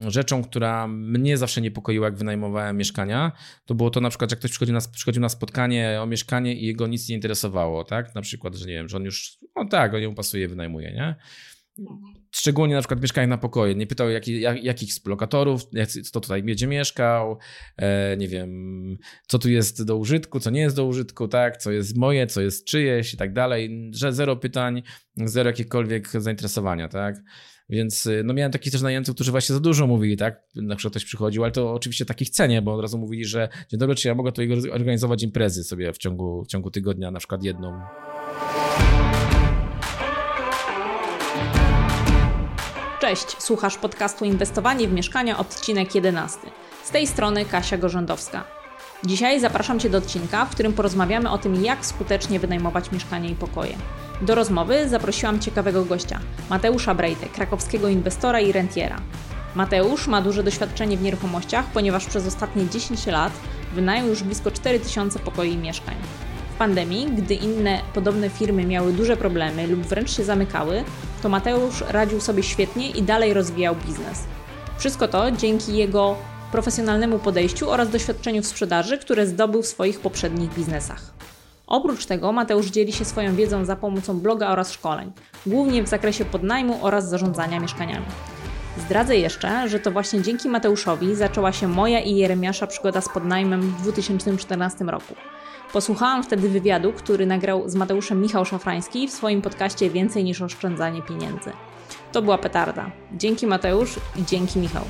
rzeczą, która mnie zawsze niepokoiła, jak wynajmowałem mieszkania, to było to na przykład, że ktoś przychodził na, na spotkanie o mieszkanie i jego nic nie interesowało, tak? Na przykład, że nie wiem, że on już, no tak, on ją pasuje, wynajmuje, nie? Szczególnie na przykład mieszkania na pokoje. Nie pytał, jaki, jak, jakich kto tutaj będzie mieszkał, e, nie wiem, co tu jest do użytku, co nie jest do użytku, tak, co jest moje, co jest czyjeś i tak dalej. Że zero pytań, zero jakiekolwiek zainteresowania, tak. Więc no miałem takich też najemców, którzy właśnie za dużo mówili, tak? Na przykład ktoś przychodził, ale to oczywiście takich cenię, bo od razu mówili, że dzień dobry, czy ja mogę tutaj organizować imprezy sobie w ciągu, w ciągu tygodnia, na przykład jedną. Cześć, słuchasz podcastu Inwestowanie w mieszkania, odcinek 11. Z tej strony Kasia Gorzędowska. Dzisiaj zapraszam Cię do odcinka, w którym porozmawiamy o tym, jak skutecznie wynajmować mieszkanie i pokoje. Do rozmowy zaprosiłam ciekawego gościa, Mateusza Brejtę, krakowskiego inwestora i rentiera. Mateusz ma duże doświadczenie w nieruchomościach, ponieważ przez ostatnie 10 lat wynajął już blisko 4000 pokoi i mieszkań. W pandemii, gdy inne podobne firmy miały duże problemy lub wręcz się zamykały, to Mateusz radził sobie świetnie i dalej rozwijał biznes. Wszystko to dzięki jego profesjonalnemu podejściu oraz doświadczeniu w sprzedaży, które zdobył w swoich poprzednich biznesach. Oprócz tego Mateusz dzieli się swoją wiedzą za pomocą bloga oraz szkoleń, głównie w zakresie podnajmu oraz zarządzania mieszkaniami. Zdradzę jeszcze, że to właśnie dzięki Mateuszowi zaczęła się moja i Jeremiasza przygoda z podnajmem w 2014 roku. Posłuchałam wtedy wywiadu, który nagrał z Mateuszem Michał Szafrański w swoim podcaście Więcej niż oszczędzanie pieniędzy. To była petarda. Dzięki Mateusz i dzięki Michał.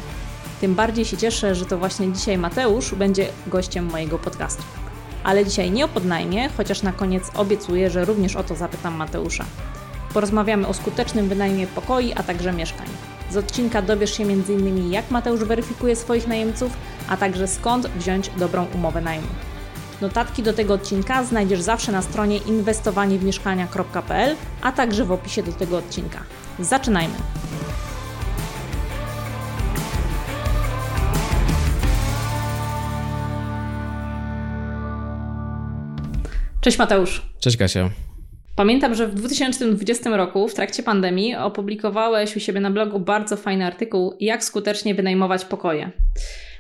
Tym bardziej się cieszę, że to właśnie dzisiaj Mateusz będzie gościem mojego podcastu. Ale dzisiaj nie o podnajmie, chociaż na koniec obiecuję, że również o to zapytam Mateusza. Porozmawiamy o skutecznym wynajmie pokoi, a także mieszkań. Z odcinka dowiesz się m.in. jak Mateusz weryfikuje swoich najemców, a także skąd wziąć dobrą umowę najmu. Notatki do tego odcinka znajdziesz zawsze na stronie inwestowaniewmieszkania.pl, a także w opisie do tego odcinka. Zaczynajmy! Cześć Mateusz. Cześć Kasia. Pamiętam, że w 2020 roku, w trakcie pandemii, opublikowałeś u siebie na blogu bardzo fajny artykuł, jak skutecznie wynajmować pokoje.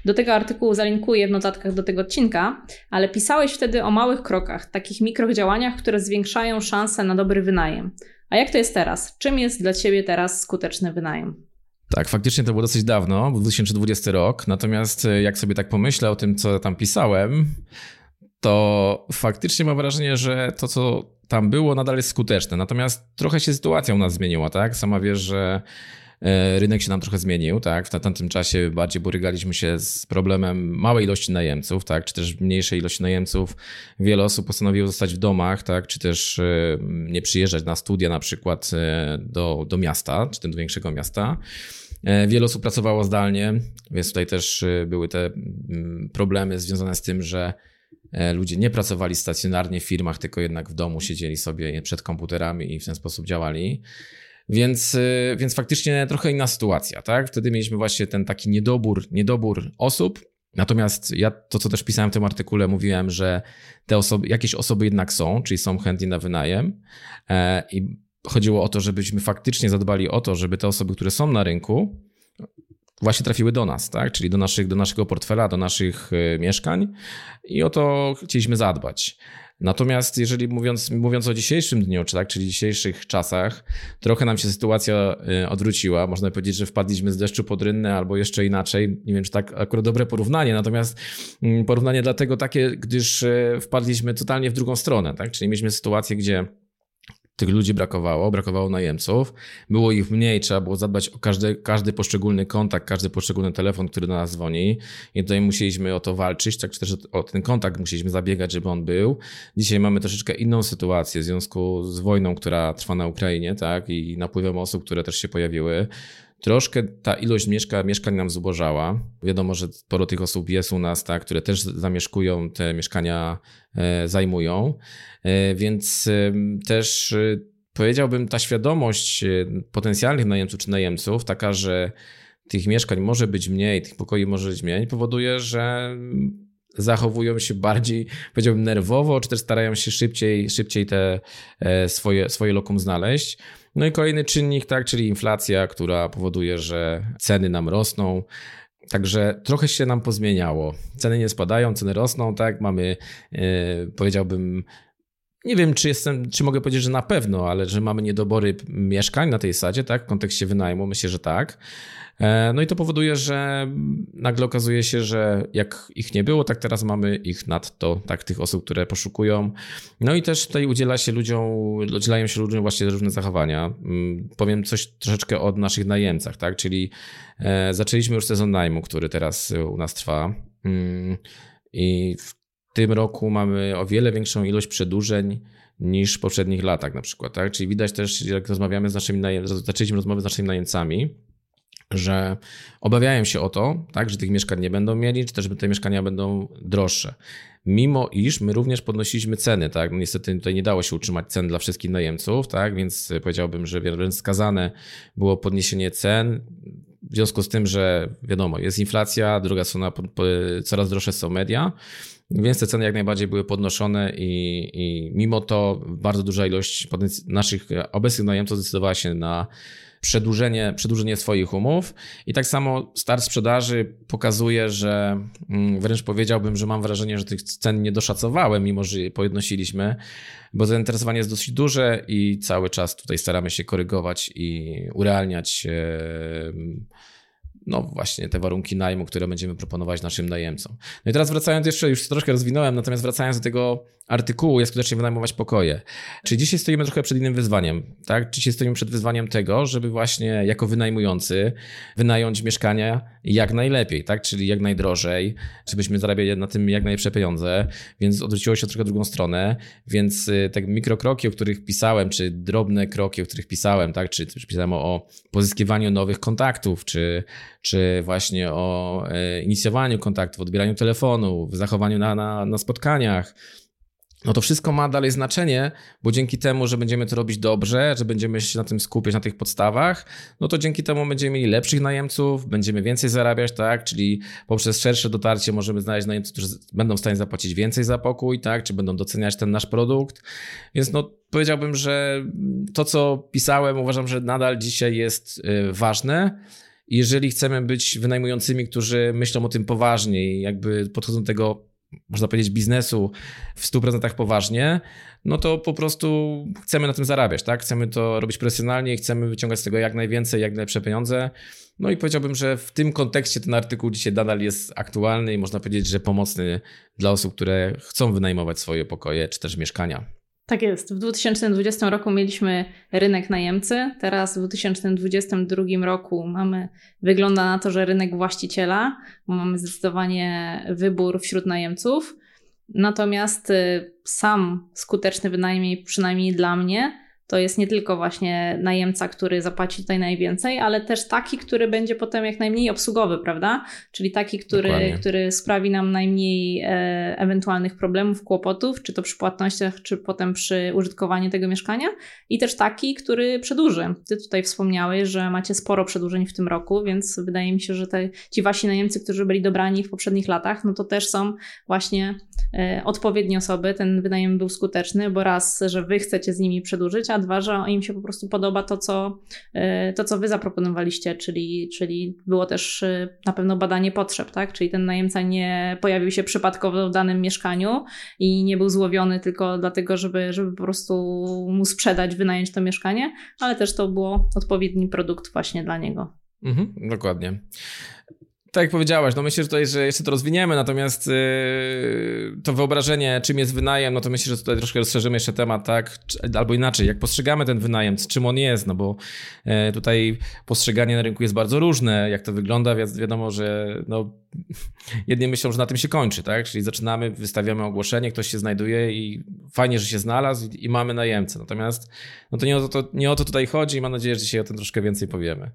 Do tego artykułu zalinkuję w notatkach do tego odcinka, ale pisałeś wtedy o małych krokach, takich mikrodziałaniach, które zwiększają szanse na dobry wynajem. A jak to jest teraz? Czym jest dla Ciebie teraz skuteczny wynajem? Tak, faktycznie to było dosyć dawno, 2020 rok. Natomiast e, jak sobie tak pomyślę o tym, co tam pisałem, to faktycznie mam wrażenie, że to, co tam było, nadal jest skuteczne. Natomiast trochę się sytuacja u nas zmieniła, tak? Sama wiesz, że e, rynek się nam trochę zmienił, tak? W tamtym czasie bardziej borykaliśmy się z problemem małej ilości najemców, tak? Czy też mniejszej ilości najemców. Wiele osób postanowiło zostać w domach, tak? Czy też e, nie przyjeżdżać na studia na przykład e, do, do miasta, czy do większego miasta. Wiele osób pracowało zdalnie, więc tutaj też były te mm, problemy związane z tym, że ludzie nie pracowali stacjonarnie w firmach, tylko jednak w domu siedzieli sobie przed komputerami i w ten sposób działali. Więc, e, więc faktycznie trochę inna sytuacja, tak? Wtedy mieliśmy właśnie ten taki niedobór, niedobór osób. Natomiast ja to, co też pisałem w tym artykule, mówiłem, że te osoby, jakieś osoby jednak są, czyli są chętni na wynajem. E, I chodziło o to, żebyśmy faktycznie zadbali o to, żeby te osoby, które są na rynku, właśnie trafiły do nas, tak? czyli do, naszych, do naszego portfela, do naszych e, mieszkań i o to chcieliśmy zadbać. Natomiast jeżeli mówiąc, mówiąc o dzisiejszym dniu, czy tak, czyli dzisiejszych czasach, trochę nam się sytuacja e, odwróciła. Można powiedzieć, że wpadliśmy z deszczu pod rynnę albo jeszcze inaczej. Nie wiem, czy tak akurat dobre porównanie, natomiast mm, porównanie dlatego takie, gdyż e, wpadliśmy totalnie w drugą stronę, tak? Czyli mieliśmy sytuację, gdzie tych ludzi brakowało, brakowało najemców, było ich mniej, trzeba było zadbać o każdy, każdy poszczególny kontakt, każdy poszczególny telefon, który do nas dzwoni i tutaj musieliśmy o to walczyć, tak też o ten kontakt musieliśmy zabiegać, żeby on był. Dzisiaj mamy troszeczkę inną sytuację w związku z wojną, która trwa na Ukrainie, tak, i napływem osób, które też się pojawiły. Troszkę ta ilość mieszka, mieszkań nam zubożała. Wiadomo, że sporo tych osób jest u nas, tak, które też zamieszkują, te mieszkania e, zajmują, e, więc też e, powiedziałbym, ta świadomość potencjalnych najemców czy najemców, taka, że tych mieszkań może być mniej, tych pokoi może być mniej, powoduje, że zachowują się bardziej, powiedziałbym, nerwowo, czy też starają się szybciej, szybciej te swoje, swoje lokum znaleźć. No i kolejny czynnik, tak, czyli inflacja, która powoduje, że ceny nam rosną. Także trochę się nam pozmieniało. Ceny nie spadają, ceny rosną, tak? Mamy, yy, powiedziałbym, nie wiem, czy jestem, czy mogę powiedzieć, że na pewno, ale że mamy niedobory mieszkań na tej sadzie, tak? W kontekście wynajmu, myślę, że tak. E, no i to powoduje, że nagle okazuje się, że jak ich nie było, tak teraz mamy ich nadto, tak, tych osób, które poszukują. No i też tutaj udziela się ludziom, udzielają się ludziom właśnie różne zachowania. Mm, powiem coś troszeczkę o naszych najemcach, tak, czyli e, zaczęliśmy już sezon najmu, który teraz u nas trwa. Mm, I w tym roku mamy o wiele większą ilość przedłużeń niż w poprzednich latach na przykład, tak? Czyli widać też, jak rozmawiamy z naszymi zaczęliśmy rozmowy z naszymi najemcami, że obawiają się o to, tak, że tych mieszkań nie będą mieli, czy też, te mieszkania będą droższe. Mimo iż my również podnosiliśmy ceny, tak, no niestety tutaj nie dało się utrzymać cen dla wszystkich najemców, tak, więc powiedziałbym, że wręcz skazane było podniesienie cen, w związku z tym, że wiadomo, jest inflacja, druga strona, coraz droższe są media, więc te ceny jak najbardziej były podnoszone i, i mimo to bardzo duża ilość naszych obecnych najemców zdecydowała się na przedłużenie, przedłużenie swoich umów. I tak samo start sprzedaży pokazuje, że mm, wręcz powiedziałbym, że mam wrażenie, że tych cen nie doszacowałem, mimo że je podnosiliśmy, bo zainteresowanie jest dosyć duże i cały czas tutaj staramy się korygować i urealniać no właśnie te warunki najmu, które będziemy proponować naszym najemcom. No i teraz wracając jeszcze, już troszkę rozwinąłem, natomiast wracając do tego artykułu, jak skutecznie wynajmować pokoje. Czy dzisiaj stoimy trochę przed innym wyzwaniem, tak? Dzisiaj stoimy przed wyzwaniem tego, żeby właśnie jako wynajmujący wynająć mieszkania jak najlepiej, tak? Czyli jak najdrożej, żebyśmy zarabiali na tym jak najlepsze pieniądze, więc odwróciło się trochę drugą stronę, więc y, te mikrokroki, o których pisałem, czy drobne kroki, o których pisałem, tak? Czy, czy pisałem o pozyskiwaniu nowych kontaktów, czy, czy właśnie o e, inicjowaniu kontaktów, odbieraniu telefonu, zachowaniu na, na, na spotkaniach, no to wszystko ma dalej znaczenie, bo dzięki temu, że będziemy to robić dobrze, że będziemy się na tym skupiać, na tych podstawach, no to dzięki temu będziemy mieli lepszych najemców, będziemy więcej zarabiać, tak? Czyli poprzez szersze dotarcie możemy znaleźć najemców, którzy będą w stanie zapłacić więcej za pokój, tak? Czy będą doceniać ten nasz produkt. Więc no powiedziałbym, że to, co pisałem, uważam, że nadal dzisiaj jest y, ważne. Jeżeli chcemy być wynajmującymi, którzy myślą o tym poważnie i jakby podchodzą do tego można powiedzieć, biznesu w 100% poważnie, no to po prostu chcemy na tym zarabiać, tak? Chcemy to robić profesjonalnie i chcemy wyciągać z tego jak najwięcej, jak najlepsze pieniądze. No i powiedziałbym, że w tym kontekście ten artykuł dzisiaj nadal jest aktualny i można powiedzieć, że pomocny dla osób, które chcą wynajmować swoje pokoje czy też mieszkania. Tak jest. W 2020 roku mieliśmy rynek najemcy, teraz w 2022 roku mamy, wygląda na to, że rynek właściciela, mamy zdecydowanie wybór wśród najemców. Natomiast y, sam skuteczny wynajmniej, przynajmniej dla mnie, to jest nie tylko właśnie najemca, który zapłaci tutaj najwięcej, ale też taki, który będzie potem jak najmniej obsługowy, prawda? Czyli taki, który, który sprawi nam najmniej e, ewentualnych problemów, kłopotów, czy to przy płatnościach, czy potem przy użytkowaniu tego mieszkania. I też taki, który przedłuży. Ty tutaj wspomniałeś, że macie sporo przedłużeń w tym roku, więc wydaje mi się, że te, ci wasi najemcy, którzy byli dobrani w poprzednich latach, no to też są właśnie e, odpowiednie osoby. Ten wynajem był skuteczny, bo raz, że wy chcecie z nimi przedłużyć, a dwa, że im się po prostu podoba to, co, e, to, co wy zaproponowaliście, czyli, czyli było też e, na pewno badanie potrzeb, tak? Czyli ten najemca nie pojawił się przypadkowo w danym mieszkaniu i nie był złowiony tylko dlatego, żeby, żeby po prostu mu sprzedać, wynająć to mieszkanie, ale też to było odpowiedni produkt właśnie dla niego. Mhm, dokładnie tak jak powiedziałaś, no myślę, że tutaj, że jeszcze to rozwiniemy, natomiast yy, to wyobrażenie, czym jest wynajem, no to myślę, że tutaj troszkę rozszerzymy jeszcze temat, tak? Albo inaczej, jak postrzegamy ten wynajem, czym on jest, no bo yy, tutaj postrzeganie na rynku jest bardzo różne, jak to wygląda, więc wiadomo, że no, jedni myślą, że na tym się kończy, tak? Czyli zaczynamy, wystawiamy ogłoszenie, ktoś się znajduje i fajnie, że się znalazł i, i mamy najemcę. Natomiast no to nie o to, nie o to tutaj chodzi i mam nadzieję, że dzisiaj o tym troszkę więcej powiemy.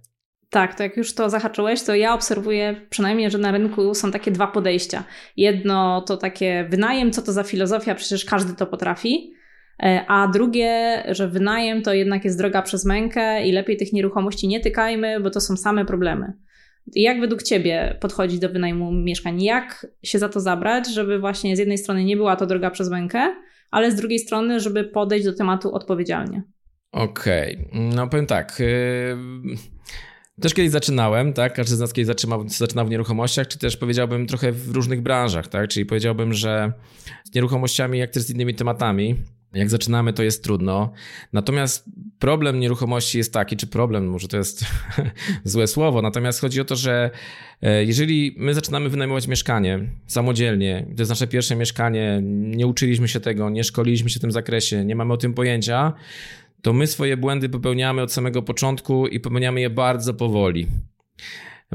Tak, to jak już to zahaczyłeś, to ja obserwuję przynajmniej, że na rynku są takie dwa podejścia. Jedno to takie wynajem, co to za filozofia, przecież każdy to potrafi. E, a drugie, że wynajem to jednak jest droga przez mękę i lepiej tych nieruchomości nie tykajmy, bo to są same problemy. Jak według Ciebie podchodzić do wynajmu mieszkań? Jak się za to zabrać, żeby właśnie z jednej strony nie była to droga przez mękę, ale z drugiej strony, żeby podejść do tematu odpowiedzialnie? Okej, okay. no powiem tak. Yy... Też kiedyś zaczynałem, tak? Każdy z nas kiedyś zaczynał, zaczynał w nieruchomościach, czy też powiedziałbym trochę w różnych branżach, tak? Czyli powiedziałbym, że z nieruchomościami, jak też z innymi tematami, jak zaczynamy, to jest trudno. Natomiast problem nieruchomości jest taki, czy problem, może to jest złe słowo, natomiast chodzi o to, że e, jeżeli my zaczynamy wynajmować mieszkanie samodzielnie, to jest nasze pierwsze mieszkanie, nie uczyliśmy się tego, nie szkoliliśmy się w tym zakresie, nie mamy o tym pojęcia, to my swoje błędy popełniamy od samego początku i popełniamy je bardzo powoli.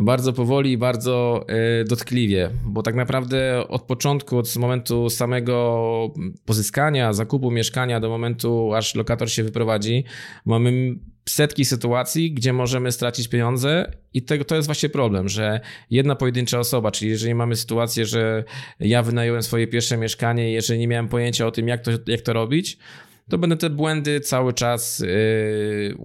Bardzo powoli i bardzo e, dotkliwie, bo tak naprawdę od początku, od momentu samego pozyskania, zakupu mieszkania do momentu, aż lokator się wyprowadzi, mamy setki sytuacji, gdzie możemy stracić pieniądze i tego, to jest właśnie problem, że jedna pojedyncza osoba, czyli jeżeli mamy sytuację, że ja wynająłem swoje pierwsze mieszkanie i jeżeli nie miałem pojęcia o tym, jak to, jak to robić, to będę te błędy cały czas yy,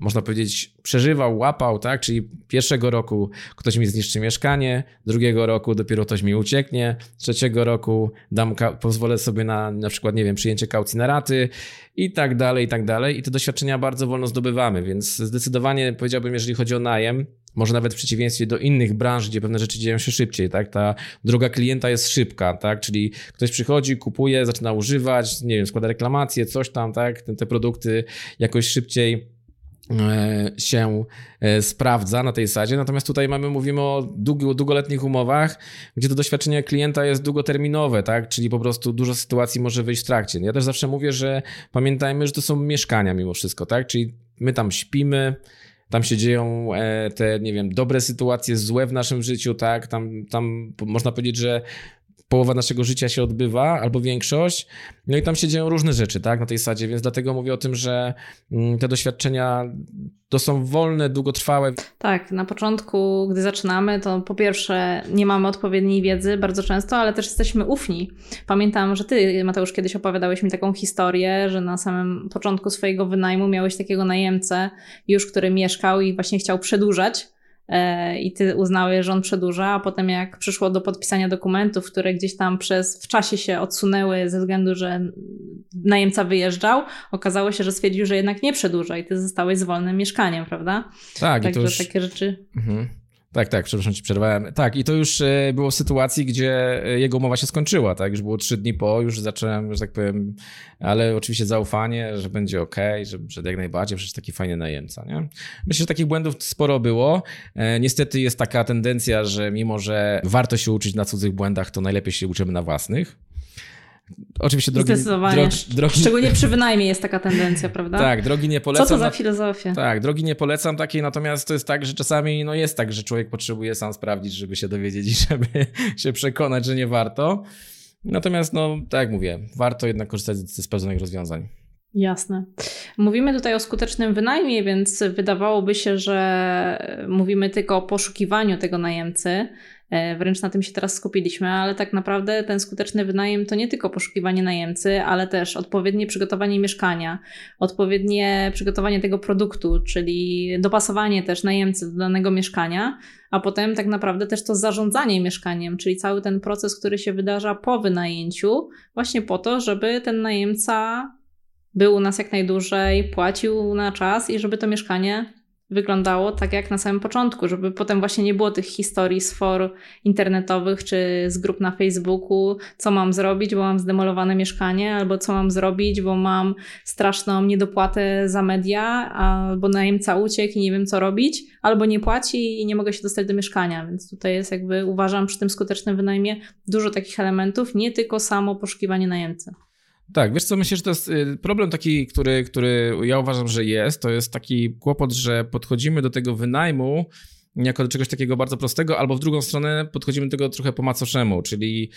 można powiedzieć, przeżywał, łapał, tak? Czyli pierwszego roku ktoś mi zniszczy mieszkanie, drugiego roku dopiero ktoś mi ucieknie, trzeciego roku dam, pozwolę sobie na na przykład, nie wiem, przyjęcie kaucji na raty i tak dalej, i tak dalej. I te doświadczenia bardzo wolno zdobywamy, więc zdecydowanie powiedziałbym, jeżeli chodzi o najem, może nawet w przeciwieństwie do innych branż, gdzie pewne rzeczy dzieją się szybciej, tak? Ta droga klienta jest szybka, tak? Czyli ktoś przychodzi, kupuje, zaczyna używać, nie wiem, składa reklamację, coś tam, tak? Te, te produkty jakoś szybciej E, się e, sprawdza na tej zasadzie. Natomiast tutaj mamy, mówimy o długo, długoletnich umowach, gdzie to doświadczenie klienta jest długoterminowe, tak? Czyli po prostu dużo sytuacji może wyjść w trakcie. Ja też zawsze mówię, że pamiętajmy, że to są mieszkania mimo wszystko, tak? Czyli my tam śpimy, tam się dzieją e, te, nie wiem, dobre sytuacje, złe w naszym życiu, tak? Tam, tam można powiedzieć, że połowa naszego życia się odbywa, albo większość. No i tam się dzieją różne rzeczy, tak, na tej sadzie, więc dlatego mówię o tym, że mm, te doświadczenia to są wolne, długotrwałe. Tak, na początku, gdy zaczynamy, to po pierwsze nie mamy odpowiedniej wiedzy bardzo często, ale też jesteśmy ufni. Pamiętam, że ty, Mateusz, kiedyś opowiadałeś mi taką historię, że na samym początku swojego wynajmu miałeś takiego najemcę już, który mieszkał i właśnie chciał przedłużać i ty uznałeś, że on przedłuża, a potem jak przyszło do podpisania dokumentów, które gdzieś tam przez w czasie się odsunęły ze względu, że najemca wyjeżdżał, okazało się, że stwierdził, że jednak nie przedłuża i ty zostałeś z wolnym mieszkaniem, prawda? Tak, Także i to już... takie rzeczy. Mhm. Tak, tak, przepraszam ci przerwałem. Tak, i to już e, było w sytuacji, gdzie e, jego umowa się skończyła, tak? Już było trzy dni po, już zacząłem, że tak powiem, ale oczywiście zaufanie, że będzie ok, że, że jak najbardziej, przecież taki fajny najemca, nie? Myślę, że takich błędów sporo było. E, niestety jest taka tendencja, że mimo, że warto się uczyć na cudzych błędach, to najlepiej się uczymy na własnych. Oczywiście drogi... Zdecydowanie. Drogi. Szczególnie przy wynajmie jest taka tendencja, prawda? Tak, drogi nie polecam. Co to za filozofia? Tak, drogi nie polecam takiej, natomiast to jest tak, że czasami no jest tak, że człowiek potrzebuje sam sprawdzić, żeby się dowiedzieć i żeby się przekonać, że nie warto. Natomiast, no, tak jak mówię, warto jednak korzystać ze sprawdzonych rozwiązań. Jasne. Mówimy tutaj o skutecznym wynajmie, więc wydawałoby się, że mówimy tylko o poszukiwaniu tego najemcy, wręcz na tym się teraz skupiliśmy, ale tak naprawdę ten skuteczny wynajem to nie tylko poszukiwanie najemcy, ale też odpowiednie przygotowanie mieszkania, odpowiednie przygotowanie tego produktu, czyli dopasowanie też najemcy do danego mieszkania, a potem tak naprawdę też to zarządzanie mieszkaniem, czyli cały ten proces, który się wydarza po wynajęciu, właśnie po to, żeby ten najemca był u nas jak najdłużej, płacił na czas i żeby to mieszkanie wyglądało tak jak na samym początku, żeby potem właśnie nie było tych historii z for internetowych czy z grup na Facebooku, co mam zrobić, bo mam zdemolowane mieszkanie, albo co mam zrobić, bo mam straszną niedopłatę za media, albo najemca uciekł i nie wiem co robić, albo nie płaci i nie mogę się dostać do mieszkania. Więc tutaj jest jakby, uważam, przy tym skutecznym wynajmie dużo takich elementów, nie tylko samo poszukiwanie najemcy. Tak, wiesz co, myślę, że to jest y, problem taki, który, który ja uważam, że jest. To jest taki kłopot, że podchodzimy do tego wynajmu jako do czegoś takiego bardzo prostego, albo w drugą stronę podchodzimy do tego trochę po macoszemu, czyli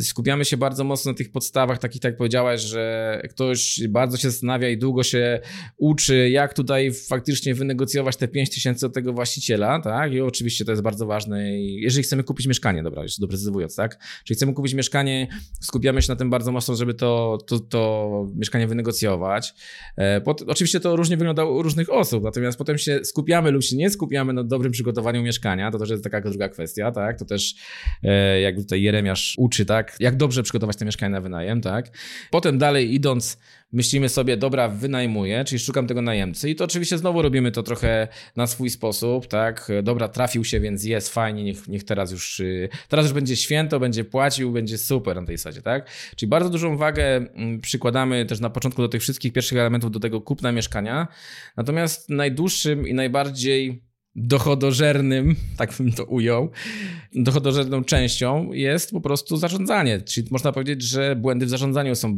skupiamy się bardzo mocno na tych podstawach, takich tak jak powiedziałaś, że ktoś bardzo się zastanawia i długo się uczy, jak tutaj faktycznie wynegocjować te 5 tysięcy od tego właściciela, tak? I oczywiście to jest bardzo ważne, jeżeli chcemy kupić mieszkanie, dobra, jeszcze doprecyzowując, tak? Czyli chcemy kupić mieszkanie, skupiamy się na tym bardzo mocno, żeby to, to, to mieszkanie wynegocjować. E, oczywiście to różnie wygląda u różnych osób, natomiast potem się skupiamy lub się nie skupiamy na dobrym przygotowaniu przygotowaniu mieszkania, to też jest taka druga kwestia, tak? To też e, jak tutaj Jeremiasz uczy, tak? Jak dobrze przygotować te mieszkania na wynajem, tak? Potem dalej idąc, myślimy sobie, dobra, wynajmuję, czyli szukam tego najemcy i to oczywiście znowu robimy to trochę na swój sposób, tak? Dobra, trafił się, więc jest fajnie, niech, niech teraz już, y, teraz już będzie święto, będzie płacił, będzie super na tej zasadzie, tak? Czyli bardzo dużą wagę mm, przykładamy też na początku do tych wszystkich pierwszych elementów do tego kupna mieszkania, natomiast najdłuższym i najbardziej dochodożernym, tak bym to ujął, dochodożerną częścią jest po prostu zarządzanie. Czyli można powiedzieć, że błędy w zarządzaniu są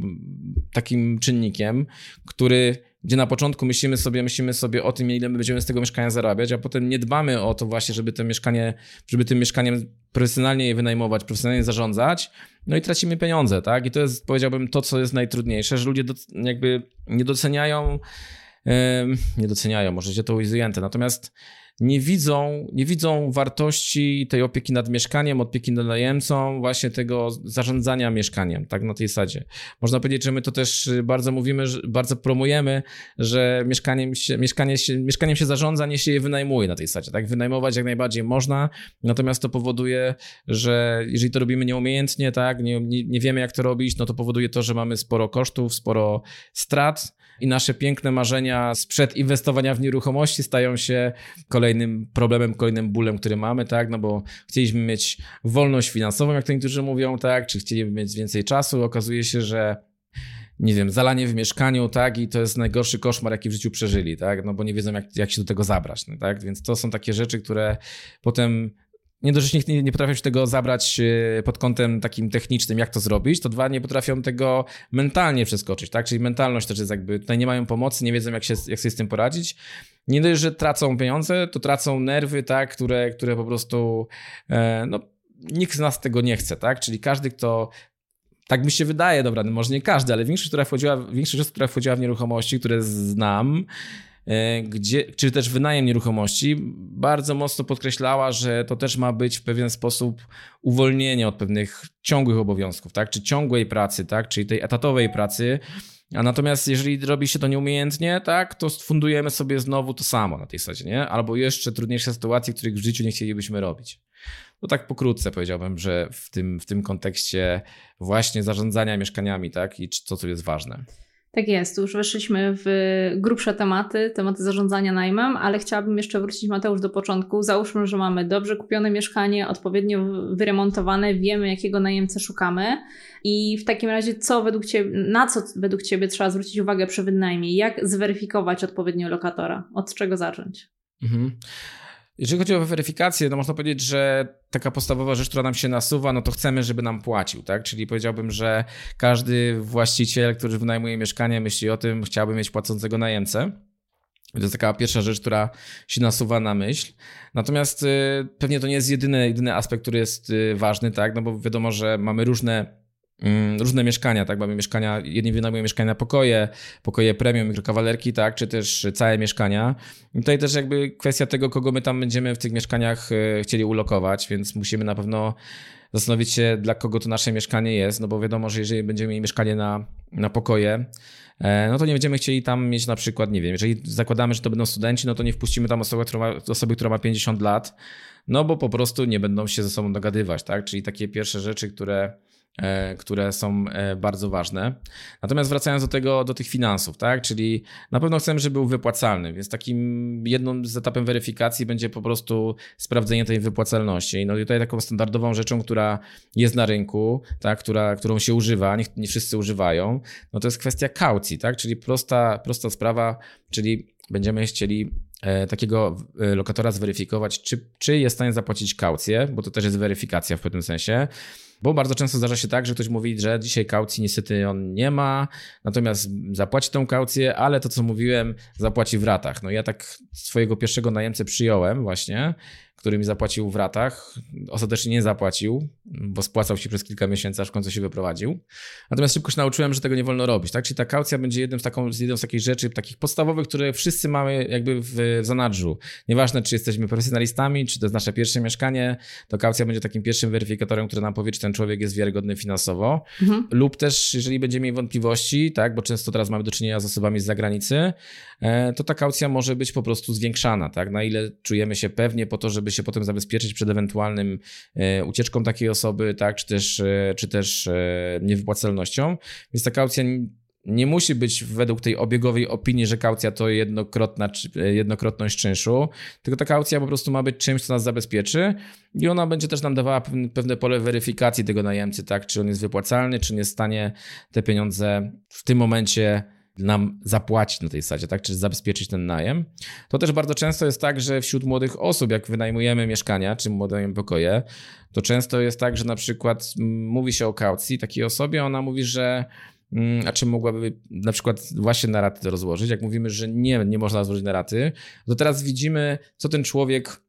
takim czynnikiem, który gdzie na początku myślimy sobie, myślimy sobie o tym, ile my będziemy z tego mieszkania zarabiać, a potem nie dbamy o to właśnie, żeby to mieszkanie, żeby tym mieszkaniem profesjonalnie je wynajmować, profesjonalnie zarządzać, no i tracimy pieniądze, tak? I to jest, powiedziałbym, to, co jest najtrudniejsze, że ludzie jakby nie doceniają, yy, nie doceniają, może się to ujęte, natomiast nie widzą, nie widzą wartości tej opieki nad mieszkaniem, opieki nad najemcą, właśnie tego zarządzania mieszkaniem, tak na tej zasadzie. Można powiedzieć, że my to też bardzo mówimy, bardzo promujemy, że mieszkaniem się, mieszkanie się, mieszkaniem się zarządza, nie się je wynajmuje na tej zasadzie, tak? Wynajmować jak najbardziej można, natomiast to powoduje, że jeżeli to robimy nieumiejętnie, tak, nie, nie, nie wiemy jak to robić, no to powoduje to, że mamy sporo kosztów, sporo strat, i nasze piękne marzenia sprzed inwestowania w nieruchomości stają się kolejnym problemem, kolejnym bólem, który mamy, tak, no bo chcieliśmy mieć wolność finansową, jak to niektórzy mówią, tak, czy chcieliśmy mieć więcej czasu, okazuje się, że nie wiem, zalanie w mieszkaniu, tak, i to jest najgorszy koszmar, jaki w życiu przeżyli, tak, no bo nie wiedzą, jak, jak się do tego zabrać, no, tak, więc to są takie rzeczy, które potem nie dość, że nie, nie potrafią się tego zabrać e, pod kątem takim technicznym, jak to zrobić, to dwa, nie potrafią tego mentalnie przeskoczyć, tak? Czyli mentalność też jest jakby, tutaj nie mają pomocy, nie wiedzą, jak, się, jak sobie z tym poradzić. Nie dość, że tracą pieniądze, to tracą nerwy, tak? Które, które po prostu, e, no, nikt z nas tego nie chce, tak? Czyli każdy, kto tak mi się wydaje, dobra, no może nie każdy, ale większość, która wchodziła, większość osób, która wchodziła w nieruchomości, które znam, gdzie, czy też wynajem nieruchomości, bardzo mocno podkreślała, że to też ma być w pewien sposób uwolnienie od pewnych ciągłych obowiązków, tak? czy ciągłej pracy, tak? czyli tej etatowej pracy. A natomiast jeżeli robi się to nieumiejętnie, tak, to fundujemy sobie znowu to samo na tej zasadzie, nie? Albo jeszcze trudniejsze sytuacje, których w życiu nie chcielibyśmy robić. To tak pokrótce powiedziałbym, że w tym, w tym kontekście właśnie zarządzania mieszkaniami, tak, i co jest ważne. Tak jest, już weszliśmy w grubsze tematy, tematy zarządzania najmem, ale chciałabym jeszcze wrócić, Mateusz, do początku. Załóżmy, że mamy dobrze kupione mieszkanie, odpowiednio wyremontowane, wiemy, jakiego najemcę szukamy. I w takim razie, co według Ciebie, na co według Ciebie trzeba zwrócić uwagę przy wynajmie? Jak zweryfikować odpowiednio lokatora? Od czego zacząć? Mhm. Jeżeli chodzi o weryfikację, to można powiedzieć, że taka podstawowa rzecz, która nam się nasuwa, no to chcemy, żeby nam płacił, tak? Czyli powiedziałbym, że każdy właściciel, który wynajmuje mieszkanie, myśli o tym, chciałby mieć płacącego najemcę. To jest taka pierwsza rzecz, która się nasuwa na myśl. Natomiast y, pewnie to nie jest jedyny, jedyny aspekt, który jest y, ważny, tak? No bo wiadomo, że mamy różne różne mieszkania, tak? Mamy mieszkania, jedni wynajmują mieszkania na pokoje, pokoje premium, mikrokawalerki, tak? Czy też całe mieszkania. I tutaj też jakby kwestia tego, kogo my tam będziemy w tych mieszkaniach e, chcieli ulokować, więc musimy na pewno zastanowić się, dla kogo to nasze mieszkanie jest, no bo wiadomo, że jeżeli będziemy mieli mieszkanie na, na pokoje, e, no to nie będziemy chcieli tam mieć na przykład, nie wiem, jeżeli zakładamy, że to będą studenci, no to nie wpuścimy tam osoby, która ma, osoby, która ma 50 lat, no bo po prostu nie będą się ze sobą dogadywać, tak? Czyli takie pierwsze rzeczy, które które są e, bardzo ważne. Natomiast wracając do tego, do tych finansów, tak, czyli na pewno chcemy, żeby był wypłacalny, więc takim jedną z etapem weryfikacji będzie po prostu sprawdzenie tej wypłacalności. No i tutaj taką standardową rzeczą, która jest na rynku, tak, która, którą się używa, nie, nie wszyscy używają, no to jest kwestia kaucji, tak, czyli prosta, prosta sprawa, czyli będziemy chcieli e, takiego lokatora zweryfikować, czy, czy jest w stanie zapłacić kaucję, bo to też jest weryfikacja w pewnym sensie. Bo bardzo często zdarza się tak, że ktoś mówi, że dzisiaj kaucji niestety on nie ma, natomiast zapłaci tą kaucję, ale to co mówiłem, zapłaci w ratach. No ja tak swojego pierwszego najemcę przyjąłem właśnie, który mi zapłacił w ratach. Ostatecznie nie zapłacił bo spłacał się przez kilka miesięcy, aż w końcu się wyprowadził. Natomiast szybko się nauczyłem, że tego nie wolno robić, tak? Czyli ta kaucja będzie jednym z, taką, jedną z takich rzeczy, takich podstawowych, które wszyscy mamy jakby w, w zanadrzu. Nieważne, czy jesteśmy profesjonalistami, czy to jest nasze pierwsze mieszkanie, to kaucja będzie takim pierwszym weryfikatorem, który nam powie, czy ten człowiek jest wiarygodny finansowo. Mhm. Lub też, jeżeli będziemy mieli wątpliwości, tak? Bo często teraz mamy do czynienia z osobami z zagranicy, e, to ta kaucja może być po prostu zwiększana, tak? Na ile czujemy się pewnie po to, żeby się potem zabezpieczyć przed ewentualnym e, ucieczką takiej osoby, tak? Czy też, e, czy też niewypłacalnością. Więc ta kaucja nie musi być według tej obiegowej opinii, że kaucja to jednokrotna, jednokrotność czynszu, tylko ta kaucja po prostu ma być czymś, co nas zabezpieczy i ona będzie też nam dawała pewne pole weryfikacji tego najemcy, tak, czy on jest wypłacalny, czy nie jest w stanie te pieniądze w tym momencie nam zapłacić na tej zasadzie, tak, czy zabezpieczyć ten najem. To też bardzo często jest tak, że wśród młodych osób, jak wynajmujemy mieszkania, czy młodym pokoje, to często jest tak, że na przykład mówi się o kaucji takiej osobie, ona mówi, że Mm, a czy mogłaby na przykład właśnie na raty to rozłożyć? Jak mówimy, że nie, nie można złożyć na raty, to teraz widzimy, co ten człowiek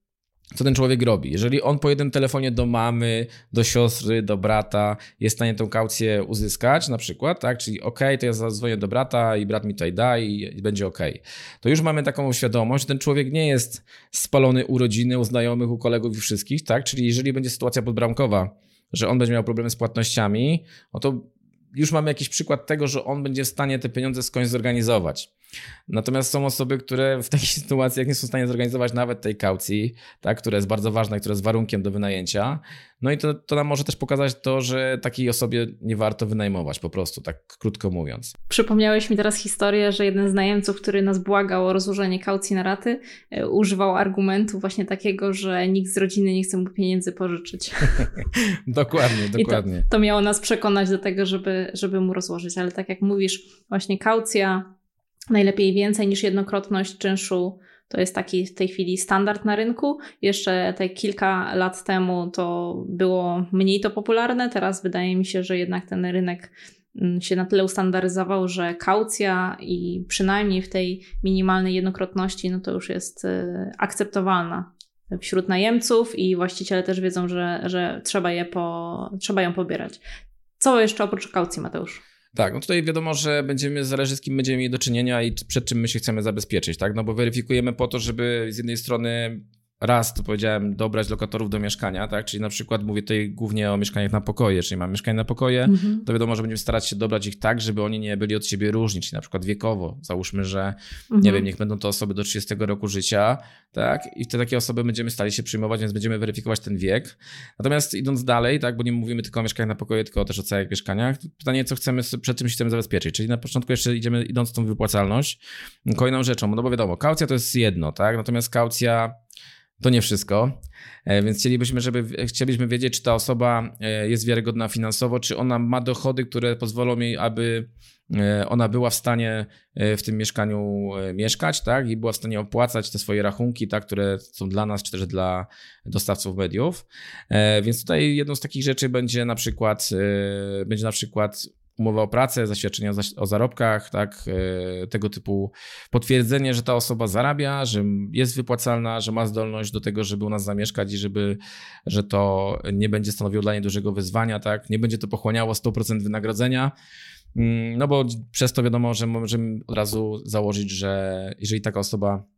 co ten człowiek robi. Jeżeli on po jednym telefonie do mamy, do siostry, do brata jest w stanie tą kaucję uzyskać, na przykład, tak, czyli ok, to ja zadzwonię do brata i brat mi tutaj da i, będzie ok, to już mamy taką świadomość, że ten człowiek nie jest spalony u rodziny, u znajomych, u kolegów i wszystkich, tak, czyli jeżeli będzie sytuacja podbramkowa, że on będzie miał problemy z płatnościami, no to już mamy jakiś przykład tego, że on będzie w stanie te pieniądze skądś zorganizować. Natomiast są osoby, które w takich sytuacjach nie są w stanie zorganizować nawet tej kaucji, tak, która jest bardzo ważna, która jest warunkiem do wynajęcia. No i to, to nam może też pokazać to, że takiej osobie nie warto wynajmować, po prostu, tak krótko mówiąc. Przypomniałeś mi teraz historię, że jeden z najemców, który nas błagał o rozłożenie kaucji na raty, e, używał argumentu właśnie takiego, że nikt z rodziny nie chce mu pieniędzy pożyczyć. dokładnie, dokładnie. To, to miało nas przekonać do tego, żeby, żeby mu rozłożyć, ale tak jak mówisz, właśnie kaucja najlepiej więcej niż jednokrotność czynszu. To jest taki w tej chwili standard na rynku. Jeszcze te kilka lat temu to było mniej to popularne. Teraz wydaje mi się, że jednak ten rynek mm, się na tyle ustandaryzował, że kaucja i przynajmniej w tej minimalnej jednokrotności, no to już jest y, akceptowalna wśród najemców i właściciele też wiedzą, że, że trzeba, je po, trzeba ją pobierać. Co jeszcze oprócz kaucji, Mateusz? Tak, no tutaj wiadomo, że będziemy, zależy z kim będziemy mieli do czynienia i przed czym my się chcemy zabezpieczyć, tak? No bo weryfikujemy po to, żeby z jednej strony raz, to powiedziałem, dobrać lokatorów do mieszkania, tak? Czyli na przykład mówię tutaj głównie o mieszkaniach na pokoje, czyli mam mieszkanie na pokoje, mhm. to wiadomo, że będziemy starać się dobrać ich tak, żeby oni nie byli od siebie różni, czyli na przykład wiekowo. Załóżmy, że mhm. nie wiem, niech będą to osoby do 30 roku życia, tak? I te takie osoby będziemy stali się przyjmować, więc będziemy weryfikować ten wiek. Natomiast idąc dalej, tak, bo nie mówimy tylko o mieszkaniach na pokoje, tylko też o całych mieszkaniach, pytanie, co chcemy, przed czym się chcemy zabezpieczyć. Czyli na początku jeszcze idziemy idąc tą wypłacalność. Kolejną rzeczą, no bo wiadomo, kaucja to jest jedno, tak? Natomiast kaucja to nie wszystko, e, więc chcielibyśmy, żeby, chcielibyśmy wiedzieć, czy ta osoba e, jest wiarygodna finansowo, czy ona ma dochody, które pozwolą jej, aby e, ona była w stanie w tym mieszkaniu mieszkać, tak, i była w stanie opłacać te swoje rachunki, tak, które są dla nas, czy też dla dostawców mediów. Więc tutaj jedną z takich rzeczy będzie na przykład, będzie na przykład umowa o pracę, zaświadczenia o zarobkach, tak, e, tego typu potwierdzenie, że ta osoba zarabia, że jest wypłacalna, że ma zdolność do tego, żeby u nas zamieszkać i żeby, że to nie będzie stanowiło dla niej dużego wyzwania, tak, nie będzie to pochłaniało 100% wynagrodzenia, mm, no bo przez to wiadomo, że możemy od razu założyć, że jeżeli taka osoba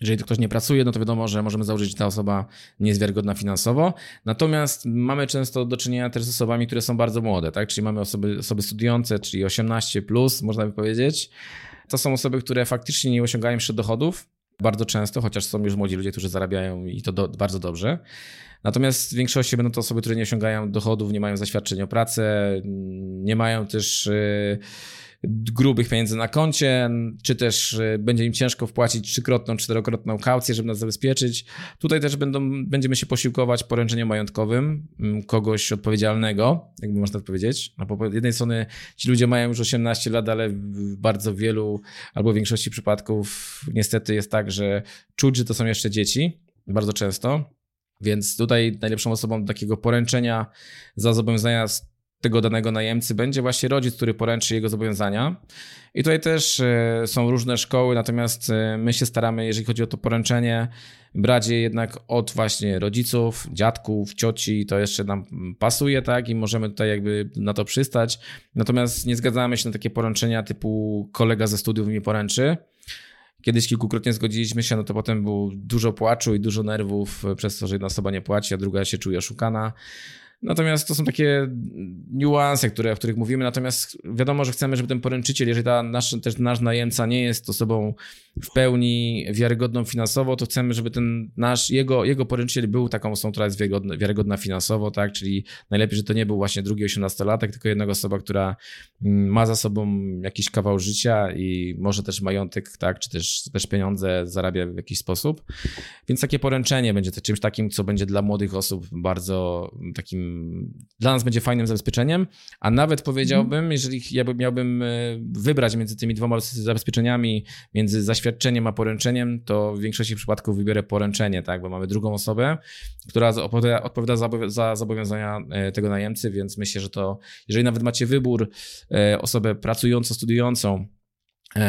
jeżeli ktoś nie pracuje, no to wiadomo, że możemy założyć, że ta osoba nie jest wiarygodna finansowo. Natomiast mamy często do czynienia też z osobami, które są bardzo młode, tak? Czyli mamy osoby, osoby studiujące, czyli 18, plus, można by powiedzieć. To są osoby, które faktycznie nie osiągają jeszcze dochodów, bardzo często, chociaż są już młodzi ludzie, którzy zarabiają i to do, bardzo dobrze. Natomiast w większości będą to osoby, które nie osiągają dochodów, nie mają zaświadczeń o pracę, nie mają też. Yy, grubych pieniędzy na koncie, czy też e, będzie im ciężko wpłacić trzykrotną, czterokrotną kaucję, żeby nas zabezpieczyć. Tutaj też będą, będziemy się posiłkować poręczeniem majątkowym mm, kogoś odpowiedzialnego, jakby można powiedzieć. No, po jednej strony ci ludzie mają już 18 lat, ale w bardzo wielu albo w większości przypadków niestety jest tak, że czuć, że to są jeszcze dzieci, bardzo często. Więc tutaj najlepszą osobą do takiego poręczenia za zobowiązania tego danego najemcy będzie właśnie rodzic, który poręczy jego zobowiązania. I tutaj też e, są różne szkoły, natomiast e, my się staramy, jeżeli chodzi o to poręczenie, brać je jednak od właśnie rodziców, dziadków, cioci, to jeszcze nam pasuje, tak, i możemy tutaj jakby na to przystać. Natomiast nie zgadzamy się na takie poręczenia typu kolega ze studiów mi poręczy. Kiedyś kilkukrotnie zgodziliśmy się, no to potem było dużo płaczu i dużo nerwów przez to, że jedna osoba nie płaci, a druga się czuje oszukana. Natomiast to są takie niuanse, które, o których mówimy. Natomiast wiadomo, że chcemy, żeby ten poręczyciel, jeżeli ta nasz, też nasz najemca nie jest osobą w pełni wiarygodną finansowo, to chcemy, żeby ten nasz, jego, jego poręczyciel był taką osobą, która jest wiarygodna, wiarygodna finansowo, tak? Czyli najlepiej, że to nie był właśnie drugi osiemnastolatek, tylko jedna osoba, która mm, ma za sobą jakiś kawał życia i może też majątek, tak? Czy też, też pieniądze zarabia w jakiś sposób. Więc takie poręczenie będzie czymś takim, co będzie dla młodych osób bardzo takim dla nas będzie fajnym zabezpieczeniem, a nawet powiedziałbym, mm. jeżeli ja miałbym e, wybrać między tymi dwoma zabezpieczeniami, między zaświadczeniem a poręczeniem, to w większości przypadków wybiorę poręczenie, tak, bo mamy drugą osobę, która odpowiada, za zobowiązania e, tego najemcy, więc myślę, że to, jeżeli nawet macie wybór, e, osobę pracującą, studiującą,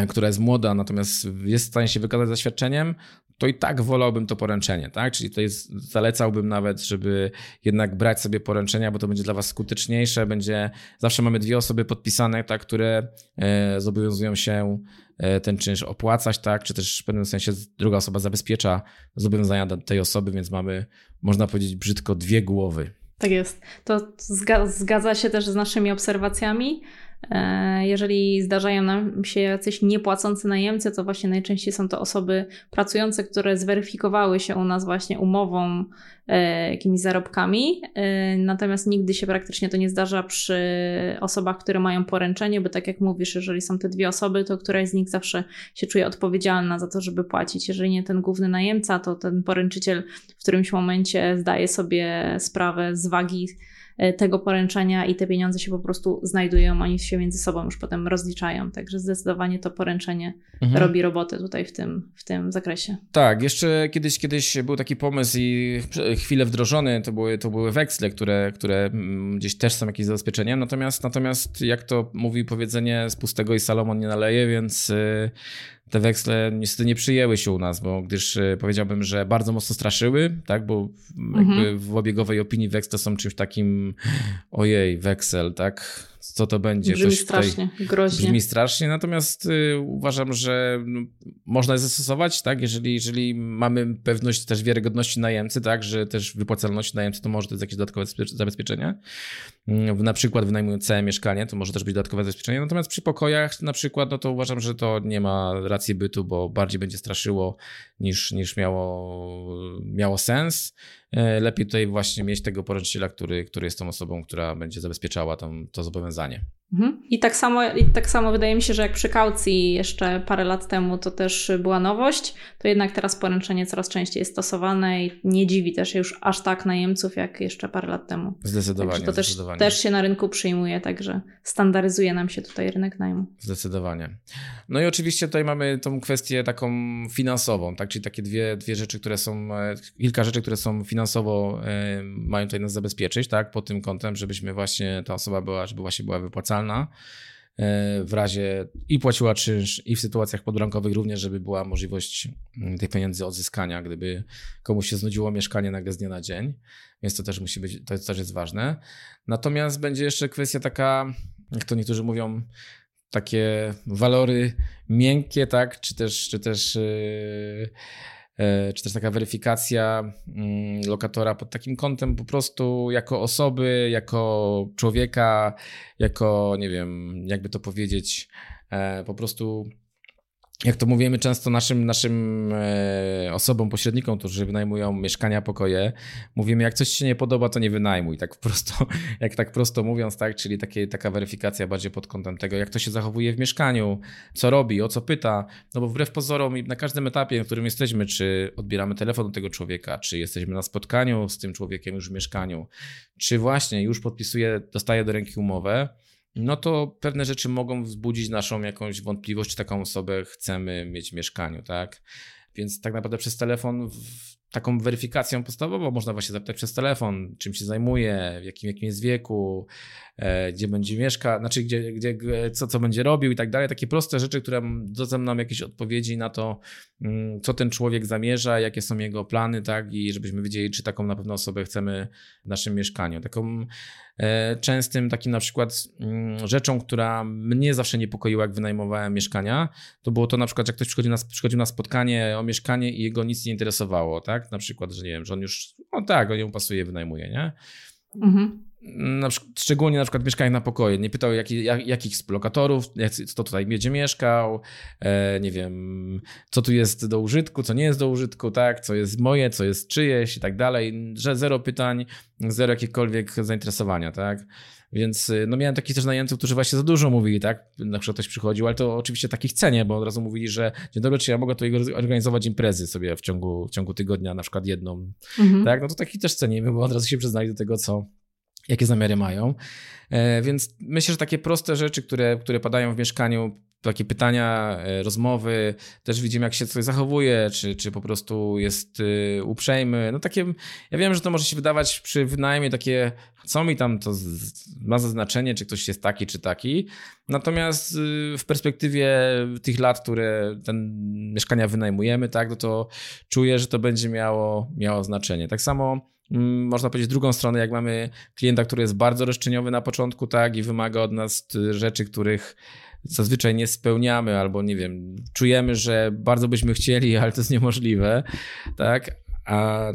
która jest młoda, natomiast jest w stanie się wykazać zaświadczeniem, to i tak wolałbym to poręczenie, tak? Czyli to jest, zalecałbym nawet, żeby jednak brać sobie poręczenia, bo to będzie dla was skuteczniejsze, będzie, zawsze mamy dwie osoby podpisane, tak, które e, zobowiązują się e, ten czynsz opłacać, tak, czy też w pewnym sensie druga osoba zabezpiecza zobowiązania tej osoby, więc mamy, można powiedzieć brzydko, dwie głowy. Tak jest. To zgadza się też z naszymi obserwacjami. E, jeżeli zdarzają nam się jacyś niepłacący najemcy, to właśnie najczęściej są to osoby pracujące, które zweryfikowały się u nas właśnie umową, e, jakimiś zarobkami. E, natomiast nigdy się praktycznie to nie zdarza przy osobach, które mają poręczenie, bo tak jak mówisz, jeżeli są te dwie osoby, to któraś z nich zawsze się czuje odpowiedzialna za to, żeby płacić. Jeżeli nie ten główny najemca, to ten poręczyciel w którymś momencie zdaje sobie sprawę z wagi tego poręczenia i te pieniądze się po prostu znajdują, oni się między sobą już potem rozliczają. Także zdecydowanie to poręczenie mhm. robi robotę tutaj w tym, w tym zakresie. Tak, jeszcze kiedyś, kiedyś był taki pomysł i chwilę wdrożony, to były, to były weksle, które, które mm, gdzieś też są jakieś zabezpieczeniem, natomiast, natomiast jak to mówi powiedzenie, z pustego i Salomon nie naleje, więc y, te weksle niestety nie przyjęły się u nas, bo gdyż e, powiedziałbym, że bardzo mocno straszyły, tak, bo mhm. w obiegowej opinii weksle są czymś takim ojej, weksel, tak, co to będzie. Brzmi Coś strasznie, tutaj, groźnie. Brzmi strasznie, natomiast y, uważam, że no, można je zastosować, tak, jeżeli, jeżeli mamy pewność też wiarygodności najemcy, tak, że też wypłacalności najemcy to może to jest jakieś dodatkowe zabezpieczenie. Mm, na przykład wynajmując całe mieszkanie, to może też być dodatkowe zabezpieczenie, natomiast przy pokojach na przykład, no to uważam, że to nie ma racji bytu, bo bardziej będzie straszyło niż, niż miało, miało sens. E, lepiej tutaj właśnie mieć tego poręczyciela, który, który jest tą osobą, która będzie zabezpieczała tą, to zobowiązanie. Mhm. I tak, samo, I tak samo wydaje mi się, że jak przy kaucji jeszcze parę lat temu to też była nowość, to jednak teraz poręczenie coraz częściej jest stosowane i nie dziwi też już aż tak najemców jak jeszcze parę lat temu. Zdecydowanie. Także to zdecydowanie. Też, też się na rynku przyjmuje, także standaryzuje nam się tutaj rynek najmu. Zdecydowanie. No i oczywiście tutaj mamy tą kwestię taką finansową, tak? czyli takie dwie, dwie rzeczy, które są, e, kilka rzeczy, które są finansowo, y, mają tutaj nas zabezpieczyć, tak? pod tym kątem, żebyśmy właśnie, ta osoba była, żeby właśnie była wypłacana E, w razie i płaciła czynsz, i w sytuacjach podbrankowych również, żeby była możliwość mm, tych pieniędzy odzyskania, gdyby komuś się znudziło mieszkanie nagle z dnia na dzień. Więc to też musi być, to też jest ważne. Natomiast będzie jeszcze kwestia taka, jak to niektórzy mówią, takie walory miękkie, tak, czy też, czy też yy, czy też taka weryfikacja mm, lokatora pod takim kątem po prostu jako osoby, jako człowieka, jako nie wiem, jakby to powiedzieć, e, po prostu jak to mówimy często naszym, naszym e, osobom, pośrednikom, którzy wynajmują mieszkania, pokoje, mówimy, jak coś się nie podoba, to nie wynajmuj. Tak prosto, jak tak prosto mówiąc, tak, czyli takie, taka weryfikacja bardziej pod kątem tego, jak to się zachowuje w mieszkaniu, co robi, o co pyta. No bo wbrew pozorom na każdym etapie, na którym jesteśmy, czy odbieramy telefon do tego człowieka, czy jesteśmy na spotkaniu z tym człowiekiem już w mieszkaniu, czy właśnie już podpisuje, dostaje do ręki umowę, no to pewne rzeczy mogą wzbudzić naszą jakąś wątpliwość, czy taką osobę chcemy mieć w mieszkaniu, tak? Więc tak naprawdę przez telefon taką weryfikacją podstawową można właśnie zapytać przez telefon, czym się zajmuje, w jakim, jakim jest wieku, gdzie będzie mieszkał, znaczy gdzie, gdzie, co, co będzie robił i tak dalej. Takie proste rzeczy, które dadzą nam jakieś odpowiedzi na to, mm, co ten człowiek zamierza, jakie są jego plany, tak, i żebyśmy wiedzieli, czy taką na pewno osobę chcemy w naszym mieszkaniu. Taką e, częstym takim na przykład mm, rzeczą, która mnie zawsze niepokoiła, jak wynajmowałem mieszkania, to było to na przykład, jak ktoś przychodził na, przychodził na spotkanie o mieszkanie i jego nic nie interesowało, tak, na przykład, że nie wiem, że on już, no tak, on ją pasuje, wynajmuje, nie? Mhm na przykład, szczególnie na przykład mieszkanie na pokoje. Nie pytał jak, jak, jakich z lokatorów, jak, kto tutaj będzie mieszkał, e, nie wiem, co tu jest do użytku, co nie jest do użytku, tak, co jest moje, co jest czyjeś i tak dalej, że zero pytań, zero jakiegokolwiek zainteresowania, tak. Więc y, no miałem takich też najemców, którzy właśnie za dużo mówili, tak? Na przykład ktoś przychodził, ale to oczywiście takich cenię, bo od razu mówili, że dzień dobry, czy ja mogę tutaj organizować imprezy sobie w ciągu, w ciągu tygodnia, na przykład jedną, mhm. tak? No to takich też cenimy, bo od razu się przyznali do tego, co, jakie zamiary mają. E, więc myślę, że takie proste rzeczy, które, które padają w mieszkaniu, takie pytania, e, rozmowy, też widzimy, jak się coś zachowuje, czy, czy po prostu jest y, uprzejmy. No takie, ja wiem, że to może się wydawać przy wynajmie takie, co mi tam to ma za znaczenie, czy ktoś jest taki, czy taki. Natomiast w perspektywie tych lat, które ten mieszkania wynajmujemy, tak, no to czuję, że to będzie miało, miało znaczenie. Tak samo można powiedzieć, drugą stronę, jak mamy klienta, który jest bardzo roszczeniowy na początku, tak, i wymaga od nas rzeczy, których zazwyczaj nie spełniamy, albo nie wiem, czujemy, że bardzo byśmy chcieli, ale to jest niemożliwe, tak, a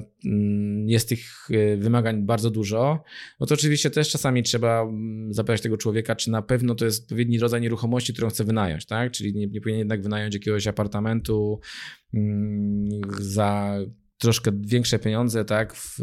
jest tych e, wymagań bardzo dużo, no to oczywiście też czasami trzeba zapytać tego człowieka, czy na pewno to jest odpowiedni rodzaj nieruchomości, którą chce wynająć, tak? Czyli nie, nie powinien jednak wynająć jakiegoś apartamentu za troszkę większe pieniądze, tak, w,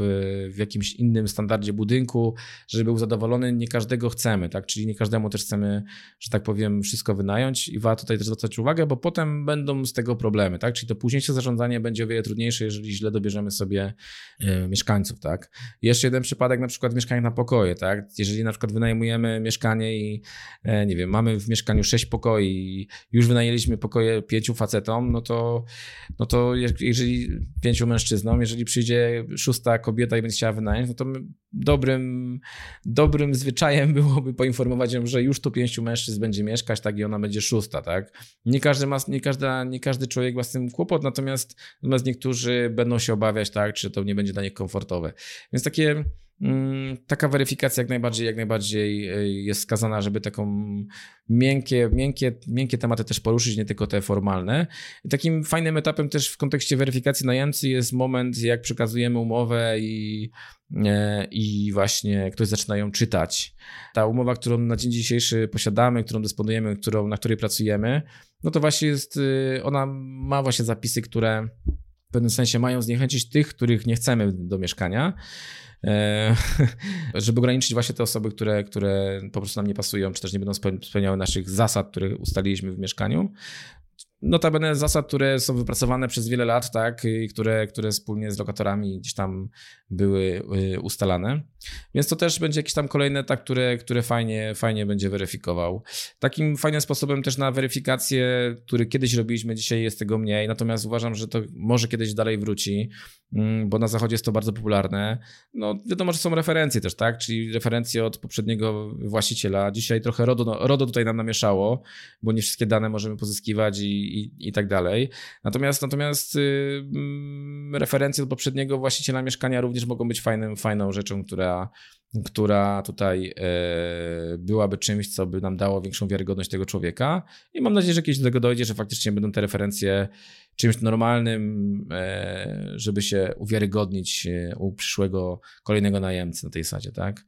w, jakimś innym standardzie budynku, żeby był zadowolony, nie każdego chcemy, tak, czyli nie każdemu też chcemy, że tak powiem, wszystko wynająć i warto tutaj też zwracać uwagę, bo potem będą z tego problemy, tak, czyli to późniejsze zarządzanie będzie o wiele trudniejsze, jeżeli źle dobierzemy sobie e, mieszkańców, tak. Jeszcze jeden przypadek, na przykład mieszkanie na pokoje, tak, jeżeli na przykład wynajmujemy mieszkanie i e, nie wiem, mamy w mieszkaniu sześć pokoi i już wynajęliśmy pokoje pięciu facetom, no to, no to jeżeli pięciu mężczyzn mężczyzną. Jeżeli przyjdzie szósta kobieta i będzie chciała wynająć, no to dobrym, dobrym zwyczajem byłoby poinformować ją, że już tu pięciu mężczyzn będzie mieszkać, tak i ona będzie szósta, tak. Nie każdy, ma, nie każda, nie każdy człowiek ma z tym kłopot, natomiast, natomiast niektórzy będą się obawiać, tak, czy to nie będzie dla nich komfortowe. Więc takie taka weryfikacja jak najbardziej, jak najbardziej e, jest skazana, żeby taką miękkie, miękkie, miękkie tematy też poruszyć, nie tylko te formalne. Takim fajnym etapem też w kontekście weryfikacji najemcy jest moment, jak przekazujemy umowę i, e, i właśnie ktoś zaczyna ją czytać. Ta umowa, którą na dzień dzisiejszy posiadamy, którą dysponujemy, którą, na której pracujemy, no to właśnie jest, y, ona ma właśnie zapisy, które w pewnym sensie mają zniechęcić tych, których nie chcemy do mieszkania. E, żeby ograniczyć właśnie te osoby, które, które po prostu nam nie pasują, czy też nie będą spełniały naszych zasad, które ustaliliśmy w mieszkaniu. Notabene zasad, które są wypracowane przez wiele lat, tak, i które, które wspólnie z lokatorami gdzieś tam były y, ustalane. Więc to też będzie jakiś tam kolejny etap, które, które fajnie, fajnie będzie weryfikował. Takim fajnym sposobem też na weryfikację, który kiedyś robiliśmy, dzisiaj jest tego mniej, natomiast uważam, że to może kiedyś dalej wróci, mm, bo na zachodzie jest to bardzo popularne. No wiadomo, że są referencje też, tak, czyli referencje od poprzedniego właściciela. Dzisiaj trochę RODO, no, RODO tutaj nam namieszało, bo nie wszystkie dane możemy pozyskiwać i, i, i tak dalej. Natomiast, natomiast yy, referencje od poprzedniego właściciela mieszkania również również mogą być fajnym, fajną rzeczą, która, która tutaj e, byłaby czymś, co by nam dało większą wiarygodność tego człowieka. I mam nadzieję, że kiedyś do tego dojdzie, że faktycznie będą te referencje czymś normalnym, e, żeby się uwiarygodnić e, u przyszłego kolejnego najemcy na tej sadzie, tak?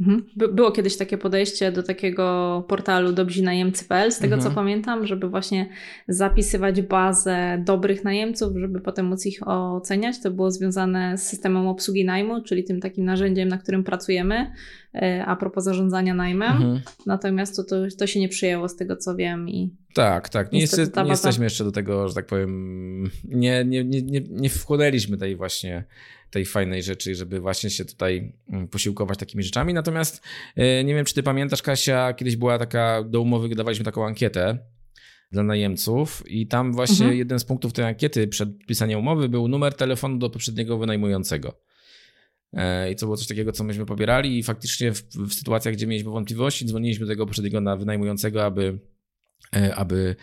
Mhm. By było kiedyś takie podejście do takiego portalu dobrzinajemcy.pl, z tego mhm. co pamiętam, żeby właśnie zapisywać bazę dobrych najemców, żeby potem móc ich oceniać. To było związane z systemem obsługi najmu, czyli tym takim narzędziem, na którym pracujemy e, a propos zarządzania najmem. Mhm. Natomiast to, to, to, się nie przyjęło z tego co wiem i. Tak, tak. Nie, jest, nie jesteśmy jeszcze do tego, że tak powiem, nie, nie, nie, nie, nie wchłonęliśmy tej właśnie tej fajnej rzeczy, żeby właśnie się tutaj mm, posiłkować takimi rzeczami. Natomiast e, nie wiem, czy ty pamiętasz, Kasia, kiedyś była taka, do umowy wydawaliśmy taką ankietę, dla najemców i tam właśnie Mhm. jeden z punktów tej ankiety przed pisaniem umowy był numer telefonu do poprzedniego wynajmującego. E, I to było coś takiego, co myśmy pobierali i faktycznie w, w sytuacjach, gdzie mieliśmy wątpliwości, dzwoniliśmy do tego poprzedniego na wynajmującego, aby, e, aby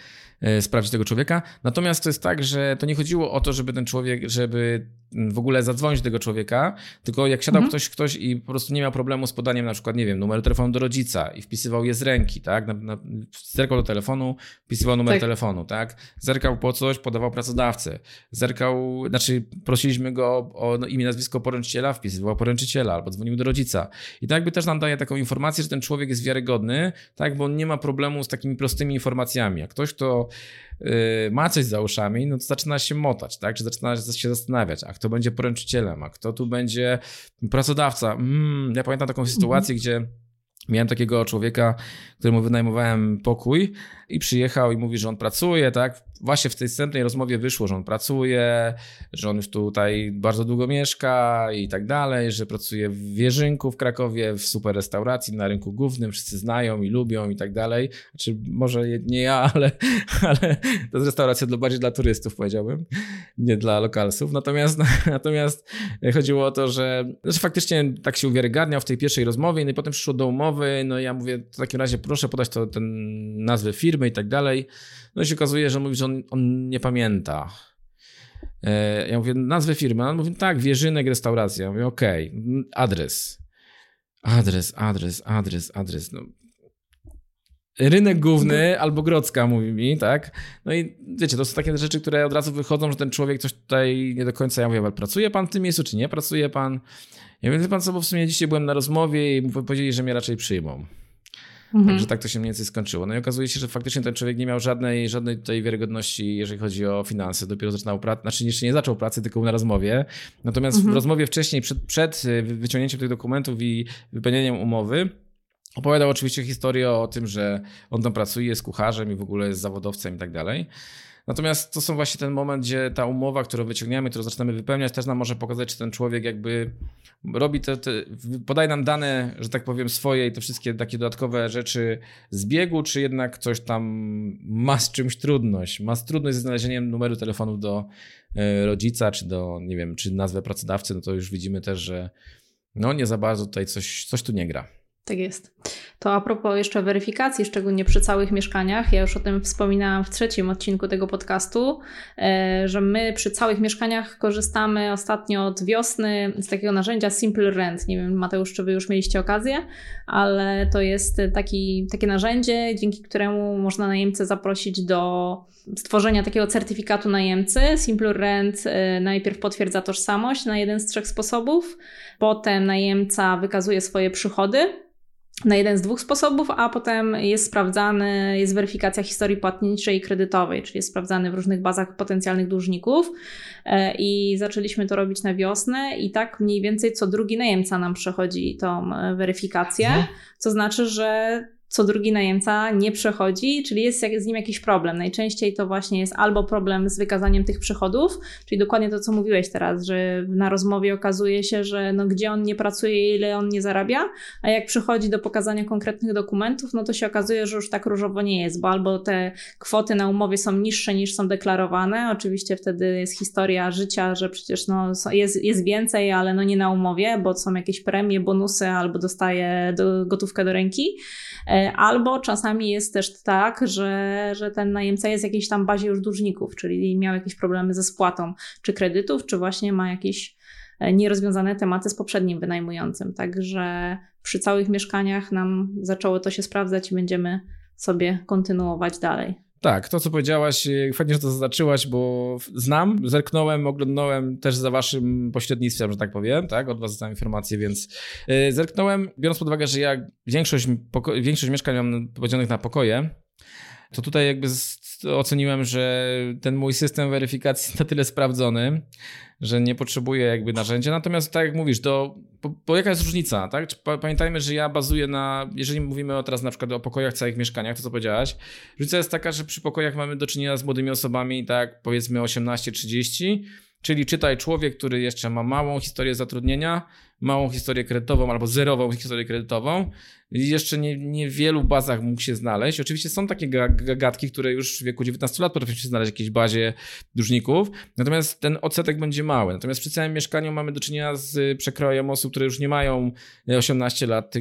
sprawdzić tego człowieka. Natomiast to jest tak, że to nie chodziło o to, żeby ten człowiek, żeby w ogóle zadzwonić do tego człowieka, tylko jak siadał Mhm. ktoś, ktoś i po prostu nie miał problemu z podaniem na przykład, nie wiem, numeru telefonu do rodzica i wpisywał je z ręki, tak? Na, na, zerkał do telefonu, wpisywał numer Tak. telefonu, tak? Zerkał po coś, podawał pracodawcę. Zerkał, znaczy prosiliśmy go o no, imię, nazwisko poręczyciela, wpisywał poręczyciela albo dzwonił do rodzica. I to jakby też nam daje taką informację, że ten człowiek jest wiarygodny, tak? Bo on nie ma problemu z takimi prostymi informacjami. Jak ktoś, kto ma coś za uszami, no to zaczyna się motać, tak? Czy zaczyna się zastanawiać, a kto będzie poręczycielem, a kto tu będzie pracodawca. Mm, ja pamiętam taką sytuację, gdzie miałem takiego człowieka, któremu wynajmowałem pokój i przyjechał i mówi, że on pracuje, tak? Właśnie w tej wstępnej rozmowie wyszło, że on pracuje, że on już tutaj bardzo długo mieszka i tak dalej, że pracuje w Wierzynku w Krakowie, w super restauracji na rynku głównym, wszyscy znają i lubią i tak dalej. Znaczy, może nie ja, ale, ale to jest restauracja dla, bardziej dla turystów, powiedziałbym, nie dla lokalsów. Natomiast, natomiast chodziło o to, że znaczy faktycznie tak się uwiarygadniał w tej pierwszej rozmowie, no i potem przyszło do umowy, no i ja mówię, w takim razie proszę podać to, ten nazwę firmy i tak dalej. No i się okazuje, że mówi, że on, on nie pamięta. E, Ja mówię, nazwę firmy. A On mówi, tak, Wierzynek Restauracja. Ja mówię, okej, m, adres. Adres, adres, adres, adres. No. Rynek główny albo Grodzka, mówi mi, tak? No i wiecie, to są takie rzeczy, które od razu wychodzą, że ten człowiek coś tutaj nie do końca, ja mówię, ale pracuje pan w tym miejscu, czy nie pracuje pan? Ja mówię, pan co, bo w sumie dzisiaj byłem na rozmowie i powiedzieli, że mnie raczej przyjmą. Mhm. Także tak to się mniej więcej skończyło. No i okazuje się, że faktycznie ten człowiek nie miał żadnej, żadnej tutaj wiarygodności, jeżeli chodzi o finanse. Dopiero zaczynał pracę, znaczy jeszcze nie zaczął pracy, tylko na rozmowie. Natomiast Mhm. w rozmowie wcześniej, przed, przed y, wyciągnięciem tych dokumentów i wypełnieniem umowy, opowiadał oczywiście historię o tym, że on tam pracuje, jest kucharzem i w ogóle jest zawodowcem i tak dalej. Natomiast to są właśnie ten moment, gdzie ta umowa, którą wyciągniemy, którą zaczynamy wypełniać, też nam może pokazać, czy ten człowiek jakby robi te, te podaje nam dane, że tak powiem, swoje i te wszystkie takie dodatkowe rzeczy z biegu, czy jednak coś tam ma z czymś trudność. Ma z trudność ze znalezieniem numeru telefonu do e, rodzica, czy do, nie wiem, czy nazwę pracodawcy, no to już widzimy też, że no nie za bardzo tutaj coś, coś tu nie gra. Tak jest. To a propos jeszcze weryfikacji, szczególnie przy całych mieszkaniach, ja już o tym wspominałam w trzecim odcinku tego podcastu, e, że my przy całych mieszkaniach korzystamy ostatnio od wiosny z takiego narzędzia Simple Rent. Nie wiem, Mateusz, czy wy już mieliście okazję, ale to jest taki, takie narzędzie, dzięki któremu można najemcę zaprosić do stworzenia takiego certyfikatu najemcy. Simple Rent e, najpierw potwierdza tożsamość na jeden z trzech sposobów, potem najemca wykazuje swoje przychody na jeden z dwóch sposobów, a potem jest sprawdzany, jest weryfikacja historii płatniczej i kredytowej, czyli jest sprawdzany w różnych bazach potencjalnych dłużników. E, I zaczęliśmy to robić na wiosnę, i tak mniej więcej co drugi najemca nam przechodzi tą e, weryfikację, Mhm. co znaczy, że co drugi najemca nie przechodzi, czyli jest z nim jakiś problem. Najczęściej to właśnie jest albo problem z wykazaniem tych przychodów, czyli dokładnie to, co mówiłeś teraz, że na rozmowie okazuje się, że no, gdzie on nie pracuje, ile on nie zarabia, a jak przychodzi do pokazania konkretnych dokumentów, no to się okazuje, że już tak różowo nie jest, bo albo te kwoty na umowie są niższe niż są deklarowane. Oczywiście wtedy jest historia życia, że przecież no, jest, jest więcej, ale no nie na umowie, bo są jakieś premie, bonusy albo dostaje do, gotówkę do ręki. E, Albo czasami jest też tak, że, że ten najemca jest w jakiejś tam bazie już dłużników, czyli miał jakieś problemy ze spłatą czy kredytów, czy właśnie ma jakieś e, nierozwiązane tematy z poprzednim wynajmującym. Także przy całych mieszkaniach nam zaczęło to się sprawdzać i będziemy sobie kontynuować dalej. Tak, to co powiedziałaś, e, fajnie, że to zaznaczyłaś, bo znam, zerknąłem, oglądałem też za waszym pośrednictwem, że tak powiem, tak, od was dostałem informacje, więc e, zerknąłem, biorąc pod uwagę, że ja większość, większość mieszkań mam podzielonych na pokoje, to tutaj jakby oceniłem, że ten mój system weryfikacji jest na tyle sprawdzony, że nie potrzebuję jakby narzędzia. Natomiast tak jak mówisz, do, bo, bo jaka jest różnica, tak? Pamiętajmy, że ja bazuję na, jeżeli mówimy teraz na przykład o pokojach, całych mieszkaniach, to co powiedziałaś, różnica jest taka, że przy pokojach mamy do czynienia z młodymi osobami, tak powiedzmy 18-30, Czyli czytaj człowiek, który jeszcze ma małą historię zatrudnienia, małą historię kredytową albo zerową historię kredytową. Jeszcze nie, nie w wielu bazach mógł się znaleźć. Oczywiście są takie gagatki, które już w wieku 19 lat potrafią się znaleźć w jakiejś bazie dłużników, natomiast ten odsetek będzie mały. Natomiast przy całym mieszkaniu mamy do czynienia z przekrojem osób, które już nie mają 18 lat,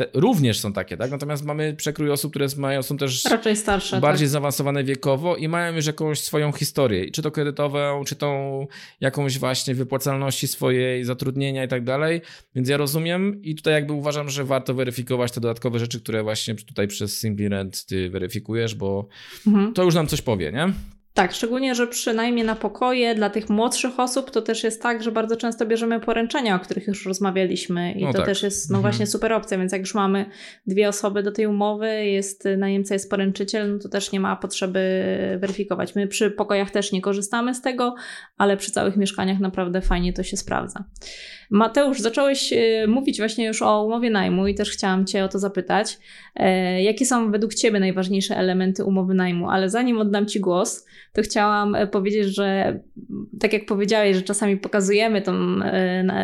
te, również są takie, tak? Natomiast mamy przekrój osób, które mają, są też raczej starsze, bardziej tak. zaawansowane wiekowo i mają już jakąś swoją historię, czy to kredytową, czy tą jakąś właśnie wypłacalności swojej, zatrudnienia i tak dalej. Więc ja rozumiem i tutaj jakby uważam, że warto weryfikować te dodatkowe rzeczy, które właśnie tutaj przez Simply Rent ty weryfikujesz, bo mhm. to już nam coś powie, nie? Tak, szczególnie, że przynajmniej na pokoje dla tych młodszych osób to też jest tak, że bardzo często bierzemy poręczenia, o których już rozmawialiśmy i no to tak. też jest no mhm. właśnie super opcja, więc jak już mamy dwie osoby do tej umowy, jest najemca, jest poręczyciel, no to też nie ma potrzeby weryfikować. My przy pokojach też nie korzystamy z tego, ale przy całych mieszkaniach naprawdę fajnie to się sprawdza. Mateusz, zacząłeś e, mówić właśnie już o umowie najmu i też chciałam Cię o to zapytać. E, jakie są według Ciebie najważniejsze elementy umowy najmu? Ale zanim oddam Ci głos, to chciałam e, powiedzieć, że tak jak powiedziałeś, że czasami pokazujemy tą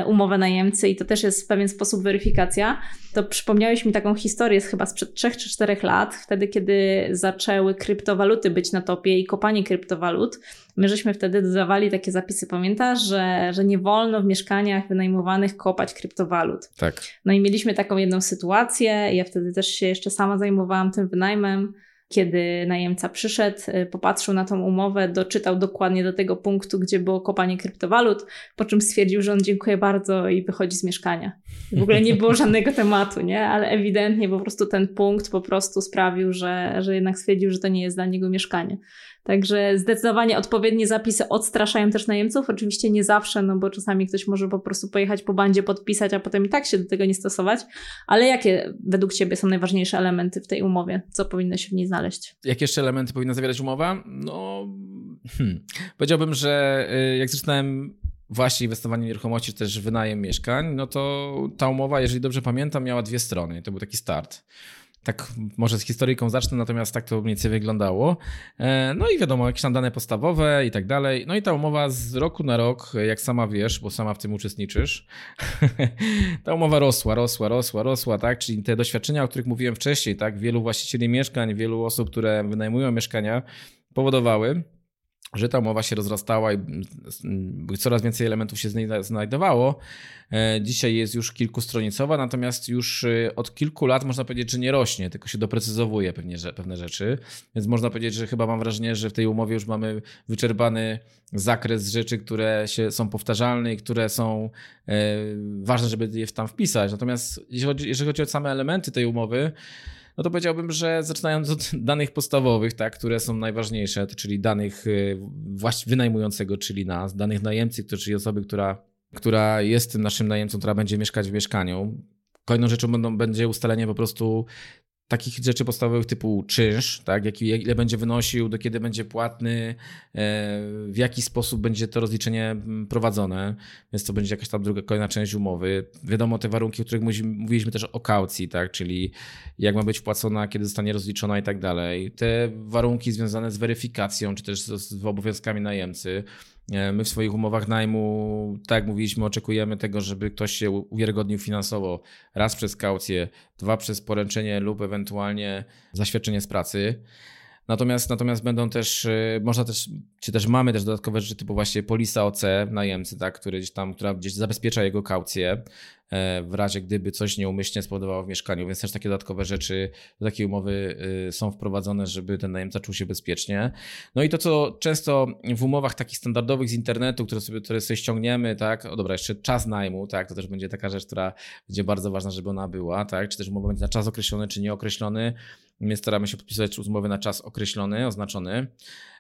umowę najemcy i to też jest w pewien sposób weryfikacja, to przypomniałeś mi taką historię z chyba sprzed 3 czy 4 lat, wtedy kiedy zaczęły kryptowaluty być na topie i kopanie kryptowalut. My żeśmy wtedy dodawali takie zapisy, pamiętasz, że, że nie wolno w mieszkaniach wynajmowanych kopać kryptowalut. Tak. No i mieliśmy taką jedną sytuację, ja wtedy też się jeszcze sama zajmowałam tym wynajmem, kiedy najemca przyszedł, y, popatrzył na tą umowę, doczytał dokładnie do tego punktu, gdzie było kopanie kryptowalut, po czym stwierdził, że on dziękuję bardzo i wychodzi z mieszkania. W ogóle nie było żadnego tematu, nie? Ale ewidentnie po prostu ten punkt po prostu sprawił, że, że jednak stwierdził, że to nie jest dla niego mieszkanie. Także zdecydowanie odpowiednie zapisy odstraszają też najemców. Oczywiście nie zawsze, no bo czasami ktoś może po prostu pojechać po bandzie, podpisać, a potem i tak się do tego nie stosować. Ale jakie według Ciebie są najważniejsze elementy w tej umowie? Co powinno się w niej znaleźć? Jakie jeszcze elementy powinna zawierać umowa? No, hmm. powiedziałbym, że y, jak zaczynałem właśnie inwestowanie w nieruchomości, też wynajem mieszkań, no to ta umowa, jeżeli dobrze pamiętam, miała dwie strony. To był taki start tak może z historyjką zacznę, natomiast tak to mniej więcej wyglądało. E, no i wiadomo, jakieś tam dane podstawowe i tak dalej. No i ta umowa z roku na rok, jak sama wiesz, bo sama w tym uczestniczysz, ta umowa rosła, rosła, rosła, rosła, tak? Czyli te doświadczenia, o których mówiłem wcześniej, tak? Wielu właścicieli mieszkań, wielu osób, które wynajmują mieszkania, powodowały, że ta umowa się rozrastała i coraz więcej elementów się znajdowało. E, dzisiaj jest już kilkustronicowa, natomiast już e, od kilku lat można powiedzieć, że nie rośnie, tylko się doprecyzowuje pewnie, pewne rzeczy. Więc można powiedzieć, że chyba mam wrażenie, że w tej umowie już mamy wyczerpany zakres rzeczy, które się, są powtarzalne i które są e, ważne, żeby je tam wpisać. Natomiast chodzi, jeżeli chodzi o same elementy tej umowy, no to powiedziałbym, że zaczynając od danych podstawowych, tak, które są najważniejsze, czyli danych y, wynajmującego, czyli nas, danych najemcy, czyli osoby, która, która jest tym naszym najemcą, która będzie mieszkać w mieszkaniu. Kolejną rzeczą będą, będzie ustalenie po prostu takich rzeczy podstawowych typu czynsz, tak, ile będzie wynosił, do kiedy będzie płatny, e, w jaki sposób będzie to rozliczenie mm, prowadzone, więc to będzie jakaś tam druga, kolejna część umowy. Wiadomo te warunki, o których mówiliśmy też o kaucji, tak, czyli jak ma być wpłacona, kiedy zostanie rozliczona i tak dalej. Te warunki związane z weryfikacją, czy też z, z obowiązkami najemcy, my w swoich umowach najmu, tak jak mówiliśmy, oczekujemy tego, żeby ktoś się uwiarygodnił finansowo raz przez kaucję, dwa przez poręczenie lub ewentualnie zaświadczenie z pracy. Natomiast, natomiast będą też, e, można też, czy też mamy też dodatkowe rzeczy typu właśnie polisa OC najemcy, tak, który gdzieś tam, która gdzieś zabezpiecza jego kaucję. E, w razie gdyby coś nieumyślnie spowodowało w mieszkaniu, więc też takie dodatkowe rzeczy do takiej umowy y, są wprowadzone, żeby ten najemca czuł się bezpiecznie. No i to, co często w umowach takich standardowych z internetu, które sobie, które sobie ściągniemy, tak, o dobra, jeszcze czas najmu, tak, to też będzie taka rzecz, która będzie bardzo ważna, żeby ona była, tak, czy też umowa będzie na czas określony, czy nieokreślony. My staramy się podpisywać umowy na czas określony, oznaczony.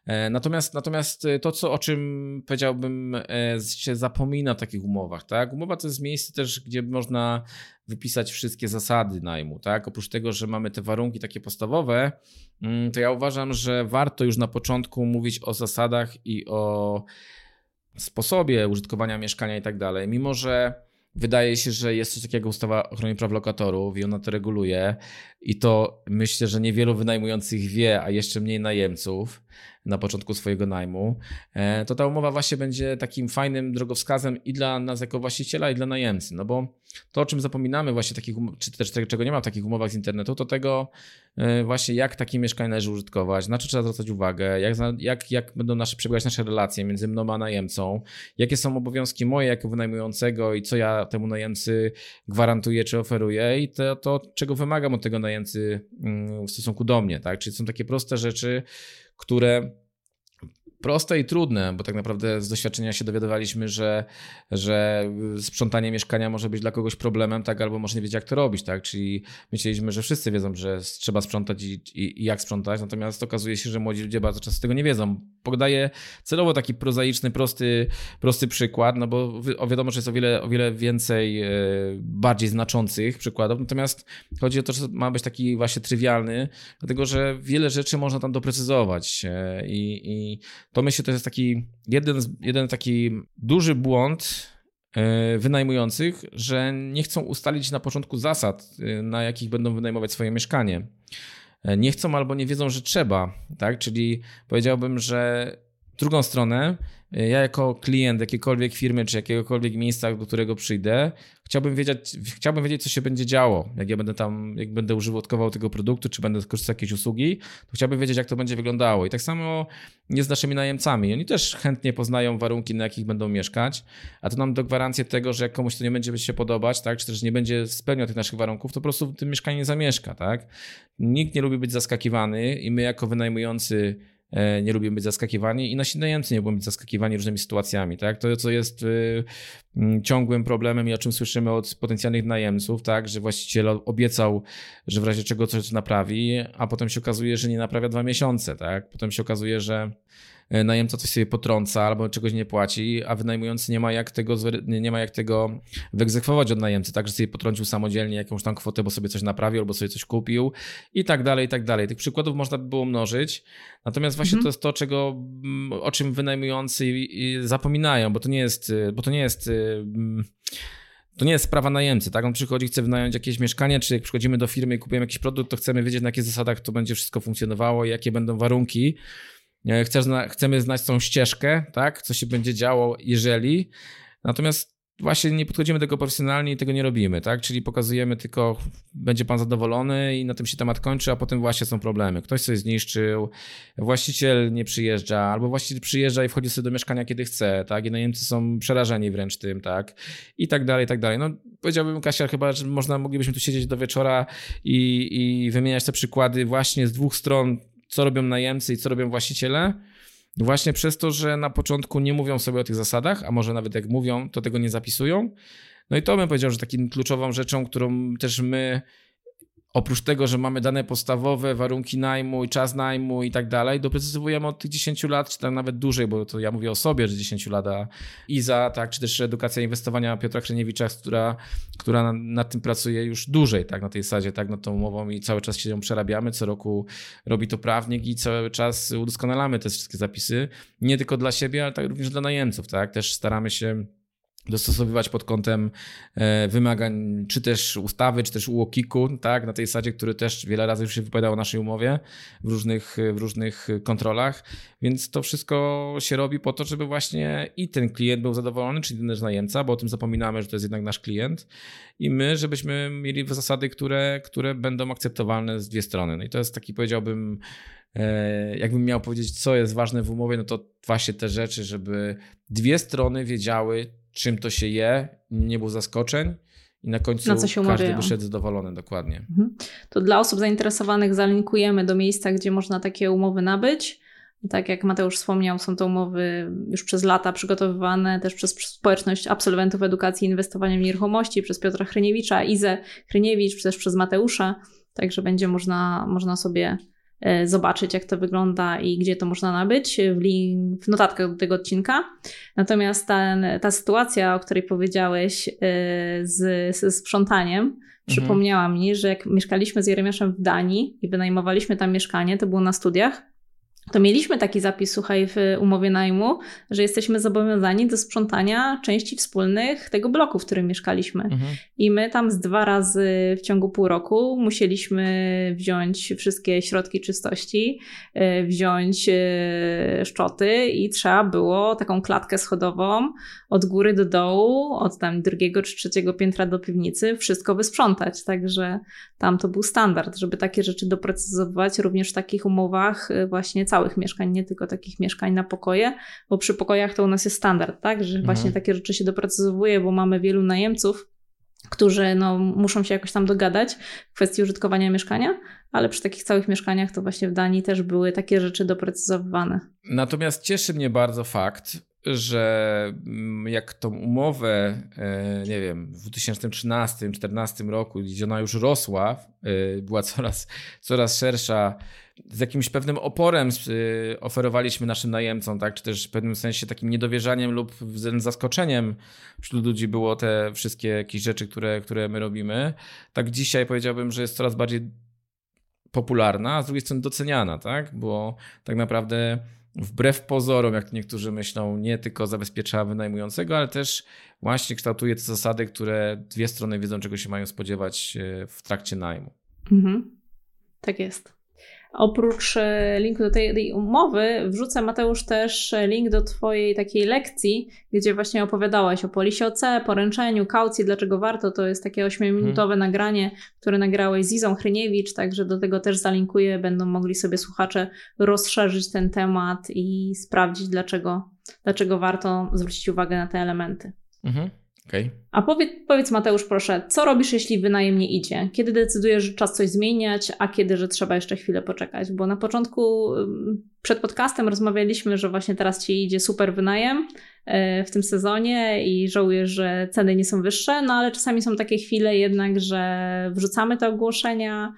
E, natomiast, natomiast e, to, co, o czym powiedziałbym, e, się zapomina w takich umowach, tak? Umowa to jest miejsce też, gdzie można wypisać wszystkie zasady najmu, tak? Oprócz tego, że mamy te warunki takie podstawowe, mm, to ja uważam, że warto już na początku mówić o zasadach i o sposobie użytkowania mieszkania i tak dalej. Mimo, że wydaje się, że jest coś takiego ustawa o ochronie praw lokatorów i ona to reguluje i to myślę, że niewielu wynajmujących wie, a jeszcze mniej najemców na początku swojego najmu, e, to ta umowa właśnie będzie takim fajnym drogowskazem i dla nas jako właściciela, i dla najemcy. No bo to, o czym zapominamy właśnie takich, um- czy też czego nie ma w takich umowach z internetu, to tego e, właśnie jak takie mieszkanie należy użytkować, na co trzeba zwracać uwagę, jak, jak, jak będą nasze, przebiegać nasze relacje między mną a najemcą, jakie są obowiązki moje jako wynajmującego i co ja temu najemcy gwarantuję czy oferuję i to, to czego wymagam od tego najemcy mm, w stosunku do mnie, tak? Czyli są takie proste rzeczy, które proste i trudne, bo tak naprawdę z doświadczenia się dowiadywaliśmy, że, że sprzątanie mieszkania może być dla kogoś problemem, tak, albo może nie wiedzieć, jak to robić, tak, czyli myśleliśmy, że wszyscy wiedzą, że trzeba sprzątać i, i, i jak sprzątać, natomiast okazuje się, że młodzi ludzie bardzo często tego nie wiedzą. Podaję celowo taki prozaiczny, prosty, prosty przykład, no bo o wiadomo, że jest o wiele, o wiele więcej e, bardziej znaczących przykładów, natomiast chodzi o to, że ma być taki właśnie trywialny, dlatego, że wiele rzeczy można tam doprecyzować e, i, i to myślę, to jest taki jeden, jeden taki duży błąd e, wynajmujących, że nie chcą ustalić na początku zasad, e, na jakich będą wynajmować swoje mieszkanie. E, nie chcą albo nie wiedzą, że trzeba, tak? Czyli powiedziałbym, że drugą stronę ja jako klient jakiejkolwiek firmy czy jakiegokolwiek miejsca, do którego przyjdę, chciałbym wiedzieć, chciałbym wiedzieć, co się będzie działo. Jak ja będę tam, jak będę użytkował tego produktu, czy będę korzystał z jakiejś usługi, to chciałbym wiedzieć, jak to będzie wyglądało. I tak samo jest z naszymi najemcami. Oni też chętnie poznają warunki, na jakich będą mieszkać, a to nam do gwarancję tego, że jak komuś to nie będzie się podobać, tak, czy też nie będzie spełniał tych naszych warunków, to po prostu w tym mieszkaniu nie zamieszka, tak. Nikt nie lubi być zaskakiwany i my jako wynajmujący E, nie lubimy być zaskakiwani i nasi najemcy nie lubią być zaskakiwani różnymi sytuacjami. Tak? To, co jest y, mm, ciągłym problemem i o czym słyszymy od potencjalnych najemców, tak? że właściciel obiecał, że w razie czego coś naprawi, a potem się okazuje, że nie naprawia dwa miesiące. Tak? Potem się okazuje, że E, najemca coś sobie potrąca albo czegoś nie płaci, a wynajmujący nie ma jak tego, nie ma jak tego wyegzekwować od najemcy, tak, że sobie potrącił samodzielnie jakąś tam kwotę, bo sobie coś naprawił albo sobie coś kupił i tak dalej, i tak dalej. Tych przykładów można by było mnożyć, natomiast właśnie mhm. to jest to, czego, mm, o czym wynajmujący zapominają, bo to nie jest, bo to nie jest mm, to nie jest sprawa najemcy, tak? On przychodzi, chce wynająć jakieś mieszkanie, czy jak przychodzimy do firmy i kupujemy jakiś produkt, to chcemy wiedzieć, na jakich zasadach to będzie wszystko funkcjonowało i jakie będą warunki. Chcesz, chcemy znać tą ścieżkę, tak? Co się będzie działo, jeżeli. Natomiast właśnie nie podchodzimy do tego profesjonalnie i tego nie robimy, tak? Czyli pokazujemy tylko, będzie pan zadowolony i na tym się temat kończy, a potem właśnie są problemy. Ktoś coś zniszczył, właściciel nie przyjeżdża, albo właściciel przyjeżdża i wchodzi sobie do mieszkania, kiedy chce, tak? I najemcy są przerażeni wręcz tym, tak? I tak dalej, i tak dalej. No powiedziałbym, Kasia, chyba, że można, moglibyśmy tu siedzieć do wieczora i, i wymieniać te przykłady właśnie z dwóch stron co robią najemcy i co robią właściciele, właśnie przez to, że na początku nie mówią sobie o tych zasadach, a może nawet jak mówią, to tego nie zapisują. No i to bym powiedział, że takim kluczową rzeczą, którą też my Oprócz tego, że mamy dane podstawowe, warunki najmu i czas najmu i tak dalej, doprecyzowujemy od tych 10 lat, czy tam nawet dłużej, bo to ja mówię o sobie, że 10 lat, a IZA, tak, czy też edukacja inwestowania Piotra Kreniewicza, która, która nad tym pracuje już dłużej, tak, na tej zasadzie, tak, nad tą umową i cały czas się ją przerabiamy, co roku robi to prawnik i cały czas udoskonalamy te wszystkie zapisy, nie tylko dla siebie, ale tak również dla najemców, tak, też staramy się dostosowywać pod kątem e, wymagań, czy też ustawy, czy też UOKiK-u, tak, na tej zasadzie, który też wiele razy już się wypowiadał o naszej umowie w różnych, w różnych kontrolach, więc to wszystko się robi po to, żeby właśnie i ten klient był zadowolony, czyli ten nasz najemca, bo o tym zapominamy, że to jest jednak nasz klient i my, żebyśmy mieli zasady, które, które będą akceptowalne z dwie strony. No i to jest taki, powiedziałbym, e, jakbym miał powiedzieć, co jest ważne w umowie, no to właśnie te rzeczy, żeby dwie strony wiedziały, czym to się je, nie było zaskoczeń. I na końcu na każdy wyszedł zadowolony, dokładnie. Mhm. To dla osób zainteresowanych zalinkujemy do miejsca, gdzie można takie umowy nabyć. Tak jak Mateusz wspomniał, są to umowy już przez lata przygotowywane też przez społeczność absolwentów edukacji i inwestowania w nieruchomości, przez Piotra Hryniewicza, Izę Hryniewicz, też przez Mateusza. Także będzie można, można sobie zobaczyć, jak to wygląda i gdzie to można nabyć w, link, w notatkach do tego odcinka. Natomiast ta, ta sytuacja, o której powiedziałeś e, z, z sprzątaniem, mhm. przypomniała mi, że jak mieszkaliśmy z Jeremiaszem w Danii i wynajmowaliśmy tam mieszkanie, to było na studiach, to mieliśmy taki zapis, słuchaj, w umowie najmu, że jesteśmy zobowiązani do sprzątania części wspólnych tego bloku, w którym mieszkaliśmy. Mhm. I my tam z dwa razy w ciągu pół roku musieliśmy wziąć wszystkie środki czystości, e, wziąć e, szczoty i trzeba było taką klatkę schodową od góry do dołu, od tam drugiego czy trzeciego piętra do piwnicy, wszystko wysprzątać. Także tam to był standard, żeby takie rzeczy doprecyzować również w takich umowach e, właśnie całych mieszkań, nie tylko takich mieszkań na pokoje, bo przy pokojach to u nas jest standard, tak, że mhm. właśnie takie rzeczy się doprecyzowuje, bo mamy wielu najemców, którzy no, muszą się jakoś tam dogadać w kwestii użytkowania mieszkania, ale przy takich całych mieszkaniach to właśnie w Danii też były takie rzeczy doprecyzowane. Natomiast cieszy mnie bardzo fakt, że mm, jak tą umowę, e, nie wiem, w 2013-2014 roku, gdzie ona już rosła, e, była coraz, coraz szersza, z jakimś pewnym oporem e, oferowaliśmy naszym najemcom, tak? czy też w pewnym sensie takim niedowierzaniem lub zaskoczeniem wśród ludzi było te wszystkie jakieś rzeczy, które, które my robimy. Tak dzisiaj powiedziałbym, że jest coraz bardziej popularna, a z drugiej strony doceniana, tak? bo tak naprawdę wbrew pozorom, jak niektórzy myślą, nie tylko zabezpiecza wynajmującego, ale też właśnie kształtuje te zasady, które dwie strony wiedzą, czego się mają spodziewać e, w trakcie najmu. Mhm. Tak jest. Oprócz e, linku do tej, tej, umowy, wrzucę Mateusz też link do Twojej takiej lekcji, gdzie właśnie opowiadałeś o polisie OC, poręczeniu, kaucji, dlaczego warto. To jest takie 8-minutowe hmm. nagranie, które nagrałeś z Izą Hryniewicz, także do tego też zalinkuję. Będą mogli sobie słuchacze rozszerzyć ten temat i sprawdzić, dlaczego, dlaczego warto zwrócić uwagę na te elementy. Mhm. Okay. A powiedz, powiedz Mateusz proszę, co robisz jeśli wynajem nie idzie? Kiedy decydujesz, że czas coś zmieniać, a kiedy, że trzeba jeszcze chwilę poczekać? Bo na początku przed podcastem rozmawialiśmy, że właśnie teraz ci idzie super wynajem, w tym sezonie i żałuję, że ceny nie są wyższe, no ale czasami są takie chwile jednak, że wrzucamy te ogłoszenia,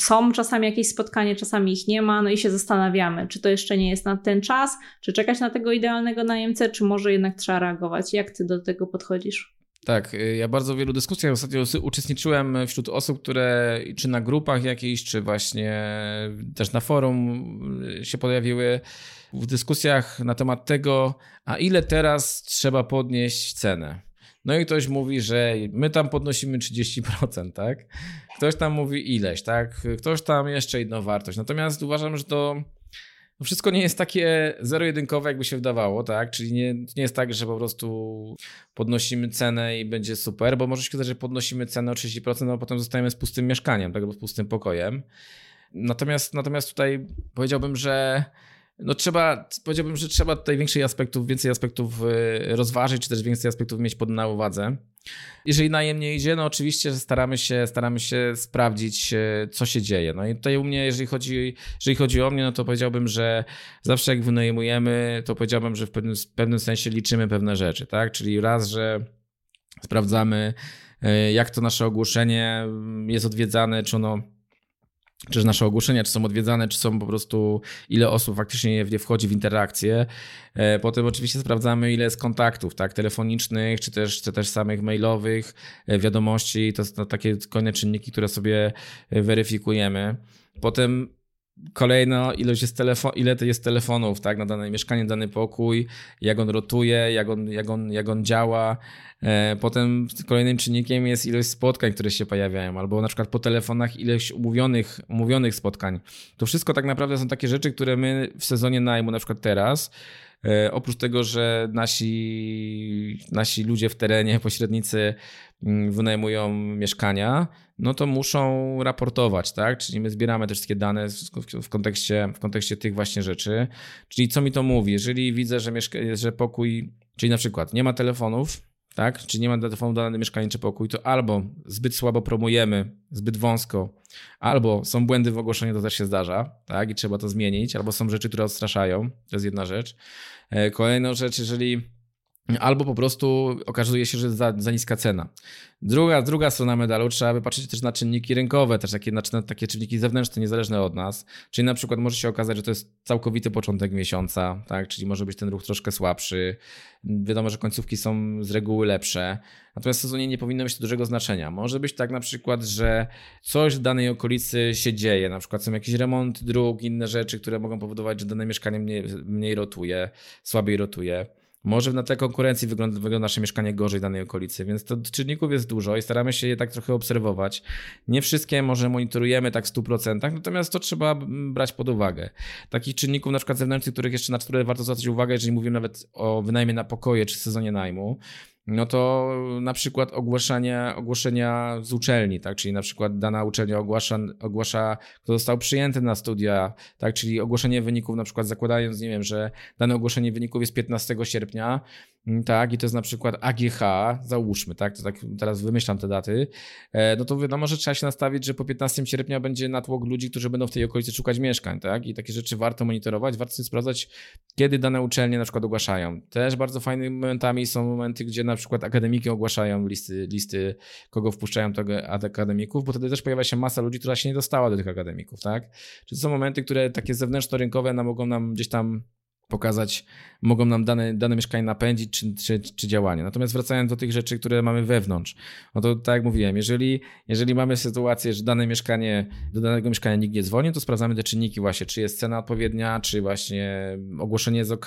są czasami jakieś spotkanie, czasami ich nie ma, no i się zastanawiamy, czy to jeszcze nie jest na ten czas, czy czekać na tego idealnego najemcę, czy może jednak trzeba reagować. Jak ty do tego podchodzisz? Tak, y, ja bardzo w wielu dyskusjach ostatnio uczestniczyłem wśród osób, które czy na grupach jakichś, czy właśnie też na forum y, się pojawiły w dyskusjach na temat tego, a ile teraz trzeba podnieść cenę. No i ktoś mówi, że my tam podnosimy 30%, tak? Ktoś tam mówi ileś, tak? Ktoś tam jeszcze inną wartość. Natomiast uważam, że to wszystko nie jest takie zero-jedynkowe, jakby się wydawało, tak? Czyli nie, nie jest tak, że po prostu podnosimy cenę i będzie super, bo może się okazać, że podnosimy cenę o 30%, no a potem zostajemy z pustym mieszkaniem, tak? Albo z pustym pokojem. Natomiast, natomiast tutaj powiedziałbym, że no trzeba, powiedziałbym, że trzeba tutaj większych aspektów, więcej aspektów y, rozważyć, czy też więcej aspektów mieć pod na uwadze. Jeżeli najem nie idzie, no oczywiście staramy się, staramy się sprawdzić, y, co się dzieje. No i tutaj u mnie, jeżeli chodzi, jeżeli chodzi o mnie, no to powiedziałbym, że zawsze jak wynajmujemy, to powiedziałbym, że w pewnym, w pewnym sensie liczymy pewne rzeczy, tak? Czyli raz, że sprawdzamy, y, jak to nasze ogłoszenie jest odwiedzane, czy ono czy nasze ogłoszenia, czy są odwiedzane, czy są po prostu, ile osób faktycznie nie wchodzi w interakcję. E, potem oczywiście sprawdzamy, ile jest kontaktów, tak, telefonicznych, czy też, czy też samych mailowych, e, wiadomości. To są takie kolejne czynniki, które sobie e, weryfikujemy. Potem Kolejna ilość jest telefon, ile to jest telefonów tak, na dane mieszkanie, dany pokój, jak on rotuje, jak on, jak on, jak on działa. E, potem kolejnym czynnikiem jest ilość spotkań, które się pojawiają, albo na przykład po telefonach ilość umówionych, umówionych spotkań. To wszystko tak naprawdę są takie rzeczy, które my w sezonie najmu, na przykład teraz, E, oprócz tego, że nasi, nasi ludzie w terenie, pośrednicy wynajmują mieszkania, no to muszą raportować, tak? Czyli my zbieramy te wszystkie dane w kontekście, w kontekście tych właśnie rzeczy. Czyli co mi to mówi? Jeżeli widzę, że, mieszka- że pokój, czyli na przykład nie ma telefonów, tak? Czy nie ma telefonu do mieszkania czy pokój, to albo zbyt słabo promujemy, zbyt wąsko, albo są błędy w ogłoszeniu, to też się zdarza, tak? I trzeba to zmienić, albo są rzeczy, które odstraszają, to jest jedna rzecz. E, kolejną rzecz, jeżeli albo po prostu okazuje się, że za, za niska cena. Druga, druga strona medalu, trzeba by patrzeć też na czynniki rynkowe, też takie, na, na takie czynniki zewnętrzne, niezależne od nas. Czyli na przykład może się okazać, że to jest całkowity początek miesiąca, tak? czyli może być ten ruch troszkę słabszy. Wiadomo, że końcówki są z reguły lepsze. Natomiast w sezonie nie powinno mieć to dużego znaczenia. Może być tak na przykład, że coś w danej okolicy się dzieje, na przykład są jakieś remont dróg, inne rzeczy, które mogą powodować, że dane mieszkanie mniej, mniej rotuje, słabiej rotuje. Może na tle konkurencji wygląda, wygląda nasze mieszkanie gorzej w danej okolicy, więc to czynników jest dużo i staramy się je tak trochę obserwować. Nie wszystkie może monitorujemy tak w 100%, natomiast to trzeba brać pod uwagę. Takich czynników na przykład zewnętrznych, których jeszcze na które warto zwracać uwagę, jeżeli mówimy nawet o wynajmie na pokoje czy sezonie najmu, no to na przykład ogłaszania, ogłoszenia z uczelni, tak? czyli na przykład dana uczelnia ogłasza, ogłasza, kto został przyjęty na studia, tak? czyli ogłoszenie wyników, na przykład zakładając, nie wiem, że dane ogłoszenie wyników jest 15 sierpnia, tak, i to jest na przykład AGH, załóżmy, tak, to tak teraz wymyślam te daty, e, no to wiadomo, że trzeba się nastawić, że po 15 sierpnia będzie natłok ludzi, którzy będą w tej okolicy szukać mieszkań, tak, i takie rzeczy warto monitorować, warto sprawdzać, kiedy dane uczelnie na przykład ogłaszają. Też bardzo fajnymi momentami są momenty, gdzie na przykład akademiki ogłaszają listy, listy kogo wpuszczają do akademików, bo wtedy też pojawia się masa ludzi, która się nie dostała do tych akademików, tak? Czy to są momenty, które takie zewnętrzno-rynkowe nam mogą nam gdzieś tam pokazać, mogą nam dane, dane mieszkanie napędzić czy, czy, czy działanie. Natomiast wracając do tych rzeczy, które mamy wewnątrz, no to tak jak mówiłem, jeżeli, jeżeli mamy sytuację, że dane mieszkanie, do danego mieszkania nikt nie dzwoni, to sprawdzamy te czynniki właśnie, czy jest cena odpowiednia, czy właśnie ogłoszenie jest ok,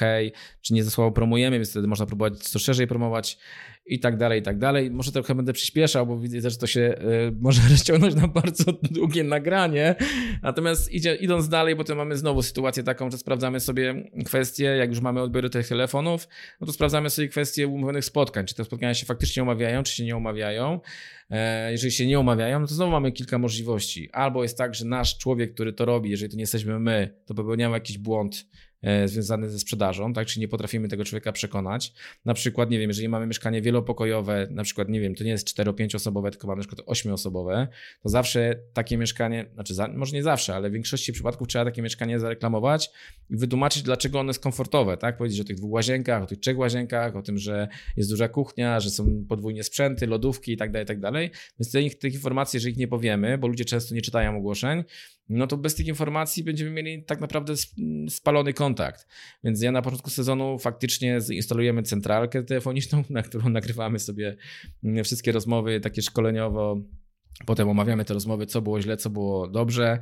czy nie za słabo promujemy, więc wtedy można próbować to szerzej promować i tak dalej, i tak dalej. Może trochę będę przyspieszał, bo widzę, że to się y, może rozciągnąć na bardzo długie nagranie. Natomiast idzie, idąc dalej, bo to mamy znowu sytuację taką, że sprawdzamy sobie kwestie, jak już mamy odbiory tych telefonów, no to sprawdzamy sobie kwestie umówionych spotkań, czy te spotkania się faktycznie umawiają, czy się nie umawiają. E, jeżeli się nie umawiają, no to znowu mamy kilka możliwości. Albo jest tak, że nasz człowiek, który to robi, jeżeli to nie jesteśmy my, to popełniamy jakiś błąd E, związany ze sprzedażą, tak? Czyli nie potrafimy tego człowieka przekonać. Na przykład, nie wiem, jeżeli mamy mieszkanie wielopokojowe, na przykład, nie wiem, to nie jest 4-5 osobowe, tylko mamy na przykład 8 osobowe, to zawsze takie mieszkanie, znaczy za, może nie zawsze, ale w większości przypadków trzeba takie mieszkanie zareklamować i wytłumaczyć, dlaczego ono jest komfortowe, tak? Powiedzieć o tych dwóch łazienkach, o tych trzech łazienkach, o tym, że jest duża kuchnia, że są podwójnie sprzęty, lodówki i tak dalej, tak dalej. Więc tych, tych informacji, jeżeli ich nie powiemy, bo ludzie często nie czytają ogłoszeń, no to bez tych informacji będziemy mieli tak naprawdę spalony kontakt. Więc ja na początku sezonu faktycznie zainstalujemy centralkę telefoniczną, na którą nagrywamy sobie wszystkie rozmowy takie szkoleniowo Potem omawiamy te rozmowy, co było źle, co było dobrze.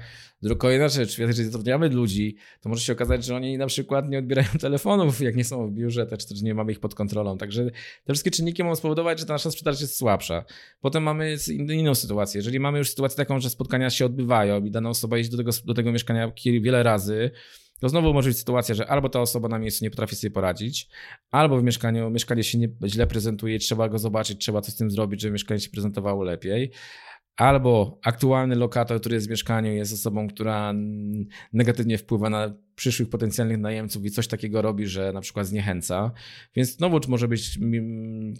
Kolejna rzecz, jeżeli zatrudniamy ludzi, to może się okazać, że oni na przykład nie odbierają telefonów, jak nie są w biurze, też, też nie mamy ich pod kontrolą. Także te wszystkie czynniki mogą spowodować, że ta nasza sprzedaż jest słabsza. Potem mamy inną sytuację. Jeżeli mamy już sytuację taką, że spotkania się odbywają i dana osoba jeździ do tego, do tego mieszkania wiele razy, to znowu może być sytuacja, że albo ta osoba na miejscu nie potrafi sobie poradzić, albo w mieszkaniu mieszkanie się nie, źle prezentuje, trzeba go zobaczyć, trzeba coś z tym zrobić, żeby mieszkanie się prezentowało lepiej albo aktualny lokator, który jest w mieszkaniu, jest osobą, która negatywnie wpływa na przyszłych potencjalnych najemców i coś takiego robi, że na przykład zniechęca. Więc znowu może być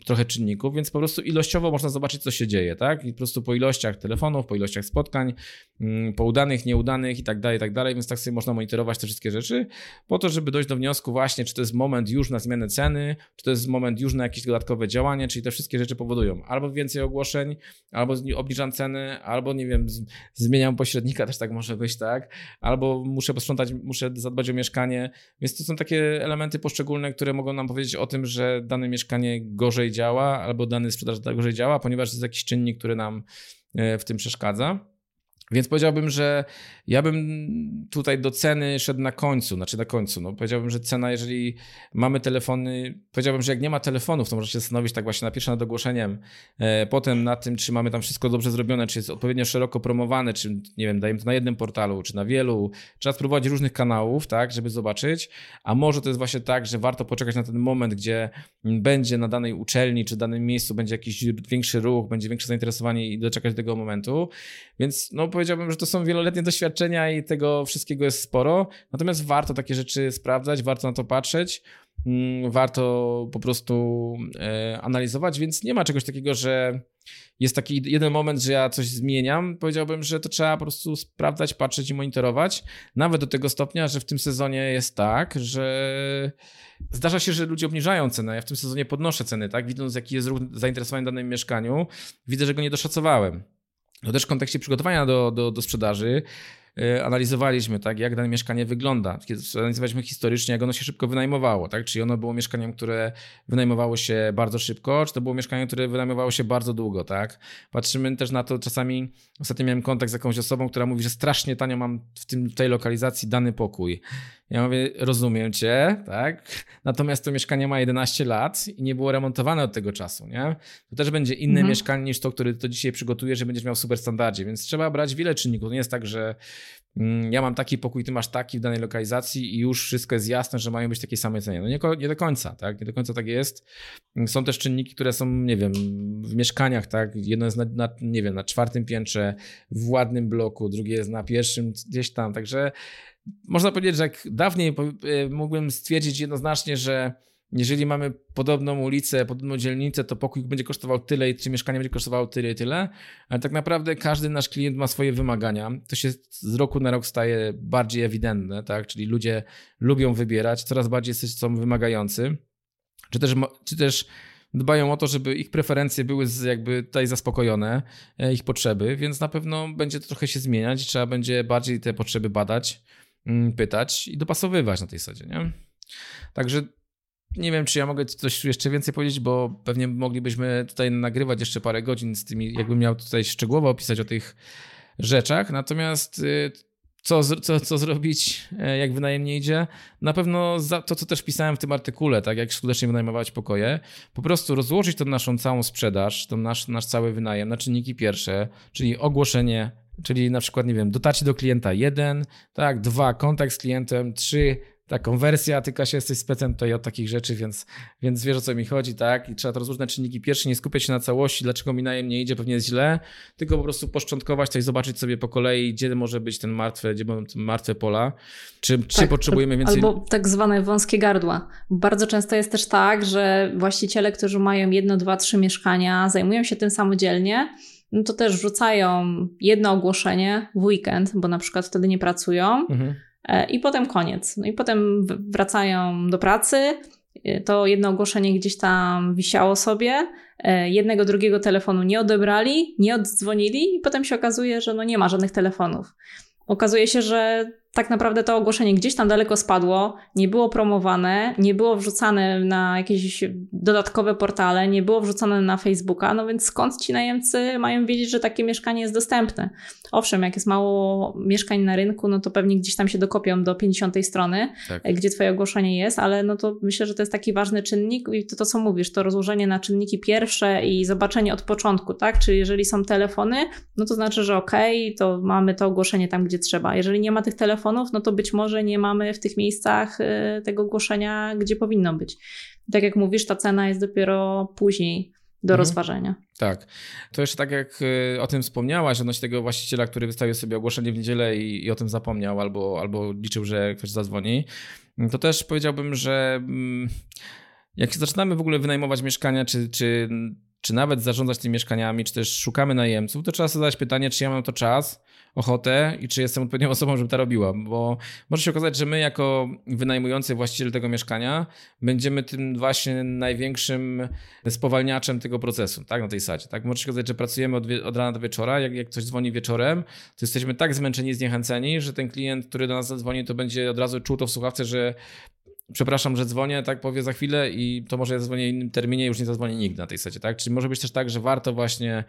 trochę czynników, więc po prostu ilościowo można zobaczyć, co się dzieje, tak? I po prostu po ilościach telefonów, po ilościach spotkań, mm, po udanych, nieudanych i tak dalej, i tak dalej, więc tak sobie można monitorować te wszystkie rzeczy, po to, żeby dojść do wniosku właśnie, czy to jest moment już na zmianę ceny, czy to jest moment już na jakieś dodatkowe działanie, czyli te wszystkie rzeczy powodują albo więcej ogłoszeń, albo obniżam ceny, albo nie wiem, zmieniam pośrednika, też tak może być, tak? Albo muszę posprzątać, muszę zadbać o mieszkanie. Więc to są takie elementy poszczególne, które mogą nam powiedzieć o tym, że dane mieszkanie gorzej działa albo dany sprzedaż gorzej działa, ponieważ jest jakiś czynnik, który nam e, w tym przeszkadza. Więc powiedziałbym, że ja bym tutaj do ceny szedł na końcu, znaczy na końcu. No, powiedziałbym, że cena, jeżeli mamy telefony, powiedziałbym, że jak nie ma telefonów, to może się zastanowić tak właśnie na pierwsze nad ogłoszeniem, e, potem na tym, czy mamy tam wszystko dobrze zrobione, czy jest odpowiednio szeroko promowane, czy nie wiem, dajemy to na jednym portalu, czy na wielu. Trzeba spróbować różnych kanałów, tak, żeby zobaczyć. A może to jest właśnie tak, że warto poczekać na ten moment, gdzie będzie na danej uczelni, czy danym miejscu będzie jakiś większy ruch, będzie większe zainteresowanie i doczekać tego momentu. Więc no powiedziałbym, że to są wieloletnie doświadczenia i tego wszystkiego jest sporo. Natomiast warto takie rzeczy sprawdzać, warto na to patrzeć. mm, warto po prostu e, analizować, więc nie ma czegoś takiego, że jest taki jeden moment, że ja coś zmieniam. Powiedziałbym, że to trzeba po prostu sprawdzać, patrzeć i monitorować. Nawet do tego stopnia, że w tym sezonie jest tak, że zdarza się, że ludzie obniżają cenę. Ja w tym sezonie podnoszę ceny, tak? Widząc, jaki jest ruch zainteresowania danym mieszkaniu, widzę, że go nie doszacowałem. No też w kontekście przygotowania do, do, do sprzedaży analizowaliśmy, tak, jak dane mieszkanie wygląda. Analizowaliśmy historycznie, jak ono się szybko wynajmowało, tak? Czy ono było mieszkaniem, które wynajmowało się bardzo szybko, czy to było mieszkanie, które wynajmowało się bardzo długo, tak? Patrzymy też na to, czasami ostatnio miałem kontakt z jakąś osobą, która mówi, że strasznie tanio mam w tym, tej lokalizacji dany pokój. Ja mówię, rozumiem cię, tak? Natomiast to mieszkanie ma 11 lat i nie było remontowane od tego czasu, nie? To też będzie inne mhm. mieszkanie niż to, które to dzisiaj przygotujesz, że będziesz miał super standardzie, więc trzeba brać wiele czynników. To nie jest tak, że ja mam taki pokój, ty masz taki w danej lokalizacji i już wszystko jest jasne, że mają być takie same ceny. No nie, nie do końca, tak? Nie do końca tak jest. Są też czynniki, które są, nie wiem, w mieszkaniach, tak? Jedno jest na, na nie wiem, na czwartym piętrze, w ładnym bloku, drugie jest na pierwszym gdzieś tam, także można powiedzieć, że jak dawniej e, mógłbym stwierdzić jednoznacznie, że jeżeli mamy podobną ulicę, podobną dzielnicę, to pokój będzie kosztował tyle czy mieszkanie będzie kosztowało tyle i tyle, ale tak naprawdę każdy nasz klient ma swoje wymagania. To się z roku na rok staje bardziej ewidentne, tak? Czyli ludzie lubią wybierać, coraz bardziej są wymagający, czy też, czy też dbają o to, żeby ich preferencje były jakby tutaj zaspokojone, e, ich potrzeby, więc na pewno będzie to trochę się zmieniać trzeba będzie bardziej te potrzeby badać Mm, pytać i dopasowywać na tej zasadzie, nie? Także nie wiem, czy ja mogę coś jeszcze więcej powiedzieć, bo pewnie moglibyśmy tutaj nagrywać jeszcze parę godzin z tymi, jakbym miał tutaj szczegółowo opisać o tych rzeczach. Natomiast y, co, co, co zrobić, e, jak wynajem nie idzie? Na pewno to, co też pisałem w tym artykule, tak jak skutecznie wynajmować pokoje, po prostu rozłożyć tą naszą całą sprzedaż, ten nasz, nasz cały wynajem na czynniki pierwsze, czyli ogłoszenie, czyli na przykład, nie wiem, dotarcie do klienta jeden, tak, dwa, kontakt z klientem, trzy, ta konwersja, tylko się jesteś specem tutaj od takich rzeczy, więc, więc wiesz o co mi chodzi, tak? I trzeba to rozróżnić na czynniki pierwsze, nie skupiać się na całości, dlaczego mi najem nie idzie, pewnie jest źle, tylko po prostu poszczątkować coś, zobaczyć sobie po kolei, gdzie może być ten martwy, gdzie będą martwe pola, czy, tak, czy potrzebujemy więcej... Albo tak zwane wąskie gardła. Bardzo często jest też tak, że właściciele, którzy mają jedno, dwa, trzy mieszkania, zajmują się tym samodzielnie, no to też wrzucają jedno ogłoszenie w weekend, bo na przykład wtedy nie pracują mhm. E, i potem koniec. No i potem wracają do pracy, e, to jedno ogłoszenie gdzieś tam wisiało sobie, e, jednego, drugiego telefonu nie odebrali, nie oddzwonili i potem się okazuje, że no nie ma żadnych telefonów. Okazuje się, że tak naprawdę to ogłoszenie gdzieś tam daleko spadło, nie było promowane, nie było wrzucane na jakieś dodatkowe portale, nie było wrzucone na Facebooka, no więc skąd ci najemcy mają wiedzieć, że takie mieszkanie jest dostępne? Owszem, jak jest mało mieszkań na rynku, no to pewnie gdzieś tam się dokopią do 50 strony, tak. gdzie twoje ogłoszenie jest, ale no to myślę, że to jest taki ważny czynnik i to, to co mówisz, to rozłożenie na czynniki pierwsze i zobaczenie od początku, tak? Czyli jeżeli są telefony, no to znaczy, że okej, okay, to mamy to ogłoszenie tam, gdzie trzeba. Jeżeli nie ma tych telefonów, telefonów, no to być może nie mamy w tych miejscach y, tego głoszenia, gdzie powinno być. Tak jak mówisz, ta cena jest dopiero później do mhm. rozważenia. Tak. To jeszcze tak jak y, o tym wspomniałaś, odnośnie tego właściciela, który wystawił sobie ogłoszenie w niedzielę i, i o tym zapomniał albo, albo liczył, że ktoś zadzwoni, to też powiedziałbym, że mm, jak zaczynamy w ogóle wynajmować mieszkania, czy, czy, czy nawet zarządzać tymi mieszkaniami, czy też szukamy najemców, to trzeba sobie zadać pytanie, czy ja mam to czas, ochotę i czy jestem odpowiednią osobą, żeby to robiła, bo może się okazać, że my jako wynajmujący właściciel tego mieszkania będziemy tym właśnie największym spowalniaczem tego procesu, tak, na tej sadzie, tak. Może się okazać, że pracujemy od, od rana do wieczora, jak, jak ktoś dzwoni wieczorem, to jesteśmy tak zmęczeni, zniechęceni, że ten klient, który do nas zadzwoni, to będzie od razu czuł to w słuchawce, że przepraszam, że dzwonię, tak powie za chwilę i to może ja zadzwonię w innym terminie, już nie zadzwoni nikt na tej secie, tak? Czyli może być też tak, że warto właśnie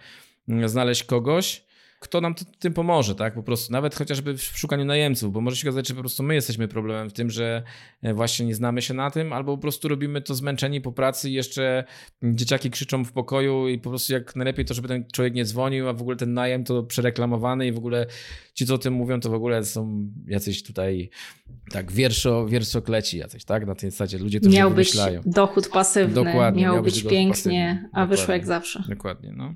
znaleźć kogoś, kto nam tym pomoże, tak? Po prostu, nawet chociażby w szukaniu najemców, bo może się okazać, że po prostu my jesteśmy problemem w tym, że e, właśnie nie znamy się na tym, albo po prostu robimy to zmęczeni po pracy i jeszcze dzieciaki krzyczą w pokoju i po prostu jak najlepiej to, żeby ten człowiek nie dzwonił, a w ogóle ten najem to przereklamowany i w ogóle ci, co o tym mówią, to w ogóle są jacyś tutaj tak wierszo, wierszokleci jacyś, tak? Na tej zasadzie ludzie, którzy Miał być dochód pasywny, Dokładnie, miał, miał być, być pięknie, pasywny. a wyszło jak zawsze. Dokładnie, no.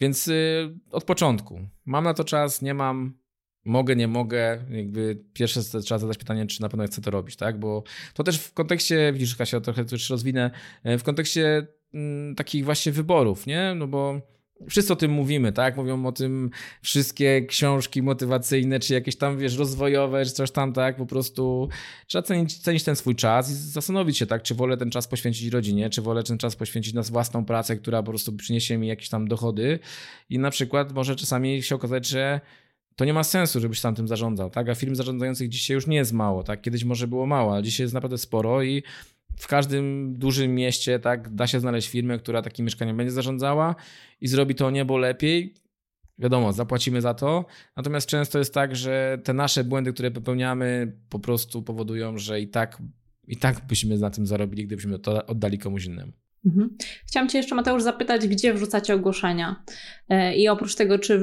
Więc y, od początku. Mam na to czas, nie mam. mogę, nie mogę, jakby pierwsze trzeba zadać pytanie, czy na pewno chcę to robić, tak? Bo to też w kontekście, widzisz Kasia, trochę już rozwinę, e, w kontekście mm, takich właśnie wyborów, nie? No bo wszyscy o tym mówimy, tak? Mówią o tym wszystkie książki motywacyjne, czy jakieś tam, wiesz, rozwojowe, czy coś tam, tak? Po prostu trzeba cenić, cenić ten swój czas i zastanowić się, tak? Czy wolę ten czas poświęcić rodzinie, czy wolę ten czas poświęcić na własną pracę, która po prostu przyniesie mi jakieś tam dochody i na przykład może czasami się okazać, że to nie ma sensu, żebyś sam tym zarządzał, tak? A firm zarządzających dzisiaj już nie jest mało, tak? Kiedyś może było mało, ale dzisiaj jest naprawdę sporo i w każdym dużym mieście tak da się znaleźć firmę, która takim mieszkaniem będzie zarządzała i zrobi to niebo lepiej. Wiadomo, zapłacimy za to. Natomiast często jest tak, że te nasze błędy, które popełniamy, po prostu powodują, że i tak, i tak byśmy na tym zarobili, gdybyśmy to oddali komuś innemu. Mhm. Chciałam Cię jeszcze, Mateusz, zapytać, gdzie wrzucacie ogłoszenia? E, I oprócz tego, czy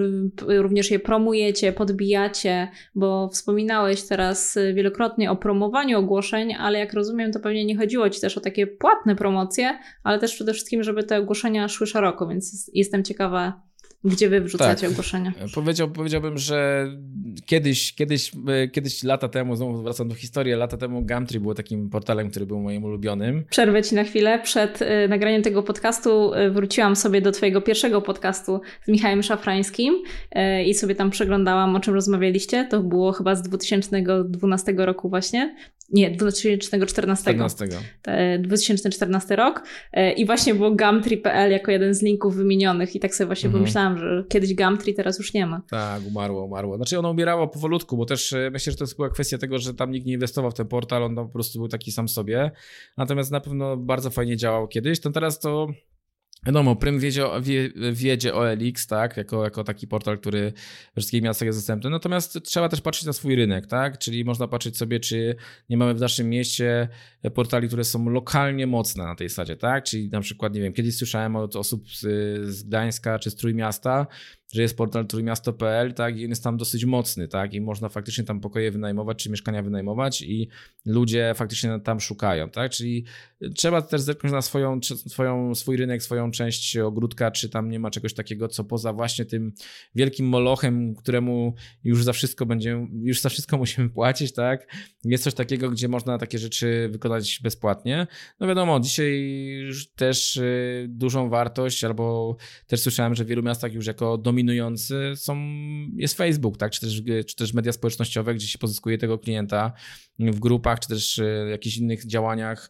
również je promujecie, podbijacie, bo wspominałeś teraz wielokrotnie o promowaniu ogłoszeń, ale jak rozumiem, to pewnie nie chodziło Ci też o takie płatne promocje, ale też przede wszystkim, żeby te ogłoszenia szły szeroko, więc jestem ciekawa, gdzie wy wrzucacie tak. ogłoszenia? Powiedział, powiedziałbym, że kiedyś, kiedyś, e, kiedyś lata temu, znowu wracam do historii, lata temu Gumtree było takim portalem, który był moim ulubionym. Przerwę ci na chwilę. Przed y, nagraniem tego podcastu y, wróciłam sobie do twojego pierwszego podcastu z Michałem Szafrańskim i sobie tam przeglądałam, o czym rozmawialiście. To było chyba z 2012 roku właśnie nie, 2014. 14. 2014 rok e, i właśnie było Gumtree.pl jako jeden z linków wymienionych i tak sobie właśnie mhm. pomyślałam, że kiedyś Gumtree teraz już nie ma. Tak, umarło, umarło. Znaczy ono umierało powolutku, bo też e, myślę, że to była kwestia tego, że tam nikt nie inwestował w ten portal, on po prostu był taki sam sobie. Natomiast na pewno bardzo fajnie działał kiedyś. To teraz to Wiadomo, Prym wiedzie, wie, wiedzie OLX, tak, jako, jako taki portal, który w wszystkich miastach jest dostępny. Natomiast trzeba też patrzeć na swój rynek, tak, czyli można patrzeć sobie, czy nie mamy w naszym mieście portali, które są lokalnie mocne na tej zasadzie, tak, czyli na przykład, nie wiem, kiedyś słyszałem od osób z, z Gdańska czy z Trójmiasta, że jest portal trójmiasto.pl, tak, i on jest tam dosyć mocny, tak, i można faktycznie tam pokoje wynajmować, czy mieszkania wynajmować i ludzie faktycznie tam szukają, tak, czyli trzeba też zerknąć na swoją, swoją, swój rynek, swoją część ogródka, czy tam nie ma czegoś takiego, co poza właśnie tym wielkim molochem, któremu już za wszystko będziemy, już za wszystko musimy płacić, tak, jest coś takiego, gdzie można takie rzeczy wykonać bezpłatnie. No wiadomo, dzisiaj też y, dużą wartość, albo też słyszałem, że w wielu miastach już jako dominacja dominujący są, jest Facebook, tak? czy, też, czy też media społecznościowe, gdzie się pozyskuje tego klienta w grupach, czy też e, jakichś innych działaniach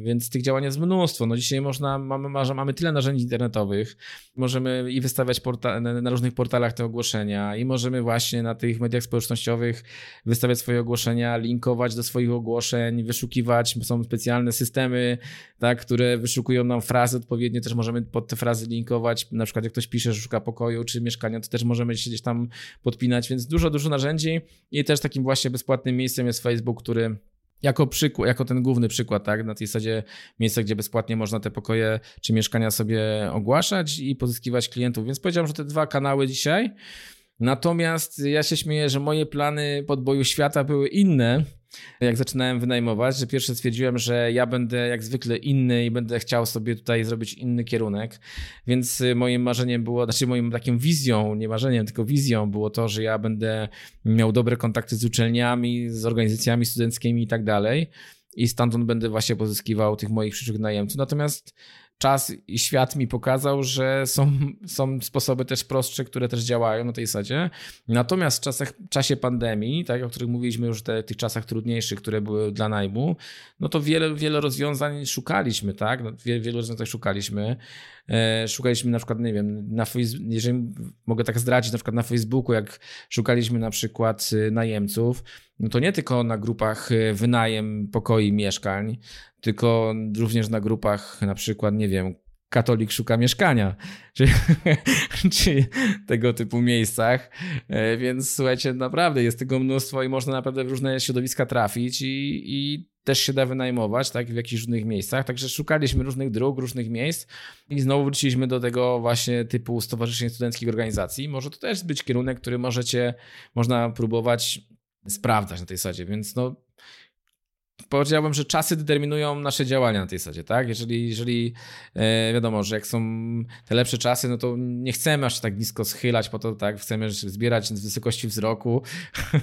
więc tych działań jest mnóstwo. No dzisiaj można, mamy, mamy tyle narzędzi internetowych, możemy i wystawiać porta, na różnych portalach te ogłoszenia i możemy właśnie na tych mediach społecznościowych wystawiać swoje ogłoszenia, linkować do swoich ogłoszeń, wyszukiwać, są specjalne systemy, tak, które wyszukują nam frazy odpowiednie, też możemy pod te frazy linkować, na przykład jak ktoś pisze, że szuka pokoju czy mieszkania, to też możemy się gdzieś tam podpinać, więc dużo, dużo narzędzi. I też takim właśnie bezpłatnym miejscem jest Facebook, który jako przykład, jako ten główny przykład, tak, na tej zasadzie miejsce, gdzie bezpłatnie można te pokoje czy mieszkania sobie ogłaszać i pozyskiwać klientów. Więc powiedziałem, że te dwa kanały dzisiaj. Natomiast ja się śmieję, że moje plany podboju świata były inne jak zaczynałem wynajmować, że pierwsze stwierdziłem, że ja będę jak zwykle inny i będę chciał sobie tutaj zrobić inny kierunek. Więc y, moim marzeniem było, znaczy moim takim wizją, nie marzeniem, tylko wizją było to, że ja będę miał dobre kontakty z uczelniami, z organizacjami studenckimi i tak dalej. I stamtąd będę właśnie pozyskiwał tych moich przyszłych najemców. Natomiast czas i świat mi pokazał, że są, są sposoby też prostsze, które też działają na tej zasadzie. Natomiast w czasach, czasie pandemii, tak, o których mówiliśmy już w tych czasach trudniejszych, które były dla najmu, no to wiele, wiele rozwiązań szukaliśmy, tak? No, wiele, wiele rozwiązań szukaliśmy. E, szukaliśmy na przykład, nie wiem, na jeżeli mogę tak zdradzić, na przykład na Facebooku, jak szukaliśmy na przykład y, najemców, no to nie tylko na grupach y, wynajem pokoi mieszkań, tylko również na grupach na przykład, nie wiem, katolik szuka mieszkania, czy, czy, tego typu miejscach. E, więc słuchajcie, naprawdę jest tego mnóstwo i można naprawdę w różne środowiska trafić i, i też się da wynajmować, tak, w jakichś różnych miejscach. Także szukaliśmy różnych dróg, różnych miejsc i znowu wróciliśmy do tego właśnie typu stowarzyszeń studenckich organizacji. Może to też być kierunek, który możecie, można próbować sprawdzać na tej zasadzie, więc no powiedziałbym, że czasy determinują nasze działania na tej zasadzie, tak? Jeżeli, jeżeli e, wiadomo, że jak są te lepsze czasy, no to nie chcemy aż tak nisko schylać po to, tak? Chcemy zbierać z wysokości wzroku,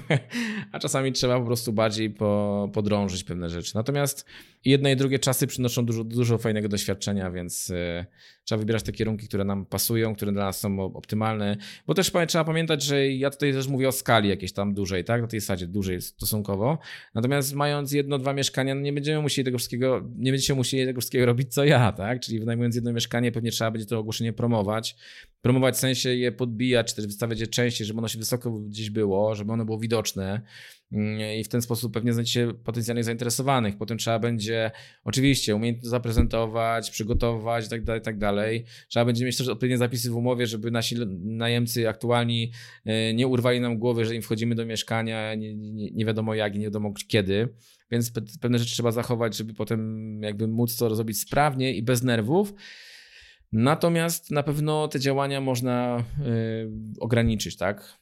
a czasami trzeba po prostu bardziej po, podrążyć pewne rzeczy. Natomiast jedne i drugie czasy przynoszą dużo, dużo fajnego doświadczenia, więc e, trzeba wybierać te kierunki, które nam pasują, które dla nas są optymalne, bo też trzeba pamiętać, że ja tutaj też mówię o skali jakiejś tam dużej, tak? Na tej zasadzie dużej stosunkowo. Natomiast mając jedno, dwa mieszkania, no nie będziemy musieli tego wszystkiego, nie będziecie musieli tego wszystkiego robić co ja, tak? Czyli wynajmując jedno mieszkanie, pewnie trzeba będzie to ogłoszenie promować. Promować w sensie je podbijać, czy też wystawiać je częściej, żeby ono się wysoko gdzieś było, żeby ono było widoczne i w ten sposób pewnie znajdziecie potencjalnych zainteresowanych. Potem trzeba będzie oczywiście umiejętnie zaprezentować, przygotować itd., tak tak dalej. Trzeba będzie mieć też odpowiednie zapisy w umowie, żeby nasi najemcy aktualni e, nie urwali nam głowy, że im wchodzimy do mieszkania nie, nie, nie wiadomo jak i nie wiadomo kiedy. Więc pewne rzeczy trzeba zachować, żeby potem jakby móc to zrobić sprawnie i bez nerwów. Natomiast na pewno te działania można yy, ograniczyć, tak?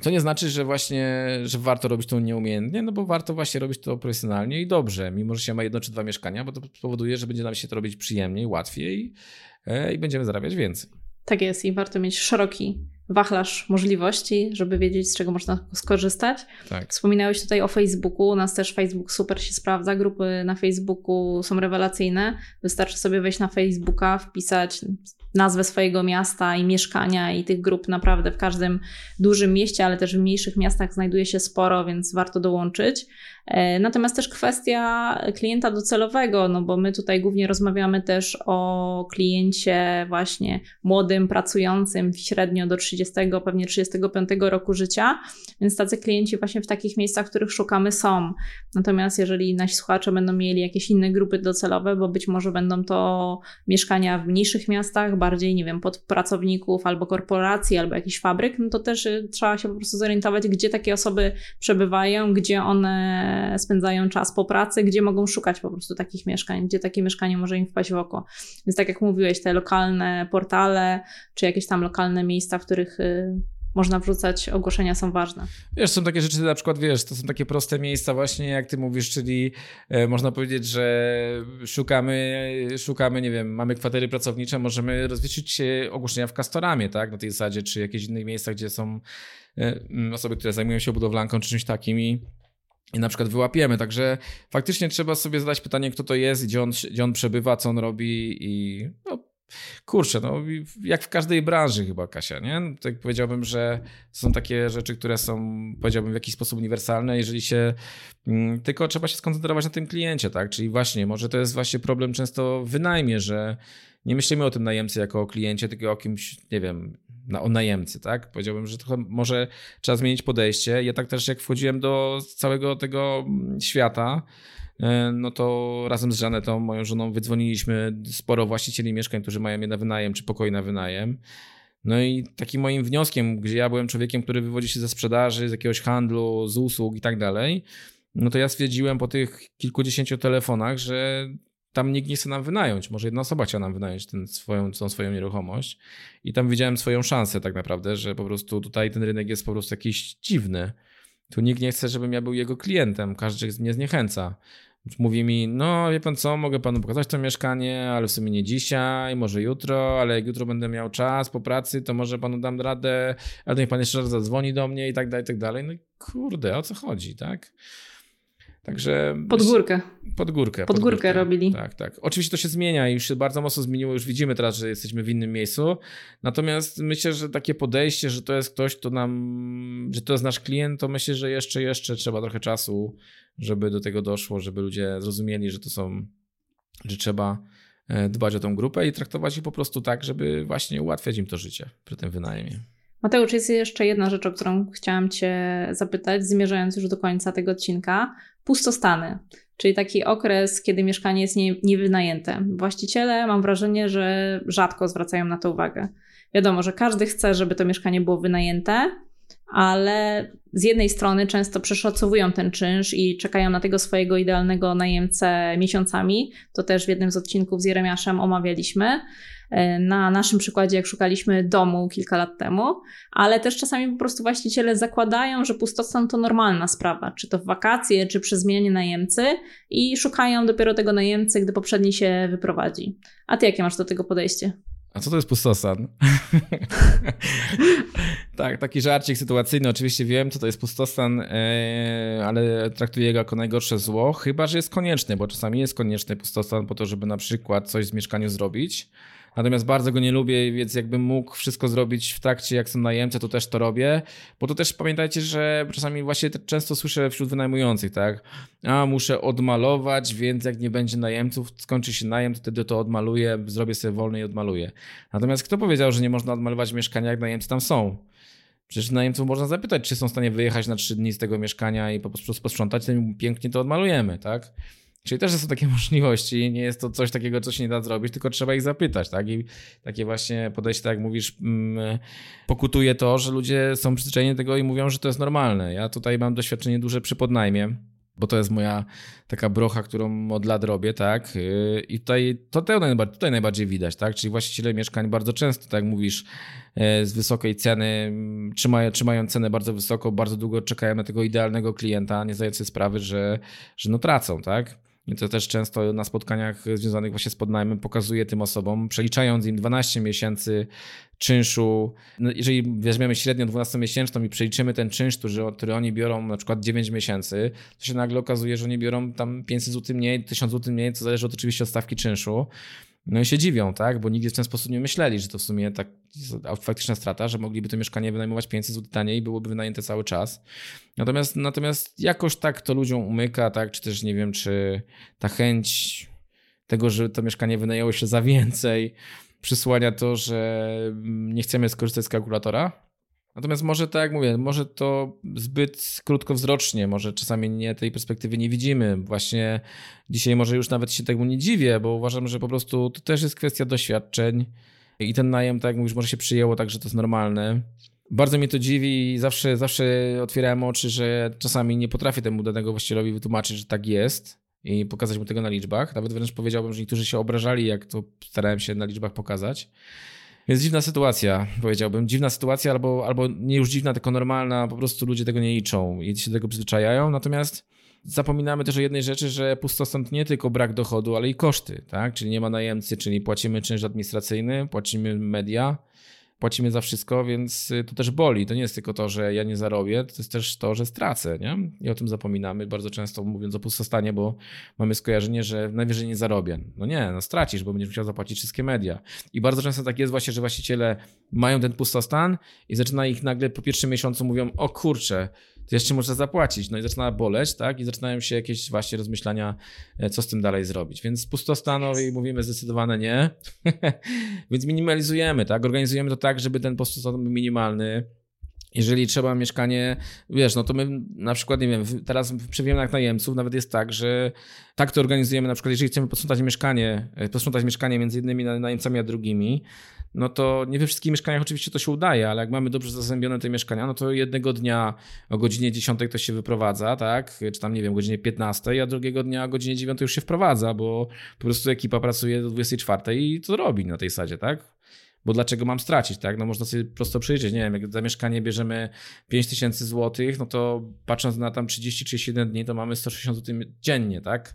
Co nie znaczy, że właśnie, że warto robić to nieumiejętnie, no bo warto właśnie robić to profesjonalnie i dobrze, mimo że się ma jedno czy dwa mieszkania, bo to spowoduje, że będzie nam się to robić przyjemniej, łatwiej e, i będziemy zarabiać więcej. Tak jest i warto mieć szeroki wachlarz możliwości, żeby wiedzieć, z czego można skorzystać. Tak. Wspominałeś tutaj o Facebooku. U nas też Facebook super się sprawdza. Grupy na Facebooku są rewelacyjne. Wystarczy sobie wejść na Facebooka, wpisać nazwę swojego miasta i mieszkania i tych grup naprawdę w każdym dużym mieście, ale też w mniejszych miastach znajduje się sporo, więc warto dołączyć. E, natomiast też kwestia klienta docelowego, no bo my tutaj głównie rozmawiamy też o kliencie właśnie młodym, pracującym średnio do 30, pewnie 35 roku życia, więc tacy klienci właśnie w takich miejscach, których szukamy są. Natomiast jeżeli nasi słuchacze będą mieli jakieś inne grupy docelowe, bo być może będą to mieszkania w mniejszych miastach, bardziej, nie wiem, pod pracowników albo korporacji, albo jakichś fabryk, no to też y, trzeba się po prostu zorientować, gdzie takie osoby przebywają, gdzie one spędzają czas po pracy, gdzie mogą szukać po prostu takich mieszkań, gdzie takie mieszkanie może im wpaść w oko. Więc tak jak mówiłeś, te lokalne portale, czy jakieś tam lokalne miejsca, w których y, można wrzucać ogłoszenia są ważne. Wiesz, są takie rzeczy, na przykład, wiesz, to są takie proste miejsca właśnie, jak ty mówisz, czyli e, można powiedzieć, że szukamy, szukamy, nie wiem, mamy kwatery pracownicze, możemy rozwiesić ogłoszenia w Castoramie, tak, na tej zasadzie, czy jakieś innych miejscach, gdzie są e, osoby, które zajmują się budowlanką, czy czymś takim i i na przykład wyłapiemy. Także faktycznie trzeba sobie zadać pytanie, kto to jest, gdzie on, gdzie on przebywa, co on robi i no, kurczę, no jak w każdej branży chyba, Kasia, nie? No, tak powiedziałbym, że są takie rzeczy, które są, powiedziałbym, w jakiś sposób uniwersalne, jeżeli się, mm, tylko trzeba się skoncentrować na tym kliencie, tak? Czyli właśnie, może to jest właśnie problem często w wynajmie, że nie myślimy o tym najemcy jako o kliencie, tylko o kimś, nie wiem, na, o najemcy, tak? Powiedziałbym, że trochę może trzeba zmienić podejście. Ja tak też jak wchodziłem do całego tego mm, świata, e, no to razem z Żanetą, moją żoną, wydzwoniliśmy sporo właścicieli mieszkań, którzy mają je na wynajem, czy pokoi na wynajem. No i takim moim wnioskiem, gdzie ja byłem człowiekiem, który wywodzi się ze sprzedaży, z jakiegoś handlu, z usług i tak dalej, no to ja stwierdziłem po tych kilkudziesięciu telefonach, że tam nikt nie chce nam wynająć. Może jedna osoba chciała nam wynająć ten swoją, tą swoją nieruchomość. I tam widziałem swoją szansę tak naprawdę, że po prostu tutaj ten rynek jest po prostu jakiś dziwny. Tu nikt nie chce, żebym ja był jego klientem. Każdy mnie zniechęca. Mówi mi, no wie pan co, mogę panu pokazać to mieszkanie, ale w sumie nie dzisiaj, może jutro, ale jak jutro będę miał czas po pracy, to może panu dam radę, ale niech pan jeszcze raz zadzwoni do mnie i tak dalej, i tak dalej. No kurde, o co chodzi, tak? Także. Pod górkę. Pod górkę. Pod, pod górkę, górkę robili. Tak, tak. Oczywiście to się zmienia i już się bardzo mocno zmieniło. Już widzimy teraz, że jesteśmy w innym miejscu. Natomiast myślę, że takie podejście, że to jest ktoś, kto nam, że to jest nasz klient, to myślę, że jeszcze, jeszcze trzeba trochę czasu, żeby do tego doszło, żeby ludzie zrozumieli, że to są, że trzeba e, dbać o tą grupę i traktować ich po prostu tak, żeby właśnie ułatwiać im to życie przy tym wynajmie. Mateusz, jest jeszcze jedna rzecz, o którą chciałam Cię zapytać, zmierzając już do końca tego odcinka. Pustostany, czyli taki okres, kiedy mieszkanie jest nie, niewynajęte. Właściciele, mam wrażenie, że rzadko zwracają na to uwagę. Wiadomo, że każdy chce, żeby to mieszkanie było wynajęte, ale z jednej strony często przeszacowują ten czynsz i czekają na tego swojego idealnego najemcę miesiącami. To też w jednym z odcinków z Jeremiaszem omawialiśmy. E, na naszym przykładzie, jak szukaliśmy domu kilka lat temu, ale też czasami po prostu właściciele zakładają, że pustostan to normalna sprawa, czy to w wakacje, czy przy zmianie najemcy i szukają dopiero tego najemcy, gdy poprzedni się wyprowadzi. A ty jakie masz do tego podejście? A co to jest pustostan? tak, taki żarcik sytuacyjny. Oczywiście wiem, co to jest pustostan, e, ale traktuję go jako najgorsze zło, chyba że jest konieczny, bo czasami jest konieczny pustostan po to, żeby na przykład coś w mieszkaniu zrobić. Natomiast bardzo go nie lubię, więc jakbym mógł wszystko zrobić w trakcie, jak są najemcy, to też to robię. Bo to też pamiętajcie, że czasami właśnie często słyszę wśród wynajmujących, tak? A muszę odmalować, więc jak nie będzie najemców, skończy się najem, to wtedy to odmaluję, zrobię sobie wolny i odmaluję. Natomiast kto powiedział, że nie można odmalować mieszkania, jak najemcy tam są? Przecież najemców można zapytać, czy są w stanie wyjechać na trzy dni z tego mieszkania i po prostu posprzątać, to pięknie to odmalujemy, tak? Czyli też są takie możliwości, nie jest to coś takiego, co się nie da zrobić, tylko trzeba ich zapytać, tak? I takie właśnie podejście, tak jak mówisz, mm, pokutuje to, że ludzie są przyzwyczajeni do tego i mówią, że to jest normalne. Ja tutaj mam doświadczenie duże przy podnajmie, bo to jest moja taka brocha, którą od lat robię, tak? Y, I tutaj to tutaj najbardziej widać, tak? Czyli właściciele mieszkań bardzo często, tak jak mówisz, e, z wysokiej ceny mm, trzymają, trzymają cenę bardzo wysoko, bardzo długo czekają na tego idealnego klienta, nie zdając sobie sprawy, że, że no tracą, tak? I to też często na spotkaniach związanych właśnie z podnajmem pokazuje tym osobom, przeliczając im 12 miesięcy czynszu. No jeżeli weźmiemy średnią 12-miesięczną i przeliczymy ten czynsz, który, który oni biorą na przykład 9 miesięcy, to się nagle okazuje, że oni biorą tam 500 zł mniej, 1000 zł mniej, co zależy oczywiście od stawki czynszu. No i się dziwią, tak? Bo nigdy w ten sposób nie myśleli, że to w sumie tak faktyczna strata, że mogliby to mieszkanie wynajmować 500 zł taniej i byłoby wynajęte cały czas. Natomiast, natomiast jakoś tak to ludziom umyka, tak? Czy też nie wiem, czy ta chęć tego, że to mieszkanie wynajęło się za więcej, przysłania to, że nie chcemy skorzystać z kalkulatora, Natomiast może tak jak mówię, może to zbyt krótkowzrocznie, może czasami nie tej perspektywy nie widzimy. Właśnie dzisiaj może już nawet się temu nie dziwię, bo uważam, że po prostu to też jest kwestia doświadczeń i ten najem, tak jak mówisz, może się przyjęło tak, że to jest normalne. Bardzo mnie to dziwi i zawsze, zawsze otwierałem oczy, że czasami nie potrafię temu danego właścicielowi wytłumaczyć, że tak jest i pokazać mu tego na liczbach. Nawet wręcz powiedziałbym, że niektórzy się obrażali, jak to starałem się na liczbach pokazać. Jest dziwna sytuacja, powiedziałbym. Dziwna sytuacja, albo, albo nie już dziwna, tylko normalna. Po prostu ludzie tego nie liczą i się do tego przyzwyczajają. Natomiast zapominamy też o jednej rzeczy, że pustostan to nie tylko brak dochodu, ale i koszty, tak? Czyli nie ma najemcy, czyli płacimy czynsz administracyjny, płacimy media, płacimy za wszystko, więc y, to też boli. To nie jest tylko to, że ja nie zarobię, to jest też to, że stracę, nie? I o tym zapominamy bardzo często mówiąc o pustostanie, bo mamy skojarzenie, że najwyżej nie zarobię. No nie, no stracisz, bo będziesz musiał zapłacić wszystkie media. I bardzo często tak jest właśnie, że właściciele mają ten pustostan i zaczyna ich nagle po pierwszym miesiącu mówią, o kurczę, to jeszcze muszę zapłacić. No i zaczyna boleć, tak? I zaczynają się jakieś właśnie rozmyślania, e, co z tym dalej zrobić. Więc pustostanowi mówimy zdecydowane nie. Więc minimalizujemy, tak? Organizujemy to tak, żeby ten pustostan był minimalny. Jeżeli trzeba mieszkanie, wiesz, no to my na przykład, nie wiem, teraz przy wymianach najemców nawet jest tak, że tak to organizujemy, na przykład jeżeli chcemy posprzątać mieszkanie, e, posprzątać mieszkanie między jednymi najemcami a drugimi, no to nie we wszystkich mieszkaniach oczywiście to się udaje, ale jak mamy dobrze zazębione te mieszkania, no to jednego dnia o godzinie 10 to się wyprowadza, tak? Czy tam, nie wiem, godzinie 15, a drugiego dnia o godzinie 9 już się wprowadza, bo po prostu ekipa pracuje do 24 i to robi na tej sadzie, tak? Bo dlaczego mam stracić, tak? No można sobie prosto przyjrzeć, nie wiem, jak za mieszkanie bierzemy 5000 zł, no to patrząc na tam 30-31 dni, to mamy 160 zł dziennie, tak?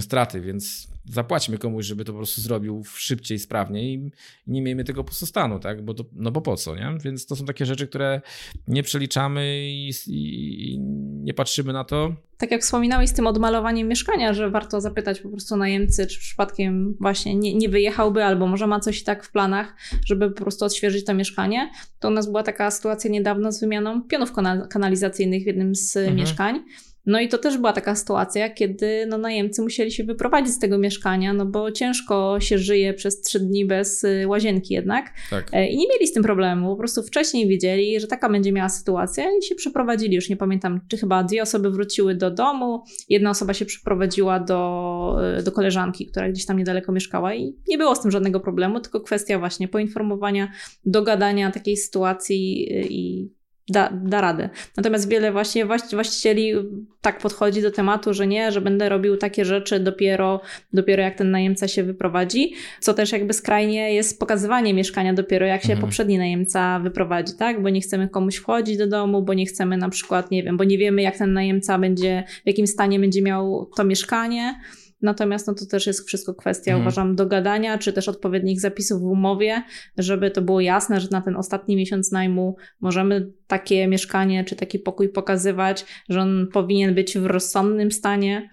Straty, więc zapłaćmy komuś, żeby to po prostu zrobił szybciej, sprawniej i nie miejmy tego pustostanu, tak? Bo to, no bo po co, nie? Więc to są takie rzeczy, które nie przeliczamy i, i, i nie patrzymy na to. Tak jak wspominałeś z tym odmalowaniem mieszkania, że warto zapytać po prostu najemcy, czy przypadkiem właśnie nie, nie wyjechałby, albo może ma coś tak w planach, żeby po prostu odświeżyć to mieszkanie. To u nas była taka sytuacja niedawno z wymianą pionów kanalizacyjnych w jednym z mhm. mieszkań. No i to też była taka sytuacja, kiedy no, najemcy musieli się wyprowadzić z tego mieszkania, no bo ciężko się żyje przez trzy dni bez y, łazienki jednak. Tak. E, I nie mieli z tym problemu, po prostu wcześniej wiedzieli, że taka będzie miała sytuacja i się przeprowadzili. Już nie pamiętam, czy chyba dwie osoby wróciły do domu, jedna osoba się przeprowadziła do, y, do koleżanki, która gdzieś tam niedaleko mieszkała i nie było z tym żadnego problemu, tylko kwestia właśnie poinformowania, dogadania takiej sytuacji y, i da, da radę. Natomiast wiele właśnie właścicieli tak podchodzi do tematu, że nie, że będę robił takie rzeczy dopiero, dopiero jak ten najemca się wyprowadzi, co też jakby skrajnie jest pokazywanie mieszkania dopiero jak się mhm. poprzedni najemca wyprowadzi, tak? Bo nie chcemy komuś wchodzić do domu, bo nie chcemy na przykład, nie wiem, bo nie wiemy jak ten najemca będzie, w jakim stanie będzie miał to mieszkanie, Natomiast no to też jest wszystko kwestia, mhm. uważam, dogadania, czy też odpowiednich zapisów w umowie, żeby to było jasne, że na ten ostatni miesiąc najmu możemy takie mieszkanie czy taki pokój pokazywać, że on powinien być w rozsądnym stanie.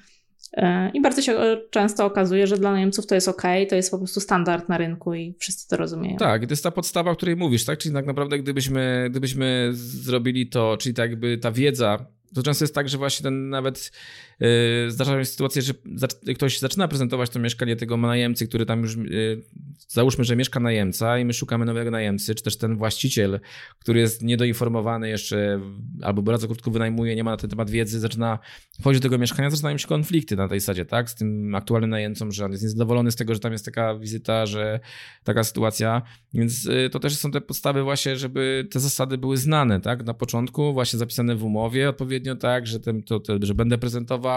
E, I bardzo się e, często okazuje, że dla najemców to jest ok, to jest po prostu standard na rynku i wszyscy to rozumieją. Tak, to jest ta podstawa, o której mówisz, tak? Czyli tak naprawdę, gdybyśmy, gdybyśmy zrobili to, czyli tak jakby ta wiedza, to często jest tak, że właśnie ten nawet zdarzają się sytuacje, że ktoś zaczyna prezentować to mieszkanie tego najemcy, który tam już, yy, załóżmy, że mieszka najemca i my szukamy nowego najemcy, czy też ten właściciel, który jest niedoinformowany jeszcze albo bardzo krótko wynajmuje, nie ma na ten temat wiedzy, zaczyna wchodzić do tego mieszkania, zaczynają się konflikty na tej zasadzie, tak, z tym aktualnym najemcą, że on jest niezadowolony z tego, że tam jest taka wizyta, że taka sytuacja, więc yy, to też są te podstawy właśnie, żeby te zasady były znane, tak, na początku, właśnie zapisane w umowie odpowiednio, tak, że, ten, to, to, że będę prezentował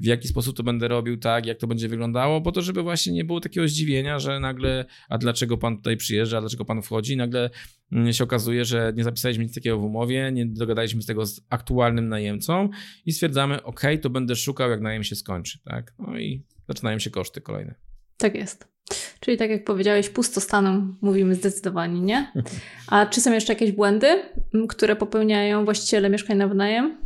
w jaki sposób to będę robił, tak, jak to będzie wyglądało, po to, żeby właśnie nie było takiego zdziwienia, że nagle, a dlaczego pan tutaj przyjeżdża, a dlaczego pan wchodzi, nagle mm, się okazuje, że nie zapisaliśmy nic takiego w umowie, nie dogadaliśmy z tego z aktualnym najemcą i stwierdzamy, ok, to będę szukał, jak najem się skończy, tak, no i zaczynają się koszty kolejne. Tak jest. Czyli tak jak powiedziałeś, pustostanem mówimy zdecydowanie, nie? A czy są jeszcze jakieś błędy, które popełniają właściciele mieszkań na wynajem?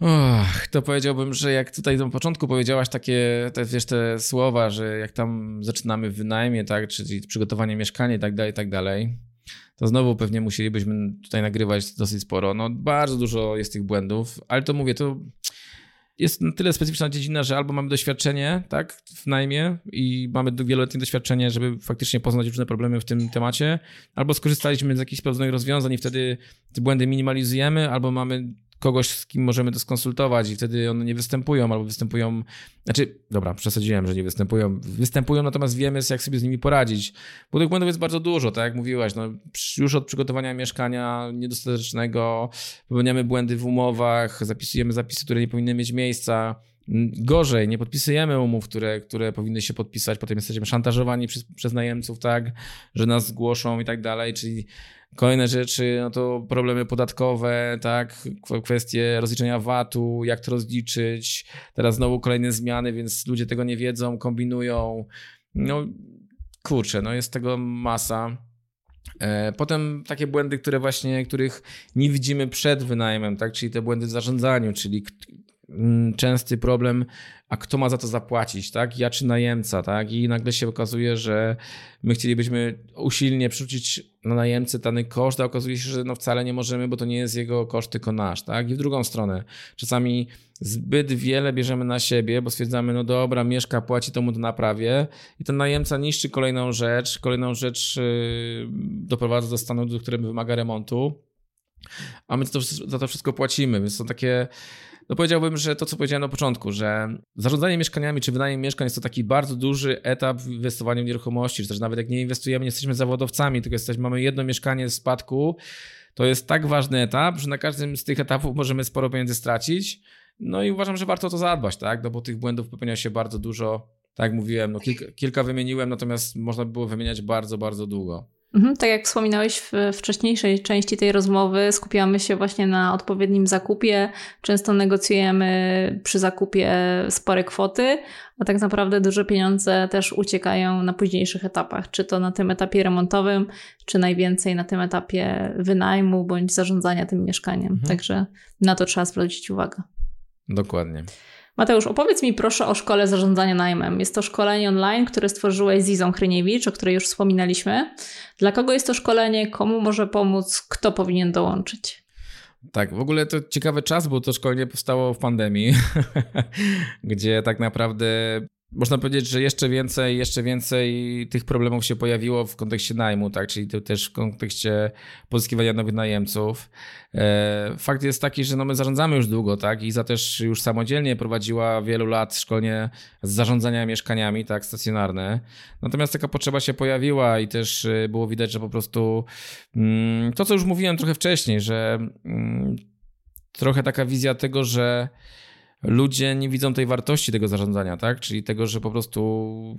Och, to powiedziałbym, że jak tutaj na początku powiedziałaś takie, te, wiesz, te słowa, że jak tam zaczynamy w wynajmie, tak, czyli przygotowanie mieszkania i tak dalej, i tak dalej, to znowu pewnie musielibyśmy tutaj nagrywać dosyć sporo. No bardzo dużo jest tych błędów, ale to mówię, to jest na tyle specyficzna dziedzina, że albo mamy doświadczenie, tak, w najmie i mamy wieloletnie doświadczenie, żeby faktycznie poznać różne problemy w tym temacie, albo skorzystaliśmy z jakichś pewnych rozwiązań i wtedy te błędy minimalizujemy, albo mamy kogoś, z kim możemy to skonsultować i wtedy one nie występują albo występują, znaczy, dobra, przesadziłem, że nie występują, występują, natomiast wiemy, jak sobie z nimi poradzić, bo tych błędów jest bardzo dużo, tak jak mówiłaś, no, już od przygotowania mieszkania niedostatecznego, popełniamy błędy w umowach, zapisujemy zapisy, które nie powinny mieć miejsca, Gorzej, nie podpisujemy umów, które, które powinny się podpisać, potem jesteśmy szantażowani przez, przez najemców, tak, że nas zgłoszą i tak dalej, czyli Kolejne rzeczy, no to problemy podatkowe, tak, kwestie rozliczenia VAT-u, jak to rozliczyć. Teraz znowu kolejne zmiany, więc ludzie tego nie wiedzą, kombinują. No kurczę, no jest tego masa. E, potem takie błędy, które właśnie, których nie widzimy przed wynajmem, tak? czyli te błędy w zarządzaniu, czyli częsty problem, a kto ma za to zapłacić, tak? Ja czy najemca, tak? I nagle się okazuje, że my chcielibyśmy usilnie przerzucić na najemcę dany koszt, a okazuje się, że no wcale nie możemy, bo to nie jest jego koszt, tylko nasz, tak? I w drugą stronę. Czasami zbyt wiele bierzemy na siebie, bo stwierdzamy, no dobra, mieszka, płaci, to mu to naprawię i ten najemca niszczy kolejną rzecz, kolejną rzecz yy, doprowadza do stanu, do którego wymaga remontu, a my to, za to wszystko płacimy, więc są takie no powiedziałbym, że to, co powiedziałem na początku, że zarządzanie mieszkaniami czy wynajem mieszkań jest to taki bardzo duży etap w inwestowaniu w nieruchomości, czy też nawet jak nie inwestujemy, nie jesteśmy zawodowcami, tylko jesteśmy, mamy jedno mieszkanie w spadku, to jest tak ważny etap, że na każdym z tych etapów możemy sporo pieniędzy stracić. No i uważam, że warto to zadbać, tak? No bo tych błędów popełnia się bardzo dużo. Tak jak mówiłem, no kilka, kilka wymieniłem, natomiast można by było wymieniać bardzo, bardzo długo. Mhm, tak jak wspominałeś w wcześniejszej części tej rozmowy, skupiamy się właśnie na odpowiednim zakupie. Często negocjujemy przy zakupie spore kwoty, a tak naprawdę duże pieniądze też uciekają na późniejszych etapach, czy to na tym etapie remontowym, czy najwięcej na tym etapie wynajmu bądź zarządzania tym mieszkaniem. Mhm. Także na to trzeba zwrócić uwagę. Dokładnie. Mateusz, opowiedz mi proszę o szkole zarządzania najmem. Jest to szkolenie online, które stworzyłeś z Izą Chryniewicz, o której już wspominaliśmy. Dla kogo jest to szkolenie, komu może pomóc, kto powinien dołączyć? Tak, w ogóle to ciekawy czas, bo to szkolenie powstało w pandemii, gdzie tak naprawdę można powiedzieć, że jeszcze więcej, jeszcze więcej tych problemów się pojawiło w kontekście najmu, tak, czyli też w kontekście pozyskiwania nowych najemców. E, fakt jest taki, że no my zarządzamy już długo, tak, Iza też już samodzielnie prowadziła wielu lat szkolenie z zarządzania mieszkaniami, tak, stacjonarne. Natomiast taka potrzeba się pojawiła i też e, było widać, że po prostu mm, to, co już mówiłem trochę wcześniej, że mm, trochę taka wizja tego, że ludzie nie widzą tej wartości tego zarządzania, tak? Czyli tego, że po prostu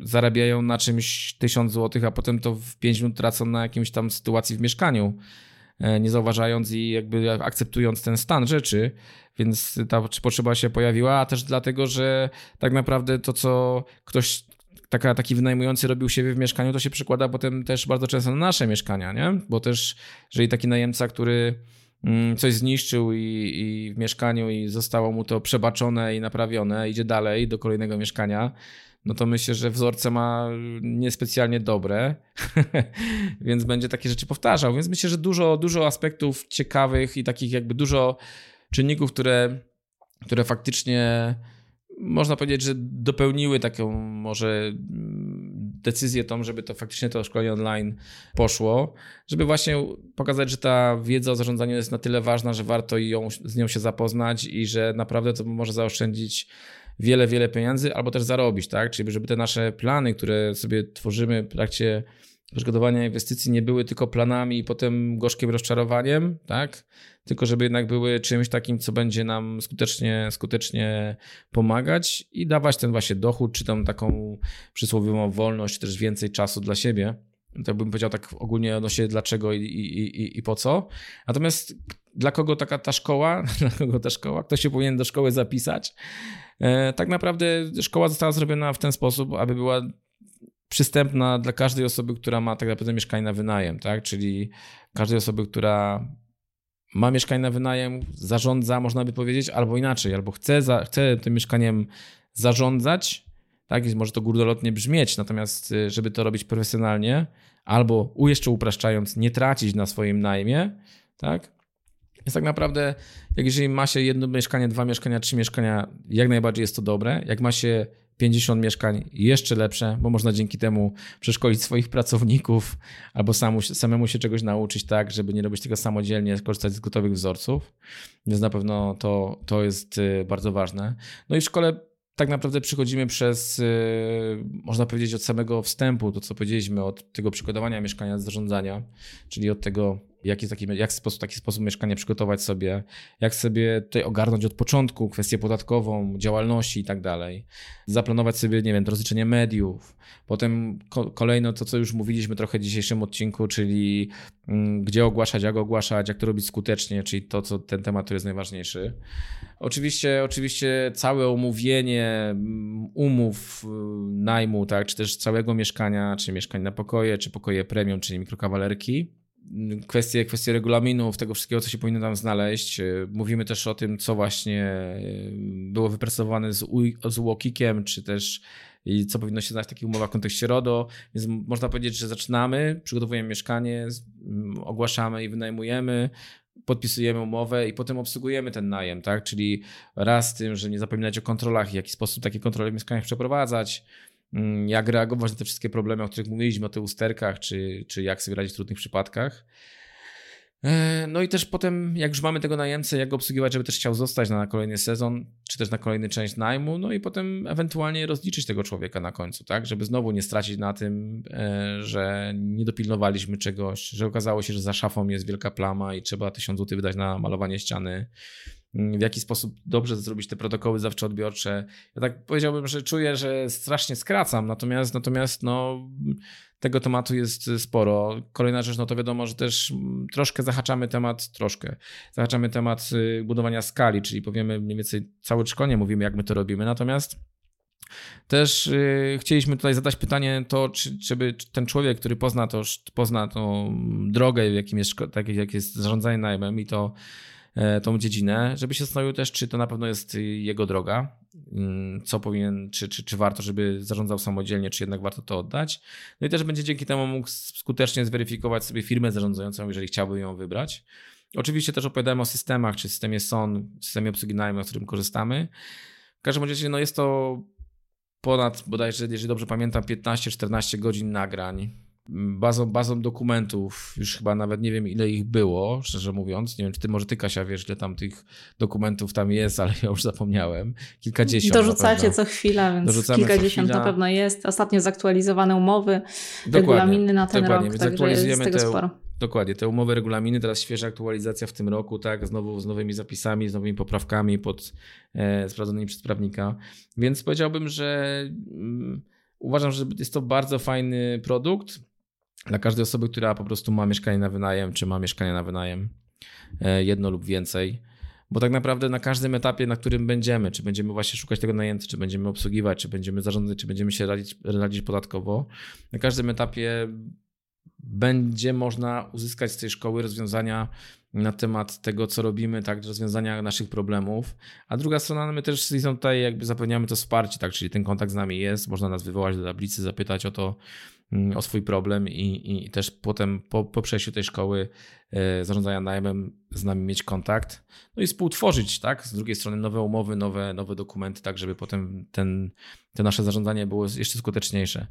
zarabiają na czymś 1000 zł, a potem to w 5 minut tracą na jakimś tam sytuacji w mieszkaniu, e, nie zauważając i jakby akceptując ten stan rzeczy, więc ta potrzeba się pojawiła, a też dlatego, że tak naprawdę to, co ktoś taka, taki wynajmujący robił siebie w mieszkaniu, to się przekłada potem też bardzo często na nasze mieszkania, nie? Bo też, jeżeli taki najemca, który coś zniszczył i, i w mieszkaniu i zostało mu to przebaczone i naprawione, idzie dalej do kolejnego mieszkania, no to myślę, że wzorce ma niespecjalnie dobre, więc będzie takie rzeczy powtarzał. Więc myślę, że dużo, dużo aspektów ciekawych i takich jakby dużo czynników, które, które faktycznie można powiedzieć, że dopełniły taką może decyzję tą, żeby to faktycznie to szkolenie online poszło, żeby właśnie pokazać, że ta wiedza o zarządzaniu jest na tyle ważna, że warto ją, z nią się zapoznać i że naprawdę to może zaoszczędzić wiele, wiele pieniędzy albo też zarobić, tak? Czyli żeby te nasze plany, które sobie tworzymy w trakcie przygotowania inwestycji nie były tylko planami i potem gorzkim rozczarowaniem, tak? Tylko żeby jednak były czymś takim, co będzie nam skutecznie, skutecznie pomagać i dawać ten właśnie dochód, czy tam taką przysłowiową wolność, czy też więcej czasu dla siebie. To bym powiedział tak ogólnie odnośnie dlaczego i, i, i, i po co. Natomiast dla kogo taka ta szkoła, dla kogo ta szkoła, kto się powinien do szkoły zapisać? E, tak naprawdę szkoła została zrobiona w ten sposób, aby była przystępna dla każdej osoby, która ma tak naprawdę mieszkanie na wynajem, tak? Czyli każdej osoby, która ma mieszkanie na wynajem, zarządza, można by powiedzieć, albo inaczej, albo chce, za, chce tym mieszkaniem zarządzać, tak? Może to górnolotnie brzmieć, natomiast y, żeby to robić profesjonalnie, albo jeszcze upraszczając, nie tracić na swoim najmie, tak? Więc tak naprawdę, jak jeżeli ma się jedno mieszkanie, dwa mieszkania, trzy mieszkania, jak najbardziej jest to dobre. Jak ma się 50 mieszkań jeszcze lepsze, bo można dzięki temu przeszkolić swoich pracowników albo samu, samemu się czegoś nauczyć tak, żeby nie robić tego samodzielnie, korzystać z gotowych wzorców. Więc na pewno to, to jest y, bardzo ważne. No i w szkole tak naprawdę przychodzimy przez, y, można powiedzieć, od samego wstępu, to co powiedzieliśmy, od tego przygotowania mieszkania, zarządzania, czyli od tego, jak, jest taki, jak sposób, taki sposób mieszkanie przygotować sobie, jak sobie tutaj ogarnąć od początku kwestię podatkową, działalności i tak dalej. Zaplanować sobie, nie wiem, rozliczenie mediów. Potem ko kolejno to, co już mówiliśmy trochę w dzisiejszym odcinku, czyli mm, gdzie ogłaszać, jak ogłaszać, jak to robić skutecznie, czyli to, co ten temat, który jest najważniejszy. Oczywiście, oczywiście całe omówienie mm, umów y, najmu, tak, czy też całego mieszkania, czy mieszkań na pokoje, czy pokoje premium, czyli mikrokawalerki kwestie, kwestie regulaminów, tego wszystkiego, co się powinno tam znaleźć. E, mówimy też o tym, co właśnie e, było wypracowane z, z UOKikiem, czy też i co powinno się znaleźć w takich umowach w kontekście RODO. Więc można powiedzieć, że zaczynamy, przygotowujemy mieszkanie, ogłaszamy i wynajmujemy, podpisujemy umowę i potem obsługujemy ten najem, tak? Czyli raz tym, że nie zapominać o kontrolach, w jaki sposób takie kontrole w mieszkaniach przeprowadzać, jak reagować na te wszystkie problemy, o których mówiliśmy, o tych usterkach, czy, czy jak sobie radzić w trudnych przypadkach. E, no i też potem, jak już mamy tego najemcę, jak go obsługiwać, żeby też chciał zostać na kolejny sezon, czy też na kolejny część najmu, no i potem ewentualnie rozliczyć tego człowieka na końcu, tak? Żeby znowu nie stracić na tym, e, że nie dopilnowaliśmy czegoś, że okazało się, że za szafą jest wielka plama i trzeba tysiąc złotych wydać na malowanie ściany, w jaki sposób dobrze zrobić te protokoły zawsze-odbiorcze. Ja tak powiedziałbym, że czuję, że strasznie skracam, natomiast, natomiast no, tego tematu jest sporo. Kolejna rzecz, no to wiadomo, że też troszkę zahaczamy temat, troszkę, zahaczamy temat y, budowania skali, czyli powiemy mniej więcej całe szkolenie mówimy, jak my to robimy, natomiast też yy, chcieliśmy tutaj zadać pytanie to, czy, czy by ten człowiek, który pozna to, pozna tą drogę, jakim jest, tak, jak jest zarządzanie najmem i to tą dziedzinę, żeby się zastanowił też, czy to na pewno jest jego droga, mm, co powinien, czy, czy, czy warto, żeby zarządzał samodzielnie, czy jednak warto to oddać. No i też będzie dzięki temu mógł skutecznie zweryfikować sobie firmę zarządzającą, jeżeli chciałby ją wybrać. Oczywiście też opowiadałem o systemach, czy systemie SON, systemie obsługi najmu, z którym korzystamy. W każdym razie no jest to ponad bodajże, jeżeli dobrze pamiętam, 15-14 godzin nagrań bazą, bazą dokumentów, już chyba nawet nie wiem ile ich było, szczerze mówiąc. Nie wiem, czy ty może ty Kasia wiesz, ile tam tych dokumentów tam jest, ale ja już zapomniałem. Kilkadziesiąt. Dorzucacie co chwila, więc Dorzucamy kilkadziesiąt na pewno jest. Ostatnio zaktualizowane umowy, dokładnie, regulaminy na ten dokładnie. rok, także jest tego te, sporo. Dokładnie, te umowy, regulaminy, teraz świeża aktualizacja w tym roku, tak, znowu z nowymi zapisami, z nowymi poprawkami pod e, sprawdzonymi przez prawnika. Więc powiedziałbym, że mm, uważam, że jest to bardzo fajny produkt dla każdej osoby, która po prostu ma mieszkanie na wynajem, czy ma mieszkanie na wynajem, e, jedno lub więcej. Bo tak naprawdę na każdym etapie, na którym będziemy, czy będziemy właśnie szukać tego najemcy, czy będziemy obsługiwać, czy będziemy zarządzać, czy będziemy się radzić, radzić podatkowo, na każdym etapie będzie można uzyskać z tej szkoły rozwiązania na temat tego, co robimy, tak, rozwiązania naszych problemów. A druga strona, no my też tutaj jakby zapewniamy to wsparcie, tak, czyli ten kontakt z nami jest, można nas wywołać do tablicy, zapytać o to, o swój problem i, i też potem po, po przejściu tej szkoły e, zarządzania najmem z nami mieć kontakt, no i współtworzyć, tak? Z drugiej strony nowe umowy, nowe, nowe dokumenty, tak żeby potem ten, to nasze zarządzanie było jeszcze skuteczniejsze.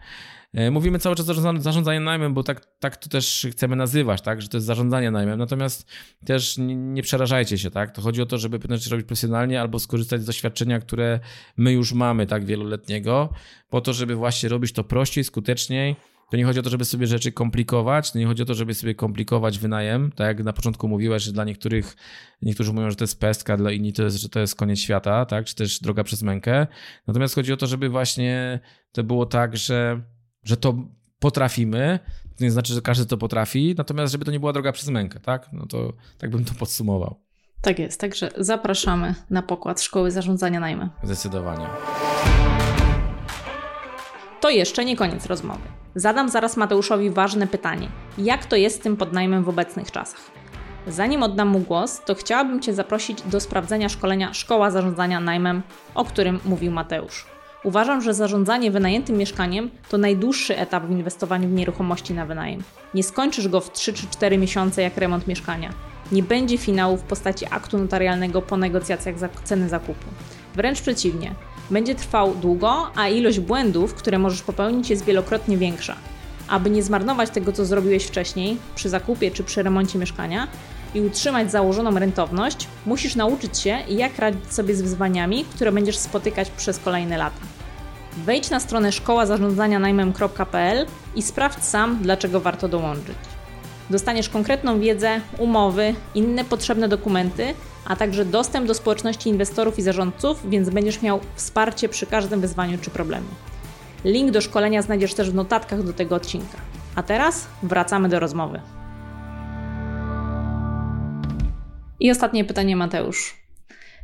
E, mówimy cały czas o zarządzaniu najmem, bo tak, tak to też chcemy nazywać, tak? Że to jest zarządzanie najmem, natomiast też nie, nie przerażajcie się, tak? To chodzi o to, żeby pewne rzeczy robić profesjonalnie albo skorzystać z doświadczenia, które my już mamy, tak? Wieloletniego, po to, żeby właśnie robić to prościej, skuteczniej, to nie chodzi o to, żeby sobie rzeczy komplikować, to nie chodzi o to, żeby sobie komplikować wynajem, tak jak na początku mówiłeś, że dla niektórych, niektórzy mówią, że to jest pestka, dla inni to jest, że to jest koniec świata, tak, czy też droga przez mękę. Natomiast chodzi o to, żeby właśnie to było tak, że, że to potrafimy, to nie znaczy, że każdy to potrafi, natomiast żeby to nie była droga przez mękę, tak, no to tak bym to podsumował. Tak jest, także zapraszamy na pokład Szkoły Zarządzania Najmem. Zdecydowanie. To jeszcze nie koniec rozmowy. Zadam zaraz Mateuszowi ważne pytanie: jak to jest z tym podnajmem w obecnych czasach? Zanim oddam mu głos, to chciałabym Cię zaprosić do sprawdzenia szkolenia Szkoła Zarządzania Najmem, o którym mówił Mateusz. Uważam, że zarządzanie wynajętym mieszkaniem to najdłuższy etap w inwestowaniu w nieruchomości na wynajem. Nie skończysz go w 3 czy 4 miesiące jak remont mieszkania. Nie będzie finału w postaci aktu notarialnego po negocjacjach ceny zakupu. Wręcz przeciwnie, będzie trwał długo, a ilość błędów, które możesz popełnić, jest wielokrotnie większa. Aby nie zmarnować tego, co zrobiłeś wcześniej, przy zakupie czy przy remoncie mieszkania i utrzymać założoną rentowność, musisz nauczyć się, jak radzić sobie z wyzwaniami, które będziesz spotykać przez kolejne lata. Wejdź na stronę szkoła zarządzania najmem.pl i sprawdź sam, dlaczego warto dołączyć. Dostaniesz konkretną wiedzę, umowy, inne potrzebne dokumenty, a także dostęp do społeczności inwestorów i zarządców, więc będziesz miał wsparcie przy każdym wyzwaniu czy problemie. Link do szkolenia znajdziesz też w notatkach do tego odcinka. A teraz wracamy do rozmowy. I ostatnie pytanie, Mateusz.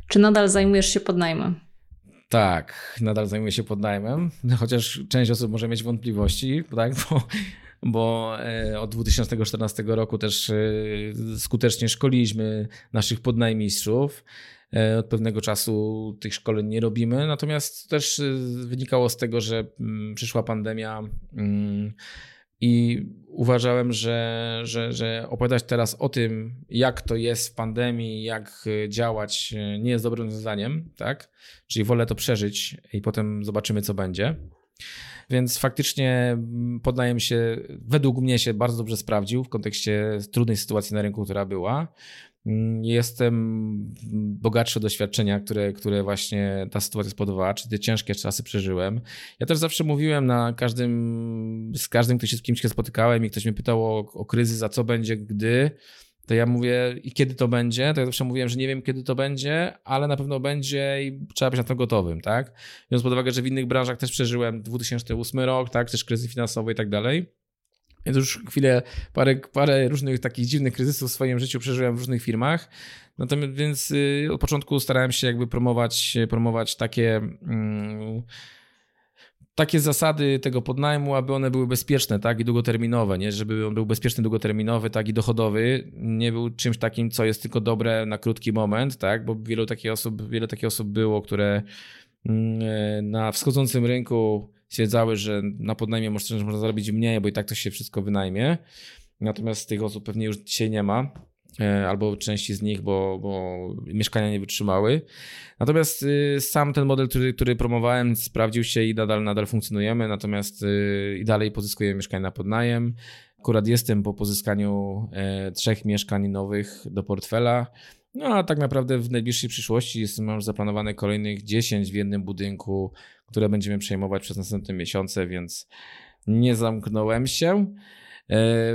Czy nadal zajmujesz się podnajmem? Tak, nadal zajmuję się podnajmem, chociaż część osób może mieć wątpliwości, tak, bo bo e, od 2014 roku też e, skutecznie szkoliliśmy naszych podnajmistrzów. E, od pewnego czasu tych szkoleń nie robimy, natomiast też wynikało z tego, że mm, przyszła pandemia mm, i uważałem, że, że, że opowiadać teraz o tym, jak to jest w pandemii, jak działać, nie jest dobrym rozwiązaniem, tak? Czyli wolę to przeżyć i potem zobaczymy, co będzie. Więc faktycznie mm, podnajem się, według mnie się bardzo dobrze sprawdził w kontekście trudnej sytuacji na rynku, która była. Mm, jestem bogatszy doświadczenia, które, które właśnie ta sytuacja spodobała, czy te ciężkie czasy przeżyłem. Ja też zawsze mówiłem na każdym, z każdym, kto się z kimś spotykałem i ktoś mnie pytał o, o kryzys, a co będzie, gdy to ja mówię, i kiedy to będzie, to ja zawsze mówiłem, że nie wiem, kiedy to będzie, ale na pewno będzie i trzeba być na to gotowym, tak? Biorąc pod uwagę, że w innych branżach też przeżyłem 2008 rok, tak, też kryzys finansowy i tak dalej. Więc już chwilę, parę, parę różnych takich dziwnych kryzysów w swoim życiu przeżyłem w różnych firmach. Natomiast więc y, od początku starałem się jakby promować, promować takie. Mm, takie zasady tego podnajmu, aby one były bezpieczne, tak, i długoterminowe, nie, żeby on był bezpieczny, długoterminowy, tak, i dochodowy, nie był czymś takim, co jest tylko dobre na krótki moment, tak, bo wielu takich osób, wiele takich osób było, które mm, e, na wschodzącym rynku stwierdzały, że na podnajmie można, można zarobić mniej, bo i tak to się wszystko wynajmie. Natomiast tych osób pewnie już dzisiaj nie ma. E, albo części z nich, bo, bo mieszkania nie wytrzymały. Natomiast y, sam ten model, który, który promowałem, sprawdził się i nadal, nadal funkcjonujemy, natomiast y, i dalej pozyskujemy mieszkania na podnajem. Akurat jestem po pozyskaniu e, trzech mieszkań nowych do portfela. No a tak naprawdę w najbliższej przyszłości jest, mam zaplanowane kolejnych 10 w jednym budynku, które będziemy przejmować przez następne miesiące, więc nie zamknąłem się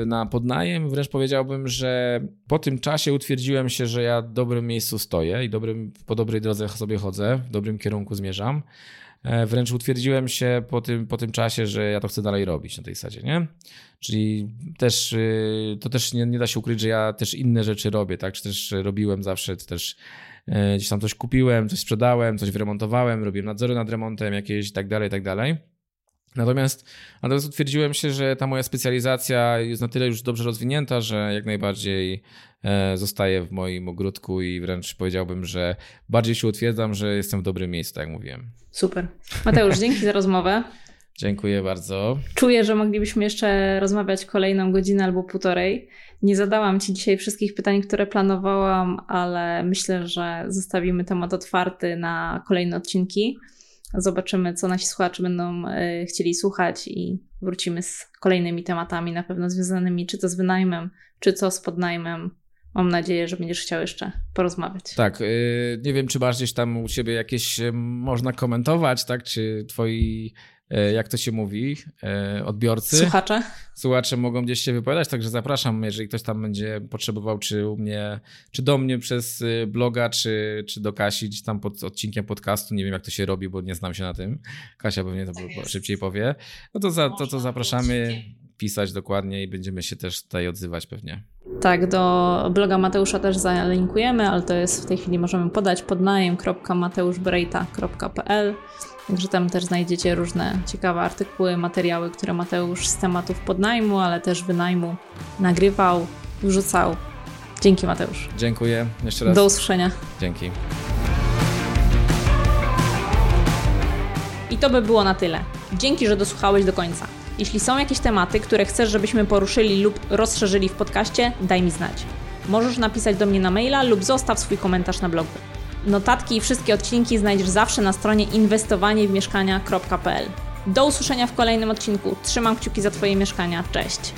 na podnajem. Wręcz powiedziałbym, że po tym czasie utwierdziłem się, że ja w dobrym miejscu stoję i dobrym, po dobrej drodze sobie chodzę, w dobrym kierunku zmierzam. E, wręcz utwierdziłem się po tym, po tym czasie, że ja to chcę dalej robić na tej zasadzie, nie? Czyli też y, to też nie, nie da się ukryć, że ja też inne rzeczy robię, tak? Czy też robiłem zawsze, czy też e, gdzieś tam coś kupiłem, coś sprzedałem, coś wyremontowałem, robiłem nadzory nad remontem jakieś i tak dalej, i tak dalej. Natomiast, natomiast utwierdziłem się, że ta moja specjalizacja jest na tyle już dobrze rozwinięta, że jak najbardziej e, zostaje w moim ogródku i wręcz powiedziałbym, że bardziej się utwierdzam, że jestem w dobrym miejscu, tak jak mówiłem. Super. Mateusz, dzięki za rozmowę. Dziękuję bardzo. Czuję, że moglibyśmy jeszcze rozmawiać kolejną godzinę albo półtorej. Nie zadałam Ci dzisiaj wszystkich pytań, które planowałam, ale myślę, że zostawimy temat otwarty na kolejne odcinki. Zobaczymy, co nasi słuchacze będą e, chcieli słuchać i wrócimy z kolejnymi tematami, na pewno związanymi czy to z wynajmem, czy co z podnajmem. Mam nadzieję, że będziesz chciał jeszcze porozmawiać. Tak, y, nie wiem, czy masz gdzieś tam u siebie jakieś y, można komentować, tak? Czy twoi E, jak to się mówi, e, odbiorcy. Słuchacze. Słuchacze mogą gdzieś się wypowiadać, także zapraszam, jeżeli ktoś tam będzie potrzebował, czy u mnie, czy do mnie przez y, bloga, czy, czy do Kasi, gdzieś tam pod odcinkiem podcastu. Nie wiem, jak to się robi, bo nie znam się na tym. Kasia pewnie to tak szybciej powie. No to, za, to, to zapraszamy pisać dokładnie i będziemy się też tutaj odzywać pewnie. Tak, do bloga Mateusza też zalinkujemy, ale to jest w tej chwili możemy podać podnajem.mateuszbrejta.pl Także tam też znajdziecie różne ciekawe artykuły, materiały, które Mateusz z tematów podnajmu, ale też wynajmu nagrywał, wrzucał. Dzięki Mateusz. Dziękuję jeszcze raz. Do usłyszenia. Dzięki. I to by było na tyle. Dzięki, że dosłuchałeś do końca. Jeśli są jakieś tematy, które chcesz, żebyśmy poruszyli lub rozszerzyli w podcaście, daj mi znać. Możesz napisać do mnie na maila lub zostaw swój komentarz na blogu. Notatki i wszystkie odcinki znajdziesz zawsze na stronie inwestowaniewmieszkania.pl. Do usłyszenia w kolejnym odcinku. Trzymam kciuki za Twoje mieszkania. Cześć!